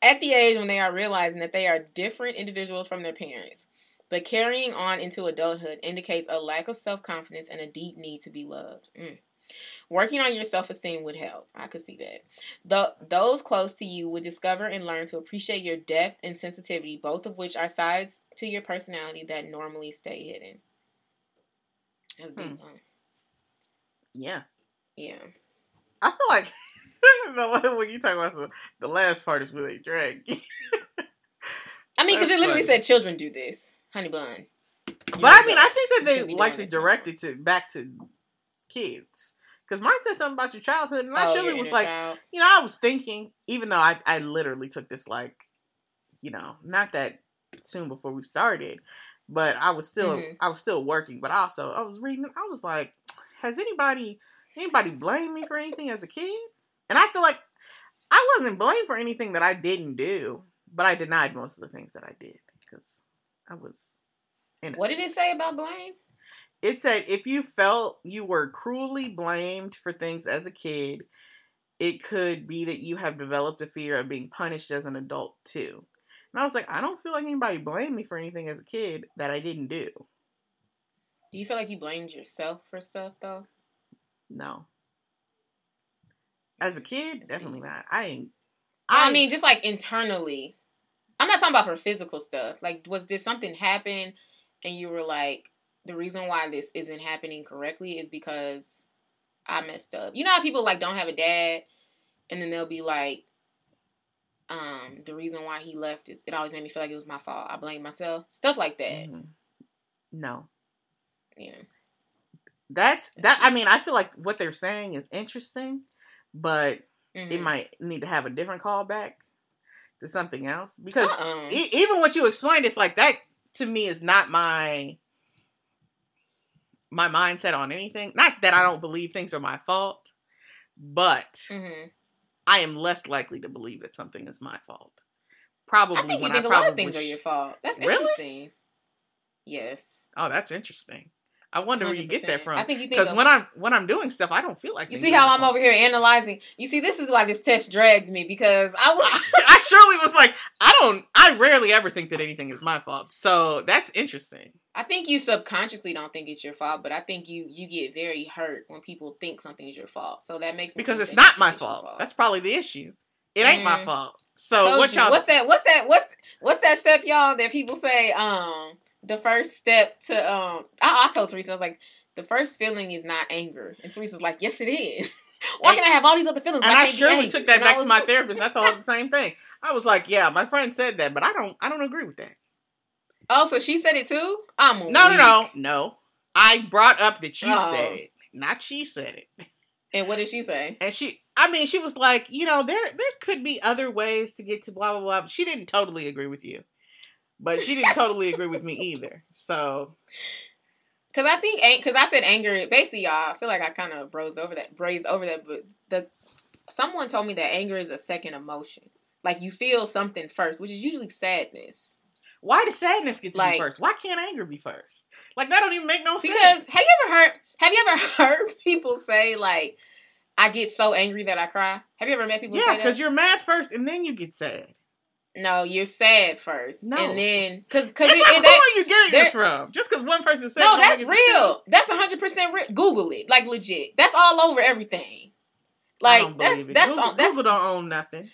At the age when they are realizing that they are different individuals from their parents, but carrying on into adulthood indicates a lack of self confidence and a deep need to be loved. Mm. Working on your self esteem would help. I could see that. The, those close to you would discover and learn to appreciate your depth and sensitivity, both of which are sides to your personality that normally stay hidden. That's Hmm. Yeah. Yeah. I feel like (laughs) the- (laughs) when you talk about some, the last part is really drag. (laughs) I mean, because it literally funny. said children do this, honey bun. But I mean, I think that they like to direct it to back to kids. Because mine said something about your childhood, and I Oh, surely was like, child. you know, I was thinking, even though I, I literally took this like, you know, not that soon before we started, but I was still Mhm. I was still working. But also, I was reading. I was like, has anybody anybody blamed me for anything as a kid? And I feel like I wasn't blamed for anything that I didn't do, but I denied most of the things that I did because I was. Innocent. What did it say about blame? It said if you felt you were cruelly blamed for things as a kid, it could be that you have developed a fear of being punished as an adult too. And I was like, I don't feel like anybody blamed me for anything as a kid that I didn't do. Do you feel like you blamed yourself for stuff though? No. As a kid, That's definitely not. I ain't. I, mean, just like internally. I'm not talking about for physical stuff. Like, was did something happen, and you were like, the reason why this isn't happening correctly is because I messed up. You know how people like don't have a dad, and then they'll be like, um, the reason why he left is it always made me feel like it was my fault. I blame myself. Stuff like that. Mhm. No. Know. That's that. I mean, I feel like what they're saying is interesting, but it Mhm. might need to have a different callback to something else because Uh-uh. e- even what you explained, it's like that to me is not my my mindset on anything. Not that I don't believe things are my fault, but Mhm. I am less likely to believe that something is my fault. Probably I think you think I a lot of things are your fault. That's Really? interesting. Yes. Oh, that's interesting. I wonder where you get that from. I think you Because when I'm when I'm doing stuff, I don't feel like You see how I'm fault. over here analyzing? You see, this is why this test dragged me because I was. (laughs) I surely was like, I don't. I rarely ever think that anything is my fault. So that's interesting. I think you subconsciously don't think it's your fault, but I think you you get very hurt when people think something is your fault. So that makes me because it's not my your fault. That's probably the issue. It ain't my Mhm. fault. So what y'all? What's that? What's that? What's what's that step, y'all? That people say, um, the first step to um. I, I told Teresa, I was like, the first feeling is not anger, and Teresa's like, yes, it is. (laughs) Why And- can I have all these other feelings? and I can't surely took that And I back to my therapist. I told her the same thing. I was like, "Yeah, my friend said that, but I don't. I don't agree with that." Oh, so she said it too? I'm No, no, no, no. I brought up that you Oh. said it, not she said it. (laughs) And what did she say? And she, I mean, she was like, you know, there there could be other ways to get to blah blah blah. She didn't totally agree with you, but she didn't totally agree with me either. So Because I think, because I said anger, basically, y'all, I feel like I kind of brazed over that, brazed over that, but the someone told me that anger is a second emotion. Like you feel something first, which is usually sadness. why does sadness get to Like- be first? Why can't anger be first? Like that don't even make no Because sense. Because have you ever heard? Have you ever (laughs) heard people say like, "I get so angry that I cry"? Have you ever met people yeah, say because you're mad first and then you get sad. No, you're sad first, No. and then because because It's like, it, who are you getting this from? Just because one person said no, that's make it the truth. real. That's hundred percent real. Google it, like legit. That's all over everything. Like that's it. that's Google, on, that's Google don't own nothing.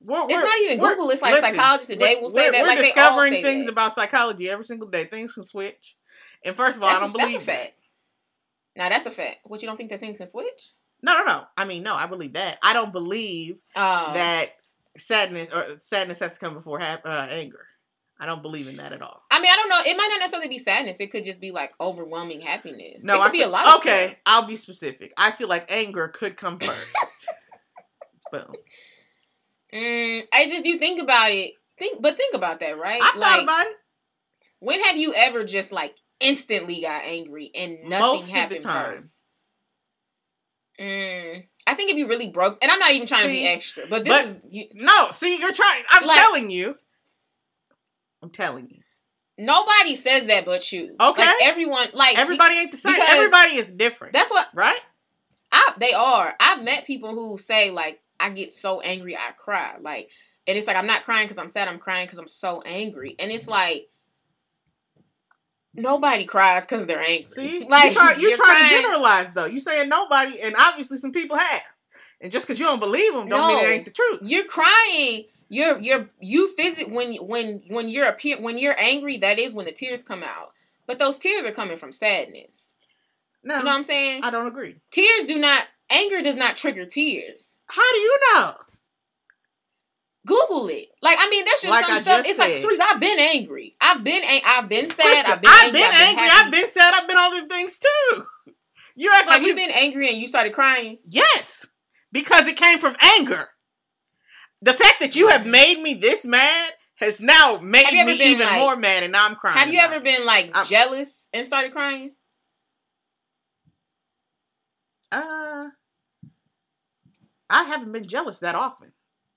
We're, It's we're- not even Google. It's like listen, Psychology Today will say that. We're like discovering things that. about psychology every single day. Things can switch. And first of all, That's, I don't a believe that. fact. Now that's a fact. What you don't think that things can switch? No, no, no. I mean, no, I believe that. I don't believe Um, that sadness or sadness has to come before ha- uh, anger. I don't believe in that at all. I mean, I don't know. It might not necessarily be sadness. It could just be like overwhelming happiness. No, it could I be feel, a lot. Okay. stuff. I'll be specific. I feel like anger could come first. (laughs) Boom. Mm, I just you think about it. Think, but think about that, right? I thought about it. when have you ever just like instantly got angry and nothing Most of the happened time. first? Mm, I think if you really broke, and I'm not even trying to be extra, but this but- is you, No, see, you're trying. I'm Like- telling you. I'm telling you. nobody says that but you. Okay. like everyone, like Everybody ain't the same. Everybody is different. That's what right? I they are. I've met people who say like I get so angry I cry. Like and it's like I'm not crying because I'm sad, I'm crying because I'm so angry. And it's like nobody cries because they're angry. See, like you try, you you're trying to generalize though. You're saying nobody, and obviously some people have. And just because you don't believe them, don't mean No. it ain't the truth. You're crying. You're you're you visit when when when you're appear when you're angry. That is when the tears come out. But those tears are coming from sadness. No, You know what I'm saying? I don't agree. tears do not anger does not trigger tears. How do you know? Google it. Like I mean, that's just Like some I stuff. It's like said. Teresa, I've been angry. I've been ang- I've been sad. Listen, I've been I've angry. been I've been angry. I've been sad. I've been all them things too. (laughs) You act like Have you you been angry and you started crying? Yes, because it came from anger. The fact that you have made me this mad has now made Have you ever me even like- more mad, and now I'm crying. Have you ever it. been like I'm- jealous and started crying? Uh, I haven't been jealous that often,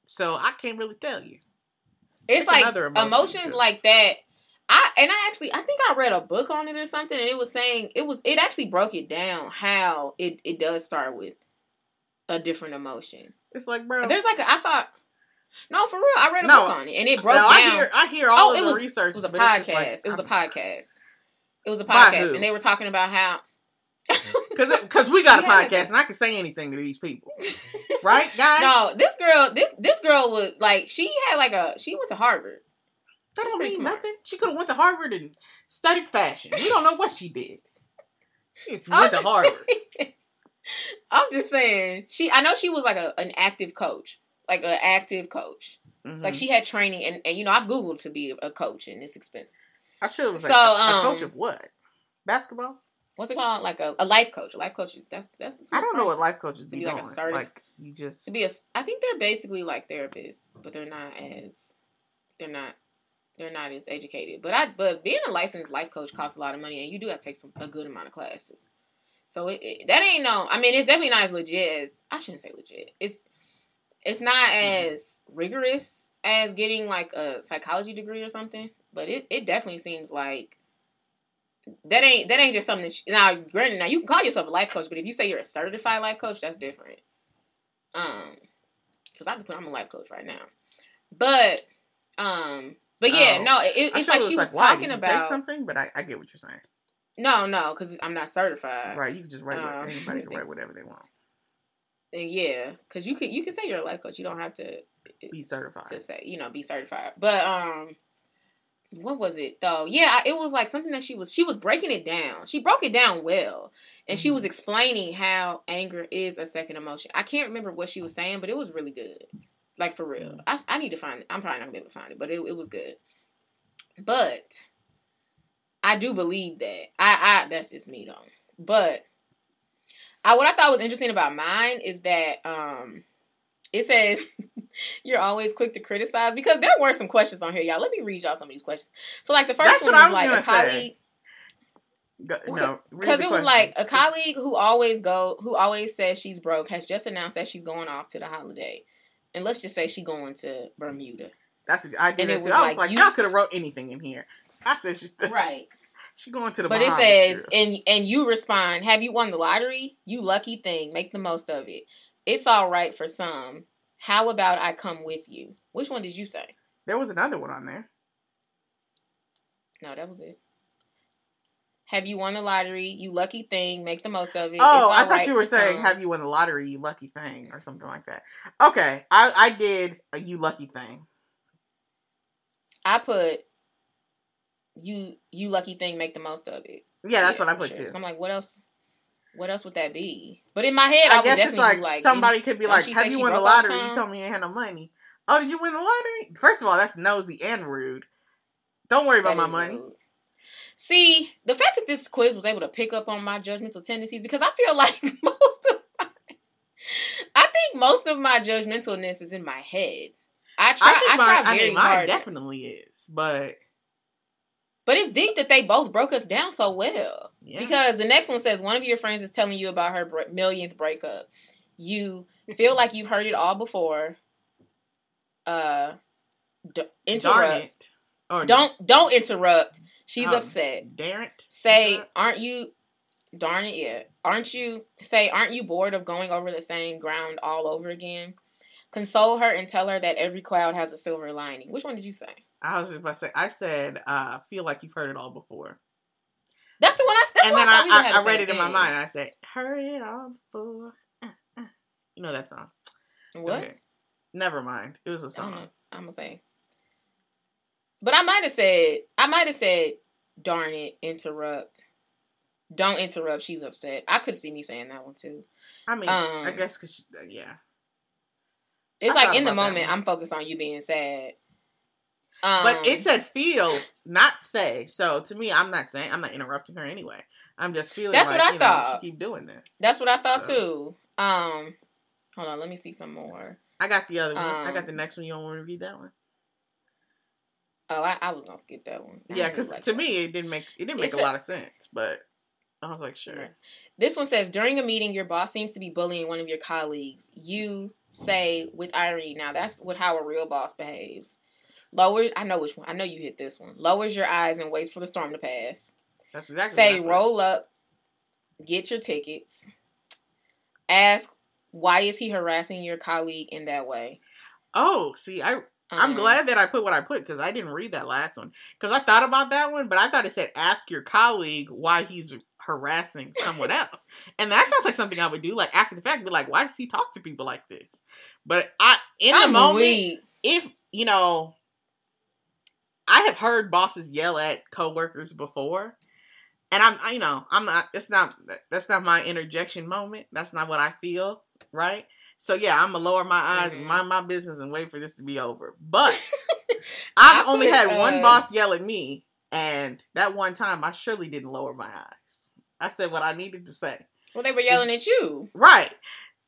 so I can't really tell you. It's Pick like emotion, emotions 'cause- like that. I and I actually I think I read a book on it or something, and it was saying it was it actually broke it down how it it does start with a different emotion. It's like, bro. There's like a, I saw no for real. I read a No. book on it, and it broke no, down. I hear, I hear all Oh, of it the was- research. it was a but it's just podcast. like, it was a I'm- podcast. It was a podcast, and they were talking about how. Cause, cause we got a podcast and I can say anything to these people, right, (laughs) guys? no, this girl, this this girl was like she had like a she went to Harvard. that don't mean smart. nothing. She could have went to Harvard and studied fashion. We don't know what she did. She just went to Harvard. (laughs) I'm just saying she. I know she was like a an active coach, like an active coach. Mhm. Like she had training, and, and you know I've googled to be a coach, and it's expensive. I should have So, like a, a um, coach of what? Basketball? What's it called? Like a, a life coach. A life coach. That's that's. I don't know what life coaches To be be like a doing. certif- like you just to be a. I think they're basically like therapists, but they're not as. They're not. They're not as educated, but I. But being a licensed life coach costs a lot of money, and you do have to take some a good amount of classes. So it, it that ain't no. I mean, it's definitely not as legit as I shouldn't say legit. It's it's not Mm-hmm. as rigorous as getting like a psychology degree or something, but it, it definitely seems like that ain't that ain't just something that you, now granted now you can call yourself a life coach, but if you say you're a certified life coach, that's different. Um, because I I'm a life coach right now, but um, but yeah, Oh. no, it, it's like it she was why? talking about something, but I, I get what you're saying. no, no, because I'm not certified. Right, you can just write. Um, anybody can (laughs) write whatever they want. And yeah, because you can you can say you're a life coach. You don't have to Be certified. to say you know be certified. But um, what was it though? Yeah, it was like something that she was she was breaking it down. She broke it down well, and she Mhm. was explaining how anger is a second emotion. I can't remember what she was saying, but it was really good. Like for real, Mm. I I need to find it. I'm probably not gonna be able to find it, but it it was good. But I do believe that I I that's just me though. But I what I thought was interesting about mine is that um it says (laughs) you're always quick to criticize because there were some questions on here, y'all. Let me read y'all some of these questions. So like the first That's one was was like a colleague Go, no, because it was like a colleague who always go who always says she's broke has just announced that she's going off to the holiday. And let's just say she's going to Bermuda. That's I did it too. was I was like, like, you y'all could have wrote anything in here. I said she's (laughs) Right. she going to the. But it says, girl. and and you respond, "Have you won the lottery? You lucky thing. Make the most of it. It's all right for some. How about I come with you? Which one did you say? there was another one on there. No, that was it. Have you won the lottery? You lucky thing. Make the most of it. Oh, I thought right you were saying, some. "Have you won the lottery, you lucky thing," or something like that. Okay, I I did a you lucky thing. I put you you lucky thing. Make the most of it. Yeah, that's what I put sure. too. So I'm like, what else? What else would that be? But in my head, I, I would guess definitely it's like, like somebody could be like, "Have you won the broke all the lottery? You told me you ain't had no money. Oh, did you win the lottery? First of all, that's nosy and rude. Don't worry about That my money. rude. See, the fact that this quiz was able to pick up on my judgmental tendencies because I feel like (laughs) most of my, I think most of my judgmentalness is in my head. I try. I I, think try mine. I mean, mine hard, definitely is, but but it's deep that they both broke us down so well. yeah. Because the next one says one of your friends is telling you about her bre- millionth breakup. You feel like you've heard it all before. Uh, d- interrupt. Or Don't don't interrupt. She's Oh. upset. Darn it. Say, aren't you? Darn it, yeah. Aren't you? Say, aren't you bored of going over the same ground all over again? Console her and tell her that every cloud has a silver lining. Which one did you say? I was just about to say. I said, uh, "Feel like you've heard it all before," That's the one I. That's and then I, I, I, I read it in my mind, and I said, "Heard it all before." Uh, uh. You know that song? What? Okay. Never mind. It was a song. I'm gonna say. But I might have said. I might have said, "Darn it, interrupt." Don't interrupt. She's upset. I could see me saying that one too. I mean, I Um, guess because yeah, It's I like in the moment. I'm focused on you being sad. Um, but it said feel, not say. So to me, I'm not saying I'm not interrupting her anyway. I'm just feeling That's like what I you know thought. she keep doing this. that's what I thought So- too. Um, hold on, let me see some more. I got the other one. I got Um, the next one. You don't want to read that one? Oh, I, I was gonna skip that one. I Yeah, because like to that me it didn't make it didn't make It's a- lot of sense. But I was like, sure. This one says during a meeting, your boss seems to be bullying one of your colleagues. You say with irony, now that's what how a real boss behaves. Lower, I know which one. I know you hit this one. Lowers your eyes and waits for the storm to pass. That's exactly. say what I roll up, get your tickets. Ask why is he harassing your colleague in that way. Oh, see, I I'm Um, glad that I put what I put because I didn't read that last one because I thought about that one, but I thought it said ask your colleague why he's harassing someone else, and that sounds like something I would do. Like after the fact, be like, why does he talk to people like this? But I in the I'm moment, weak. if you know, I have heard bosses yell at coworkers before, and I'm, I, you know, I'm not. It's not. That's not my interjection moment. That's not what I feel. Right. So yeah, I'm gonna lower my eyes, Mhm. mind my business, and wait for this to be over. But (laughs) I've only had one uh, boss yell at me, and that one time I surely didn't lower my eyes. I said what I needed to say. Well, they were yelling at you. Right.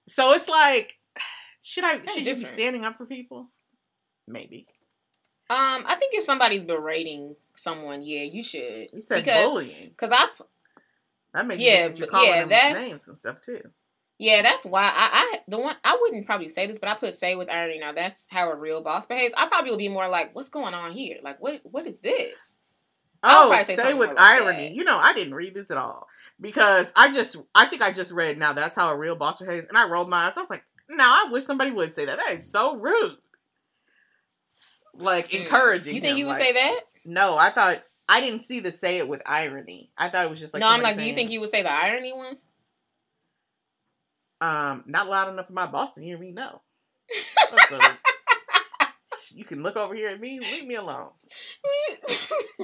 So it's like, (sighs) should I? Should you be standing up for people? Maybe. Um, I think if somebody's berating someone, yeah, you should. You said because, bullying. Cause I, That makes Yeah, you think you're but- calling yeah, them that's- names and stuff too. yeah, that's why I, I, the one I wouldn't probably say this, but I put say with irony. Now that's how a real boss behaves. I probably would be more like, what's going on here? Like, what, what is this? Oh, say say, with like irony. that. You know, I didn't read this at all because I just, I think I just read now. That's how a real boss behaves, and I rolled my eyes. I was like, now I wish somebody would say that. That is so rude. Like encouraging. You think him, you would like- say that? No, I thought I didn't see the say it with irony. I thought it was just like no, I'm somebody like, do you think you would say the irony one? um not loud enough for my boss to hear me? No. (laughs) So, you can look over here at me. Leave me alone. (laughs)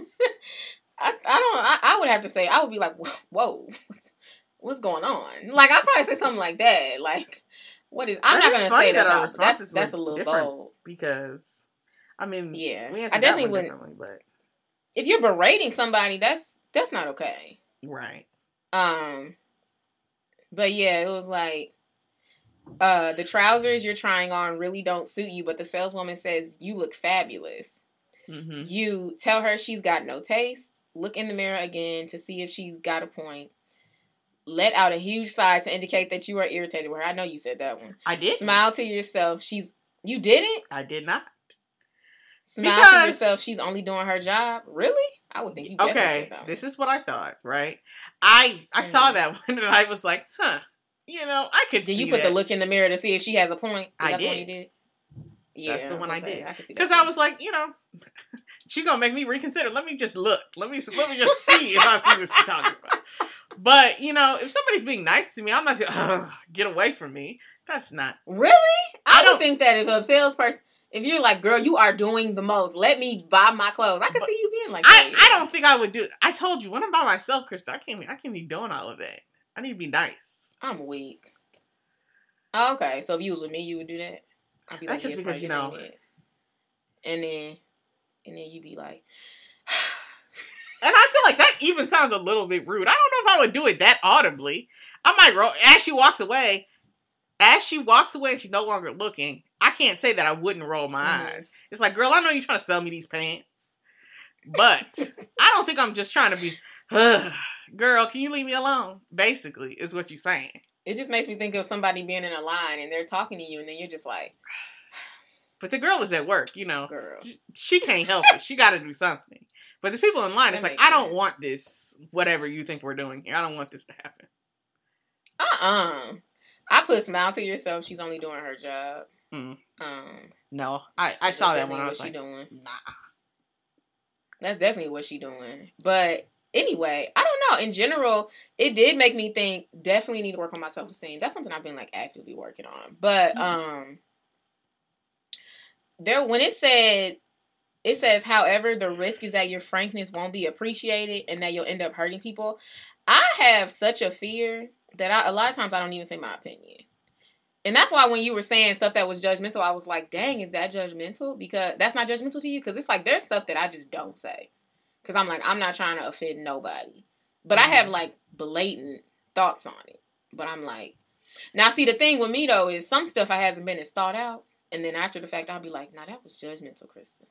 I, I don't. I, I would have to say I would be like, whoa, what's, what's going on? Like I'd probably say something like that. Like, what is? I'm That not is gonna say that that's our all- responses that's that's a little bold. because I mean, Yeah, we I definitely wouldn't. but If you're berating somebody, that's that's not okay. right. Um, but yeah, it was like. Uh, the trousers you're trying on really don't suit you, but the saleswoman says you look fabulous. hmm You tell her she's got no taste. Look in the mirror again to see if she's got a point. Let out a huge sigh to indicate that you are irritated with her. I know you said that one. I did. Smile to yourself. She's you didn't I did not. Smile Because- to yourself. She's only doing her job. Really? I would think you. Okay, this is what I thought. Right. I I saw Mhm. that (laughs) one and I was like, huh. You know, I could Did you put that. the look in the mirror to see if she has a point? I did. you did. Yeah, That's the one I did. I could see that Because too. I was like, you know, (laughs) she's gonna make me reconsider. Let me just look. Let me let me just see if I see what she's talking about. (laughs) But you know, if somebody's being nice to me, I'm not just "Ugh, get away from me. That's not. Really? I I, don't- think that if a salesperson, if you're like, girl, you are doing the most. Let me buy my clothes. I can But see you being like, I that. I don't think I would do. I told you when I'm by myself, Krista. I can't. be- I can't be doing all of that. I need to be nice. I'm weak. Oh, okay, so if you was with me, you would do that. I'd be That's like, just yes, because, you know- And then, and then you'd be like, (sighs) And I feel like that even sounds a little bit rude. I don't know if I would do it that audibly. I might roll as she walks away. As she walks away she's no longer looking, I can't say that I wouldn't roll my Mhm. eyes. It's like, girl, I know you're trying to sell me these pants, but (laughs) I don't think I'm just trying to be, girl, can you leave me alone? Basically, is what you're saying. it just makes me think of somebody being in a line and they're talking to you, and then you're just like, (sighs) But the girl is at work, you know. girl. She can't help it. She got to do something. But there's people in line. It's like, I don't sense. want this. Whatever you think we're doing here, I don't want this to happen. Uh uh I put smile to yourself. She's only doing her job. Mm. Um, No, I, I saw that one. I was she like, doing. nah. That's definitely what she doing. But anyway, I don't know. In general, it did make me think definitely need to work on my self esteem. That's something I've been like actively working on. But Mhm. um there when it said it says, however, the risk is that your frankness won't be appreciated and that you'll end up hurting people. I have such a fear that I, a lot of times I don't even say my opinion. And that's why when you were saying stuff that was judgmental, I was like, dang, is that judgmental? Because that's not judgmental to you? Because it's like there's stuff that I just don't say. Because I'm like, I'm not trying to offend nobody. But mm-hmm. I have like blatant thoughts on it. But I'm like, now see, the thing with me though is some stuff I hasn't been as thought out. And then after the fact, I'll be like, nah, that was judgmental, Kristen.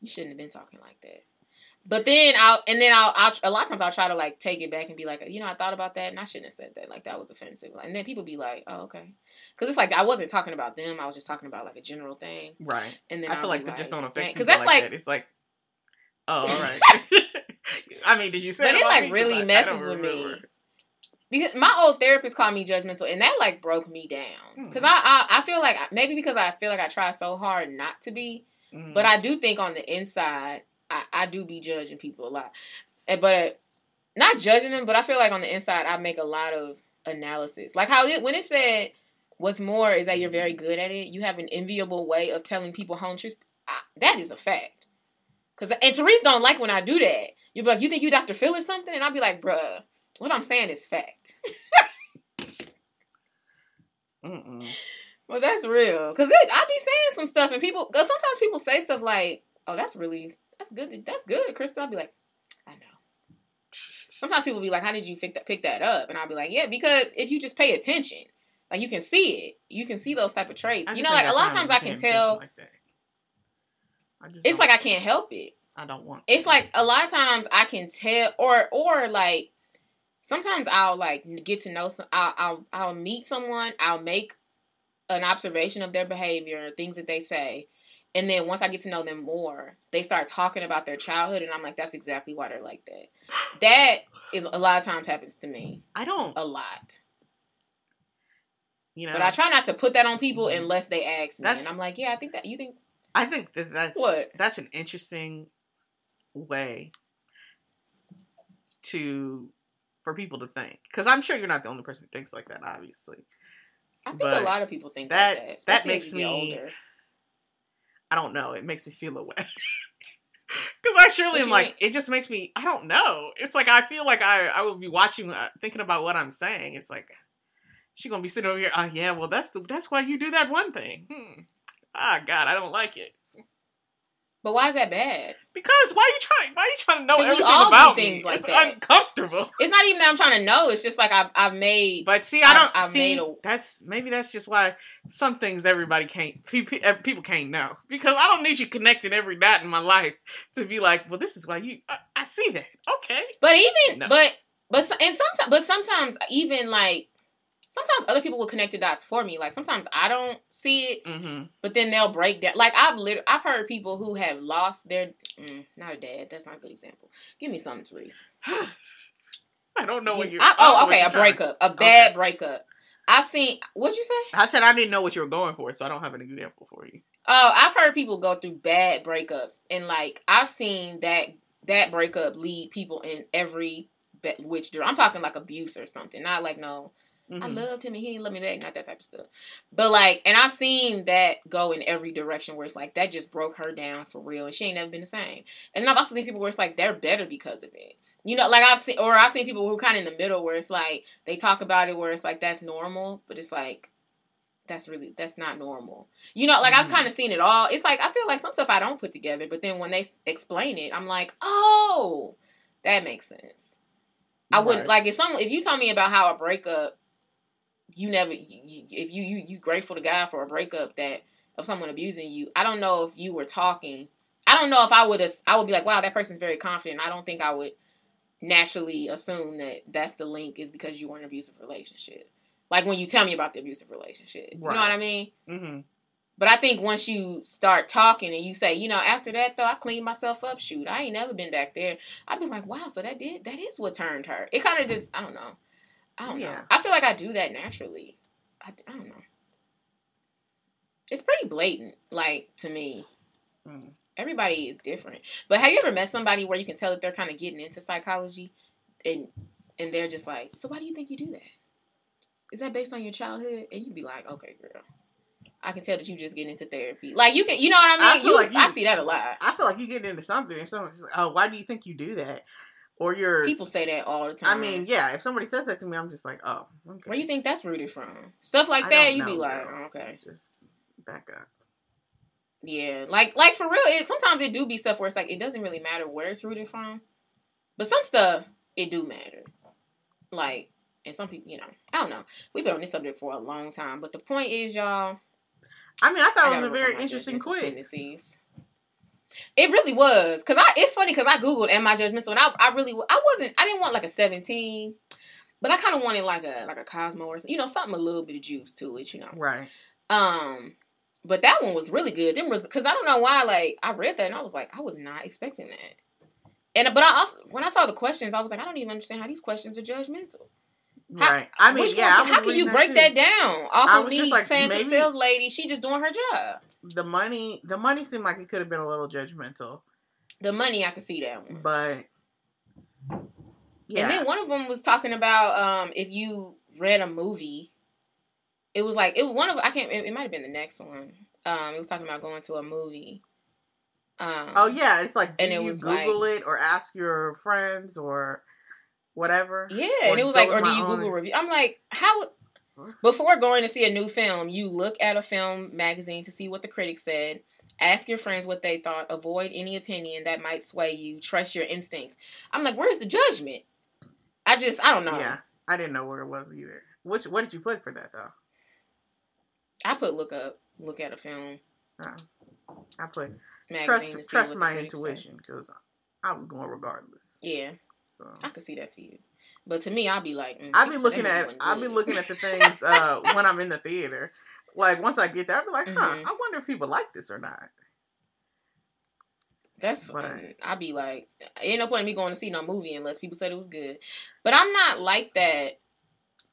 You shouldn't have been talking like that. But then I'll and then I'll, I'll a lot of times I'll try to like take it back and be like, you know, I thought about that and I shouldn't have said that. Like that was offensive. And then people be like, oh okay, because it's like I wasn't talking about them. I was just talking about like a general thing. Right. And then I feel like they like, just don't affect because that's like, like that. it's like, oh all right. (laughs) (laughs) I mean, did you say? That? But it, like really messes with me. Because my old therapist called me judgmental, and that like broke me down. Because hmm. I, I I feel like maybe because I feel like I try so hard not to be, mm. but I do think on the inside I, I do be judging people a lot, but not judging them. But I feel like on the inside, I make a lot of analysis. Like how it, when it said, "What's more is that you're very mm-hmm. good at it. You have an enviable way of telling people home truths." I, that is a fact. Cause and Therese don't like when I do that. You be like, "You think you Dr. Phil or something?" And I'll be like, "Bruh, what I'm saying is fact." (laughs) Mm-mm. Well, that's real. Cause it, I be saying some stuff, and people. Cause sometimes people say stuff like, "Oh, that's really that's good. That's good, Crystal. I'll be like, I know. (laughs) Sometimes people be like, how did you pick that pick that up? And I'll be like, yeah, because if you just pay attention, like you can see it, you can see those type of traits. You know, like a lot of times I can tell. Like it's like I can't help it. I don't want. To. It's like a lot of times I can tell, or or like sometimes I'll like get to know some. I'll I'll, I'll meet someone. I'll make an observation of their behavior, things that they say, and then once I get to know them more, they start talking about their childhood, and I'm like, that's exactly why they're like that. (sighs) That is a lot of times happens to me. I don't a lot. You know, but I try not to put that on people mm-hmm. unless they ask me, and I'm like, yeah, I think that you think. I think that that's what that's an interesting way to for people to think because I'm sure you're not the only person who thinks like that. Obviously, I think but a lot of people think that. Like that, that makes me. Older. I don't know. It makes me feel away. Because (laughs) I surely am like, it just makes me, I don't know. It's like, I feel like I, I will be watching, uh, thinking about what I'm saying. It's like, she's going to be sitting over here. Oh, yeah, well, that's the, that's why you do that one thing. Hmm. Ah, God, I don't like it. But why is that bad? Because why are you trying? Why are you trying to know everything about me? Like it's that. uncomfortable. It's not even that I'm trying to know. It's just like I've I've made. But see, I don't I've, I've see. A, that's maybe that's just why some things everybody can't people can't know because I don't need you connecting every dot in my life to be like, well, this is why you. I, I see that. Okay. But even no. but but and sometimes but sometimes even like sometimes other people will connect the dots for me. Like sometimes I don't see it, mm-hmm. but then they'll break down. Like I've lit- I've heard people who have lost their mm, not a dad. That's not a good example. Give me something, Therese. (sighs) I don't know what you. oh, okay, a breakup, a bad okay. breakup. I've seen. What'd you say? I said I didn't know what you were going for, so I don't have an example for you. Oh, I've heard people go through bad breakups, and like I've seen that that breakup lead people in every which I'm talking like abuse or something, not like no Mm-hmm. I loved him and he didn't love me back, not that type of stuff. But like, and I've seen that go in every direction where it's like that just broke her down for real, and she ain't never been the same. And then I've also seen people where it's like they're better because of it. You know, like I've seen, or I've seen people who are kind of in the middle where it's like they talk about it where it's like that's normal, but it's like that's really that's not normal. You know, like mm-hmm. I've kind of seen it all. It's like I feel like some stuff I don't put together, but then when they explain it, I'm like, oh, that makes sense. I wouldn't like if some if you told me about how a breakup you never you, if you you you grateful to God for a breakup that of someone abusing you. I don't know if you were talking. I don't know if I would have. I would be like, wow, that person's very confident. I don't think I would naturally assume that that's the link is because you were in an abusive relationship. Like when you tell me about the abusive relationship, right. you know what I mean? Mm-hmm. But I think once you start talking and you say, you know, after that though, I cleaned myself up. Shoot, I ain't never been back there. I'd be like, wow, so that did that is what turned her. It kind of just, I don't know. I don't yeah. know. I feel like I do that naturally. I, I don't know. It's pretty blatant, like to me. Mm. Everybody is different. But have you ever met somebody where you can tell that they're kind of getting into psychology, and and they're just like, so why do you think you do that? Is that based on your childhood? And you'd be like, okay, girl. I can tell that you just getting into therapy. Like you can, you know what I mean? I, feel you, like you, I see that a lot. I feel like you get into something, and someone's like, "Oh, why do you think you do that?" Or you're People say that all the time. I mean, yeah, if somebody says that to me, I'm just like, oh, okay. where you think that's rooted from? Stuff like I that, you be like, oh, okay, just back up. yeah, like like for real. It sometimes it do be stuff where it's like it doesn't really matter where it's rooted from, but some stuff it do matter. Like, and some people, you know, I don't know. We've been on this subject for a long time, but the point is, y'all. I mean, I thought I it was a very interesting quiz. tendencies. It really was because I. It's funny because I googled "Am I judgmental?" and I, I really, I wasn't. I didn't want like a seventeen, but I kind of wanted like a like a Cosmo or you know something a little bit of juice to it, you know. Right. Um, but that one was really good. Then was because I don't know why. Like I read that and I was like, I was not expecting that. And but I also when I saw the questions, I was like, I don't even understand how these questions are judgmental. How- right. I mean, yeah. one- I how can you break too. that down off I of me just like, saying to maybe- sales lady, she just doing her job. The money, the money seemed like it could have been a little judgmental, The money, I could see that one. but yeah, And then one of them was talking about um, if you read a movie. It was like it was one of I can't. It, it might have been the next one. Um, it was talking about going to a movie. Um, oh yeah, it's like do and it you was Google it or ask your friends or whatever. Yeah, and it was like, or do you Google review? I'm like, how? Before going to see a new film, you look at a film magazine to see what the critics said. Ask your friends what they thought. Avoid any opinion that might sway you. Trust your instincts. I'm like, where's the judgment? I just, I don't know. Yeah, I didn't know where it was either. Which what did you put for that though? I put look up, look at a film Uh, I put trust trust my intuition because I was going regardless. Yeah, So I could see that for you. But to me, I'll be like, mm, I'll be looking at I'll be looking at the (laughs) things uh, when I'm in the theater. Like once I get there, I'll be like, huh, Mhm. I wonder if people like this or not. That's fine. I'd be like, ain't no point in me going to see no movie unless people said it was good. But I'm not like that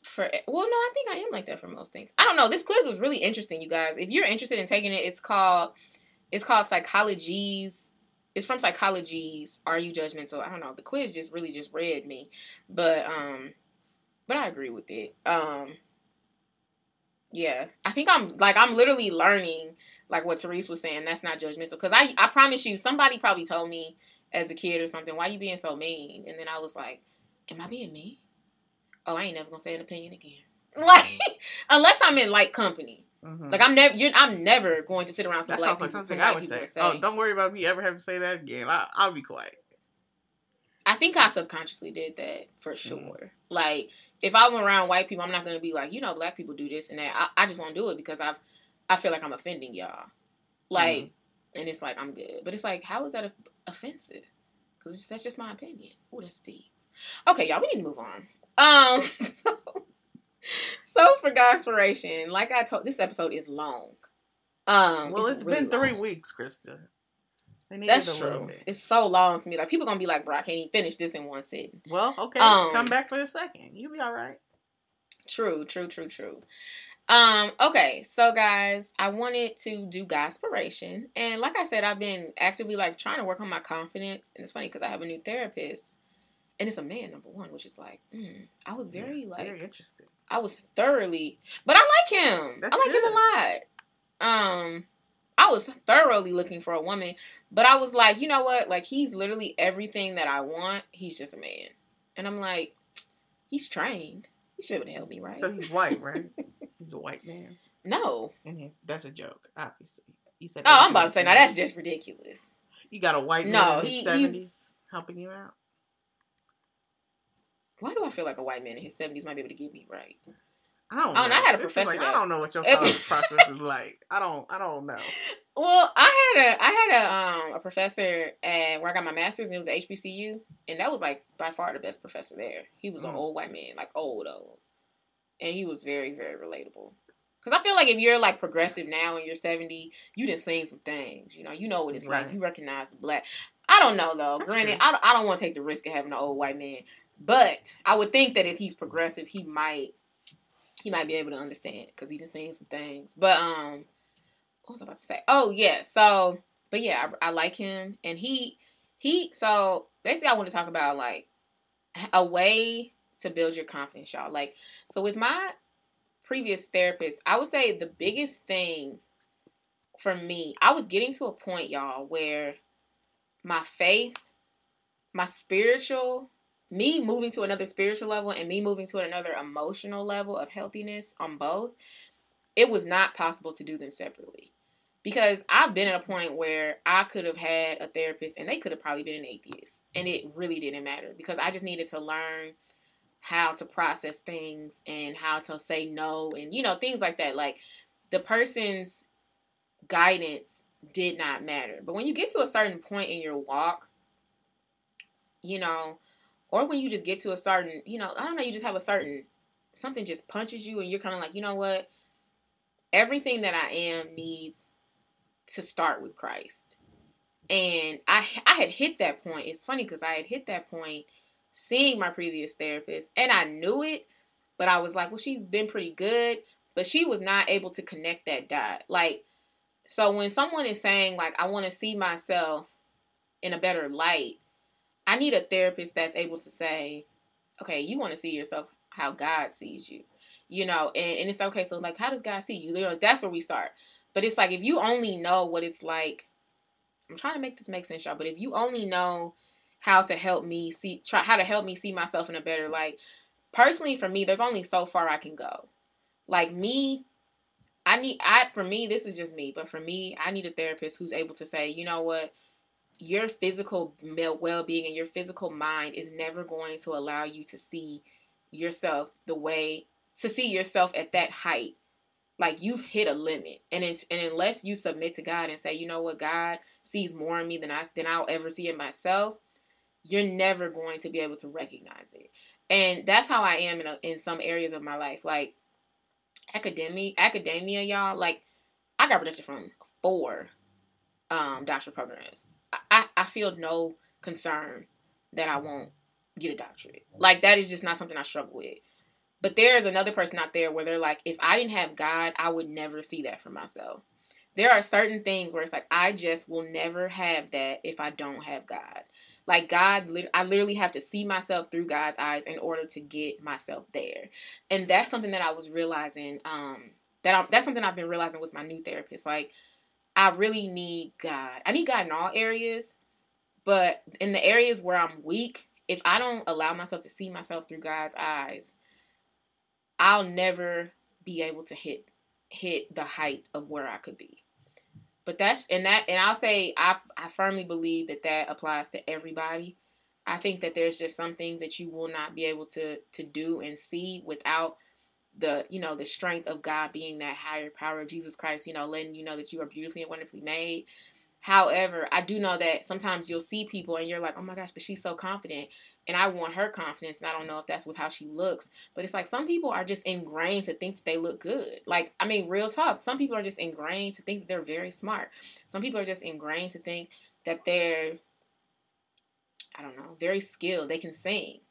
for. Well, no, I think I am like that for most things. I don't know. This quiz was really interesting, you guys. If you're interested in taking it, it's called it's called Psychologies. It's from Psychologies. Are you judgmental? I don't know. The quiz just really just read me, but um, but I agree with it. Um, yeah, I think I'm like I'm literally learning like what Therese was saying, that's not judgmental. Because I, I promise you, somebody probably told me as a kid or something, why you being so mean? And then I was like, am I being mean? Oh, I ain't never gonna say an opinion again. (laughs) Like, unless I'm in like company. Mhm. Like I'm never, I'm never going to sit around some that black sounds like people. something some I would people say. Oh, don't worry about me ever having to say that again. I, I'll be quiet. I think I subconsciously did that for Mm-hmm. sure. Like, if I went around white people, I'm not gonna be like, you know, black people do this and that. I, I just won't do it because I've, I feel like I'm offending y'all. Like, Mm-hmm. and it's like I'm good, but it's like, how is that of- offensive? Because that's just my opinion. Oh, that's deep. Okay, y'all, we need to move on. Um, (laughs) so, so for Godspiration, like I told, this episode is long. Um, Well, it's really been three long. weeks, Krista. That's true. It's so long to me. Like people gonna be like, bro, I can't even finish this in one sitting. Well, okay, Um, come back for the second. You'll be all right. True, true, true, true. Um, okay, so guys, I wanted to do Godspiration. And like I said, I've been actively like trying to work on my confidence. And it's funny because I have a new therapist. And it's a man, number one, which is like, mm, I was very Yeah, like very interesting. I was thoroughly but I like him. That's I like him a lot. Um I was thoroughly looking for a woman, but I was like, you know what? Like he's literally everything that I want. He's just a man. And I'm like, he's trained. He should have helped me, right? So he's white, right? (laughs) he's a white man, no. and he's, that's a joke, obviously. You said. Oh, I'm about to say now that's just ridiculous. You got a white No, man in his seventies helping you out. Why do I feel like a white man in his seventies might be able to get me right? I don't. Know. I had a This professor Like, I don't know what your (laughs) thought process is like. I don't. I don't know. Well, I had a I had a um a professor at where I got my master's and it was at HBCU and that was like by far the best professor there. He was an Mm. old white man, like old old, and he was very very relatable. Cause I feel like if you're like progressive now and you're seventy, you done seen some things. You know, you know what it's like. You recognize the black. I don't know though. That's Granted, true. I don't, I don't want to take the risk of having an old white man, but I would think that if he's progressive, he might he might be able to understand because he just seen some things. But um, what was I about to say? Oh yeah, so but yeah, I, I like him, and he he. So basically, I want to talk about like a way to build your confidence, y'all. Like so with my previous therapist, I would say the biggest thing for me, I was getting to a point, y'all, where my faith my spiritual me moving to another spiritual level and me moving to another emotional level of healthiness on both, it was not possible to do them separately. Because I've been at a point where I could have had a therapist and they could have probably been an atheist. And it really didn't matter because I just needed to learn how to process things and how to say no and, you know, things like that. Like the person's guidance did not matter. But when you get to a certain point in your walk, you know, or when you just get to a certain, you know, I don't know, you just have a certain something just punches you and you're kind of like, you know what? Everything that I am needs to start with Christ. And I I had hit that point. It's funny cuz I had hit that point seeing my previous therapist and I knew it, but I was like, well, she's been pretty good, but she was not able to connect that dot. Like so when someone is saying like I want to see myself in a better light, I need a therapist that's able to say, okay, you want to see yourself how God sees you, you know, and, and it's okay. So, like, how does God see you? you know, that's where we start. But it's like, if you only know what it's like, I'm trying to make this make sense, y'all, but if you only know how to help me see, try how to help me see myself in a better light, personally, for me, there's only so far I can go. Like, me, I need, I, for me, this is just me, but for me, I need a therapist who's able to say, you know what, your physical well-being and your physical mind is never going to allow you to see yourself the way to see yourself at that height. Like you've hit a limit and it's and unless you submit to god and say you know what? God sees more in me than i than i'll ever see in myself you're never going to be able to recognize it. And that's how i am in, a, in some areas of my life. Like academia academia y'all like i got rejected from four um doctoral programs I, I feel no concern that I won't get a doctorate. Like that is just not something I struggle with. But there is another person out there where they're like, if I didn't have God, I would never see that for myself. There are certain things where it's like, I just will never have that if I don't have God. Like God, I literally have to see myself through God's eyes in order to get myself there. And that's something that I was realizing. Um, that I'm, that's something I've been realizing with my new therapist. Like I really need God. I need God in all areas, but in the areas where I'm weak, if I don't allow myself to see myself through God's eyes, I'll never be able to hit hit the height of where I could be. But that's and that and I'll say I I firmly believe that that applies to everybody. I think that there's just some things that you will not be able to to do and see without the you know the strength of God being that higher power of Jesus Christ, you know, letting you know that you are beautifully and wonderfully made. However, I do know that sometimes you'll see people and you're like, oh my gosh, but she's so confident. And I want her confidence. And I don't know if that's with how she looks. But it's like some people are just ingrained to think that they look good. Like, I mean, real talk. Some people are just ingrained to think that they're very smart. Some people are just ingrained to think that they're, I don't know, very skilled. They can sing.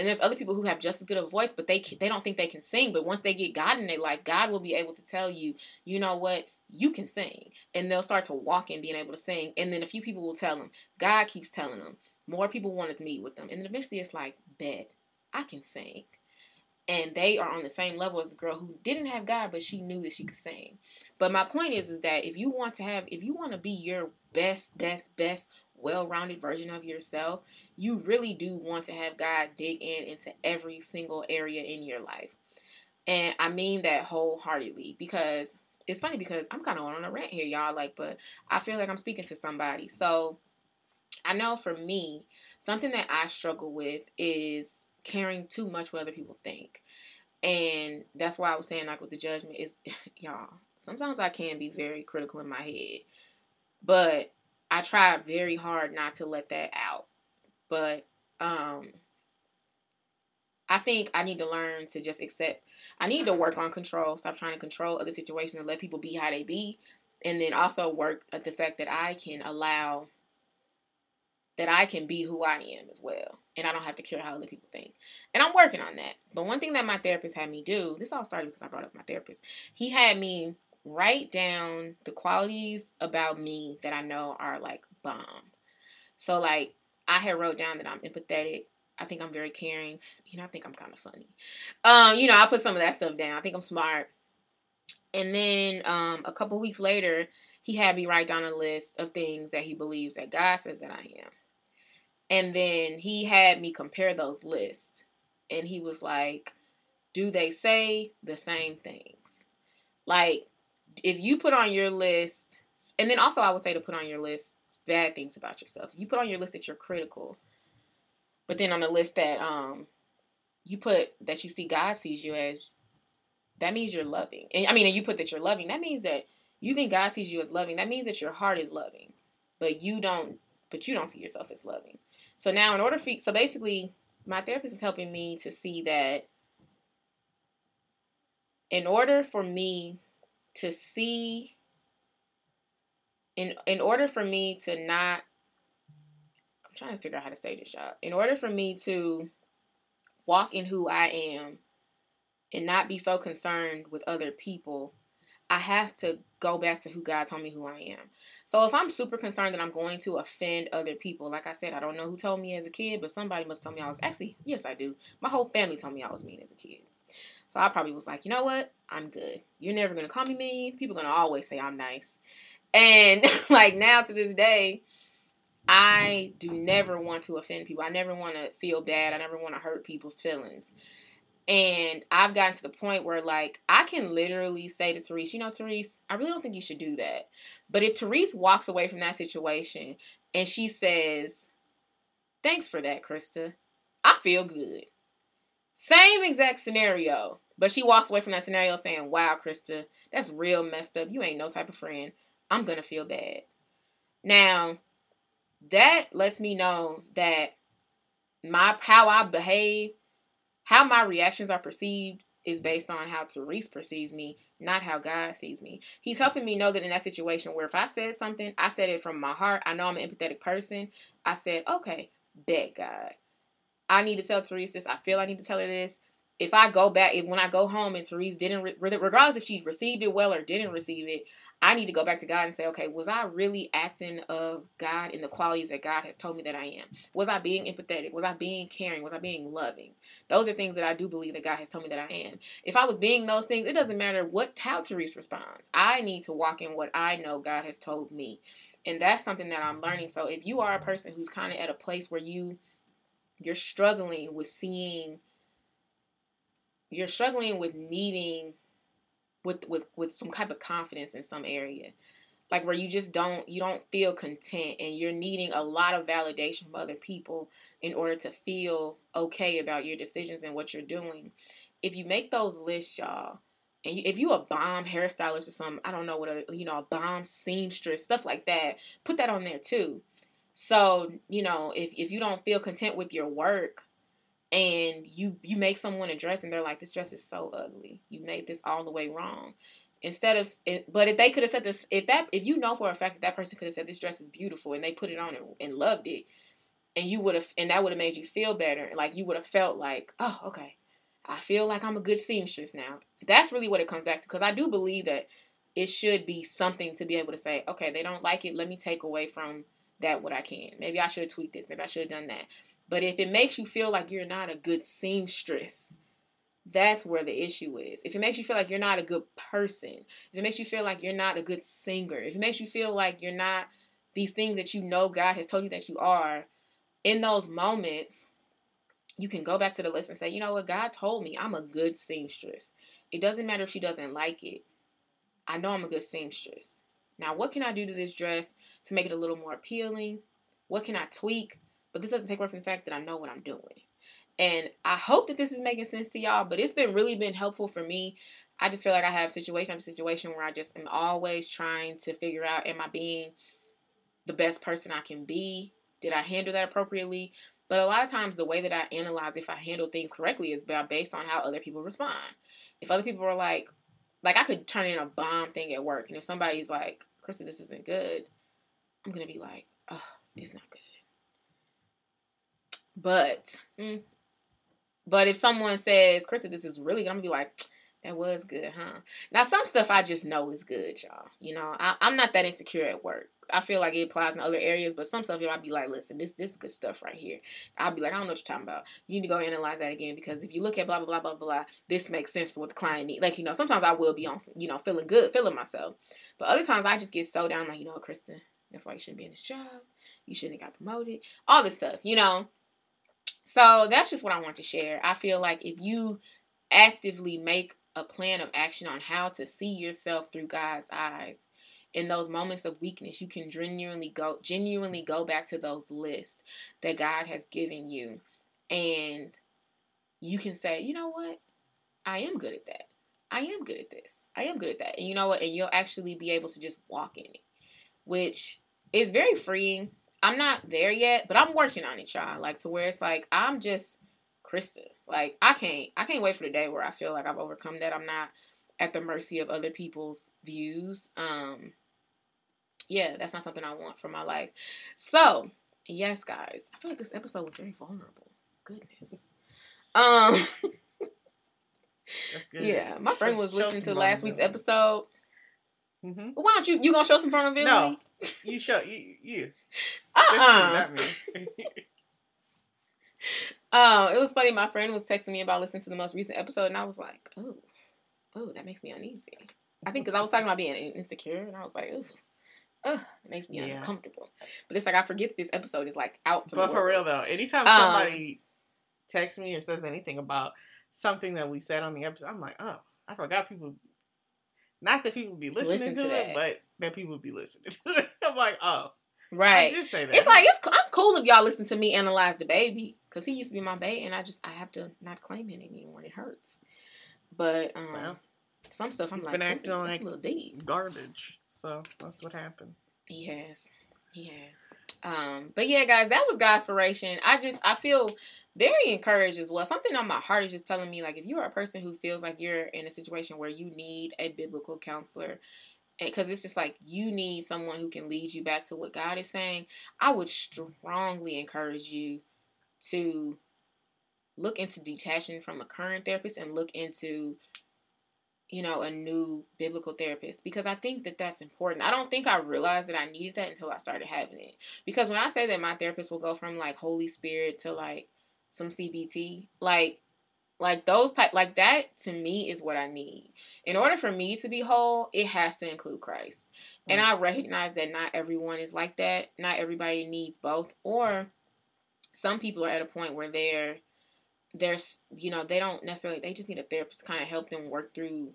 And there's other people who have just as good a voice, but they they don't think they can sing. But once they get God in their life, God will be able to tell you, you know what, you can sing, and they'll start to walk in being able to sing. And then a few people will tell them, God keeps telling them. More people want to meet with them, and then eventually it's like, bet I can sing. And they are on the same level as the girl who didn't have God, but she knew that she could sing. But my point is, is that if you want to have, if you want to be your best, best, best well rounded version of yourself, you really do want to have God dig in into every single area in your life. And I mean that wholeheartedly because it's funny because I'm kind of on a rant here, y'all. Like, but I feel like I'm speaking to somebody. So I know for me, something that I struggle with is caring too much what other people think. And that's why I was saying, like, with the judgment, is (laughs) y'all, sometimes I can be very critical in my head. But I try very hard not to let that out. But um I think I need to learn to just accept. I need to work on control. Stop trying to control other situations and let people be how they be. And then also work at the fact that I can allow that I can be who I am as well. And I don't have to care how other people think. And I'm working on that. But one thing that my therapist had me do, this all started because I brought up my therapist. He had me write down the qualities about me that I know are like bomb. So like I had wrote down that I'm empathetic. I think I'm very caring. You know, I think I'm kind of funny. Um, you know, I put some of that stuff down. I think I'm smart. And then um, a couple weeks later, he had me write down a list of things that he believes that God says that I am. And then he had me compare those lists. And he was like, do they say the same things? Like, if you put on your list, and then also I would say to put on your list bad things about yourself. You put on your list that you're critical, but then on the list that um you put that you see God sees you as, that means you're loving. And I mean, and you put that you're loving, that means that you think God sees you as loving. That means that your heart is loving, but you don't. But you don't see yourself as loving. So now, in order for so basically, my therapist is helping me to see that in order for me to see in in order for me to not I'm trying to figure out how to say this, y'all. In order for me to walk in who I am and not be so concerned with other people, I have to go back to who God told me who I am. So if I'm super concerned that I'm going to offend other people, like I said, I don't know who told me as a kid, but somebody must tell me I was actually, yes, I do. My whole family told me I was mean as a kid. So I probably was like, you know what? I'm good. You're never gonna call me mean. People are gonna always say I'm nice. And (laughs) like now to this day, I do never want to offend people. I never want to feel bad. I never want to hurt people's feelings. And I've gotten to the point where, like, I can literally say to Therese, you know, Therese, I really don't think you should do that. But if Therese walks away from that situation and she says, thanks for that, Krista, I feel good. Same exact scenario. But she walks away from that scenario saying, wow, Krista, that's real messed up. You ain't no type of friend. I'm going to feel bad. Now, that lets me know that my how I behave how my reactions are perceived is based on how Therese perceives me, not how God sees me. He's helping me know that in that situation where if I said something, I said it from my heart. I know I'm an empathetic person. I said, okay, bet God. I need to tell Therese this. I feel I need to tell her this if I go back, if when I go home and Therese didn't, regardless if she received it well or didn't receive it, I need to go back to God and say, okay, was I really acting of God in the qualities that God has told me that I am? Was I being empathetic? Was I being caring? Was I being loving? Those are things that I do believe that God has told me that I am. If I was being those things, it doesn't matter what how Therese responds. I need to walk in what I know God has told me. And that's something that I'm learning. So if you are a person who's kind of at a place where you you're struggling with seeing you're struggling with needing with with with some type of confidence in some area. Like where you just don't you don't feel content and you're needing a lot of validation from other people in order to feel okay about your decisions and what you're doing. If you make those lists y'all and if you a bomb hairstylist or something i don't know what a you know a bomb seamstress stuff like that put that on there too so you know if, if you don't feel content with your work and you you make someone a dress and they're like this dress is so ugly. You made this all the way wrong. Instead of eh, but if they could have said this if that if you know for a fact that that person could have said this dress is beautiful and they put it on and, and loved it and you would have and that would have made you feel better like you would have felt like oh okay. I feel like i'm a good seamstress now. That's really what it comes back to because i do believe that it should be something to be able to say okay they don't like it. Let me take away from that what i can maybe i should have tweaked this maybe i should have done that but if it makes you feel like you're not a good seamstress, that's where the issue is. If it makes you feel like you're not a good person, if it makes you feel like you're not a good singer, if it makes you feel like you're not these things that you know God has told you that you are, in those moments, you can go back to the list and say, you know what, God told me I'm a good seamstress. It doesn't matter if she doesn't like it. I know I'm a good seamstress. Now, what can I do to this dress to make it a little more appealing? What can I tweak? But this doesn't take away from the fact that I know what I'm doing. And I hope that this is making sense to y'all, but it's been really been helpful for me. I just feel like I have situation after situation where I just am always trying to figure out am I being the best person I can be? Did I handle that appropriately? But a lot of times the way that I analyze if I handle things correctly is based on how other people respond. If other people are like like I could turn in a bomb thing at work and if somebody's like, Krista, this isn't good, I'm gonna be like, oh, it's not good. But, mm, but if someone says, Krista, this is really good, I'm gonna be like, that was good, huh? Now, some stuff I just know is good, y'all. You know, I, am not that insecure at work. I feel like it applies in other areas, but some stuff, know, I'd be like, listen, this this is good stuff right here. I'll be like, I don't know what you're talking about. You need to go analyze that again because if you look at blah blah blah blah blah, this makes sense for what the client needs. Like, you know, sometimes I will be on, you know, feeling good, feeling myself, but other times I just get so down, like, you know, Kristen, That's why you shouldn't be in this job. You shouldn't have got promoted. All this stuff, you know. So that's just what I want to share. I feel like if you actively make a plan of action on how to see yourself through God's eyes, in those moments of weakness, you can genuinely go genuinely go back to those lists that God has given you and you can say, "You know what? I am good at that. I am good at this. I am good at that." And you know what? And you'll actually be able to just walk in it, which is very freeing. I'm not there yet, but I'm working on it, y'all. Like to where it's like I'm just Krista. Like I can't I can't wait for the day where I feel like I've overcome that. I'm not at the mercy of other people's views. Um yeah, that's not something I want for my life. So, yes, guys, I feel like this episode was very vulnerable. Goodness. Um. (laughs) That's good. Yeah, my friend was listening some to last week's episode. Mm-hmm. Why don't you? You gonna show some vulnerability? No, you show you you. Uh Just you, uh. Um, it was funny. My friend was texting me about listening to the most recent episode, and I was like, "Oh, oh, that makes me uneasy." I think because I was talking about being insecure, and I was like, "Ooh, ugh, it makes me Yeah. uncomfortable." But it's like I forget that this episode is like out for but for real though, anytime Um, somebody texts me or says anything about something that we said on the episode, I'm like, oh, I forgot people. Not that people be listening Listen to, to it, but that people be listening to it. (laughs) I'm like, oh, Right. I did say that. It's like it's I'm cool if y'all listen to me analyze the baby because he used to be my baby, and I just I have to not claim it anymore. It hurts. But um, Well, some stuff I'm like, been acting like- a little deep. garbage. So that's what happens. He has. Has. Um, but yeah, guys, that was God's inspiration. I just I feel very encouraged as well. Something on my heart is just telling me like if you are a person who feels like you're in a situation where you need a biblical counselor because it's just like you need someone who can lead you back to what God is saying, I would strongly encourage you to look into detaching from a current therapist and look into you know, a new biblical therapist because I think that that's important. I don't think I realized that I needed that until I started having it. Because when I say that my therapist will go from like Holy Spirit to like some CBT, like like those type like that to me is what I need. In order for me to be whole, it has to include Christ. And I recognize that not everyone is like that. Not everybody needs both or some people are at a point where they're there's you know they don't necessarily they just need a therapist to kind of help them work through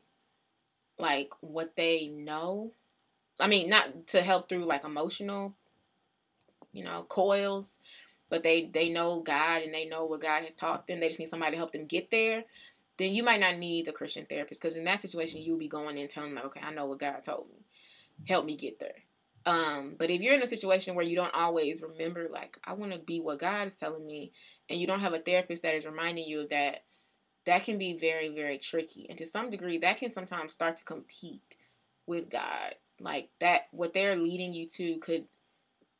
like what they know. I mean not to help through like emotional you know coils but they they know god and they know what god has taught them. They just need somebody to help them get there. Then you might not need the christian therapist because in that situation you'll be going in telling them like okay i know what god told me. Help me get there. Um, but if you're in a situation where you don't always remember, like, I want to be what God is telling me, and you don't have a therapist that is reminding you of that, that can be very, very tricky. And to some degree, that can sometimes start to compete with God. Like that, what they're leading you to could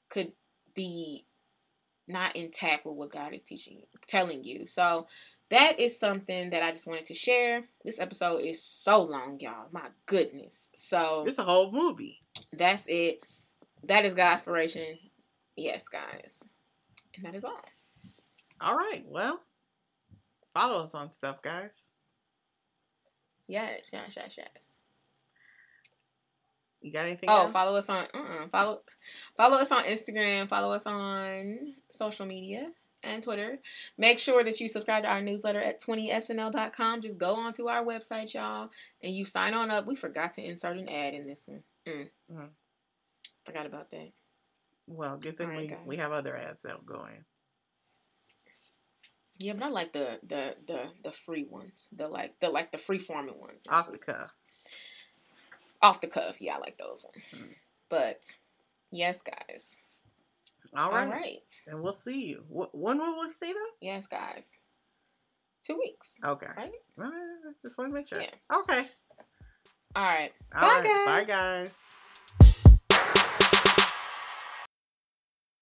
could be not intact with what God is teaching, telling you. So that is something that I just wanted to share. This episode is so long, y'all. My goodness. So It's a whole movie. that's it. That is God's inspiration. Yes, guys. And that is all. All right. Well, follow us on stuff, guys. Yes, yes, yes, yes. You got anything? Oh, else? follow us on uh-uh, follow follow us on Instagram, follow us on social media and Twitter. Make sure that you subscribe to our newsletter at 20snl.com. Just go onto our website, y'all, and you sign on up. We forgot to insert an ad in this one. Mm. Mm. Forgot about that. Well, good thing right, we, guys. we have other ads that go in. Yeah, but I like the the the the free ones. The like the like the free forming ones. Off the cuff. ones. Off the cuff. Yeah, I like those ones. Mm. But yes, guys. All right. All right. And we'll see you. Wh- when will we see them? Yes, guys. Two weeks. Okay. Right? All right. I just want to make sure. Yeah. Okay. All right. All Bye, right. Bye, guys. guys.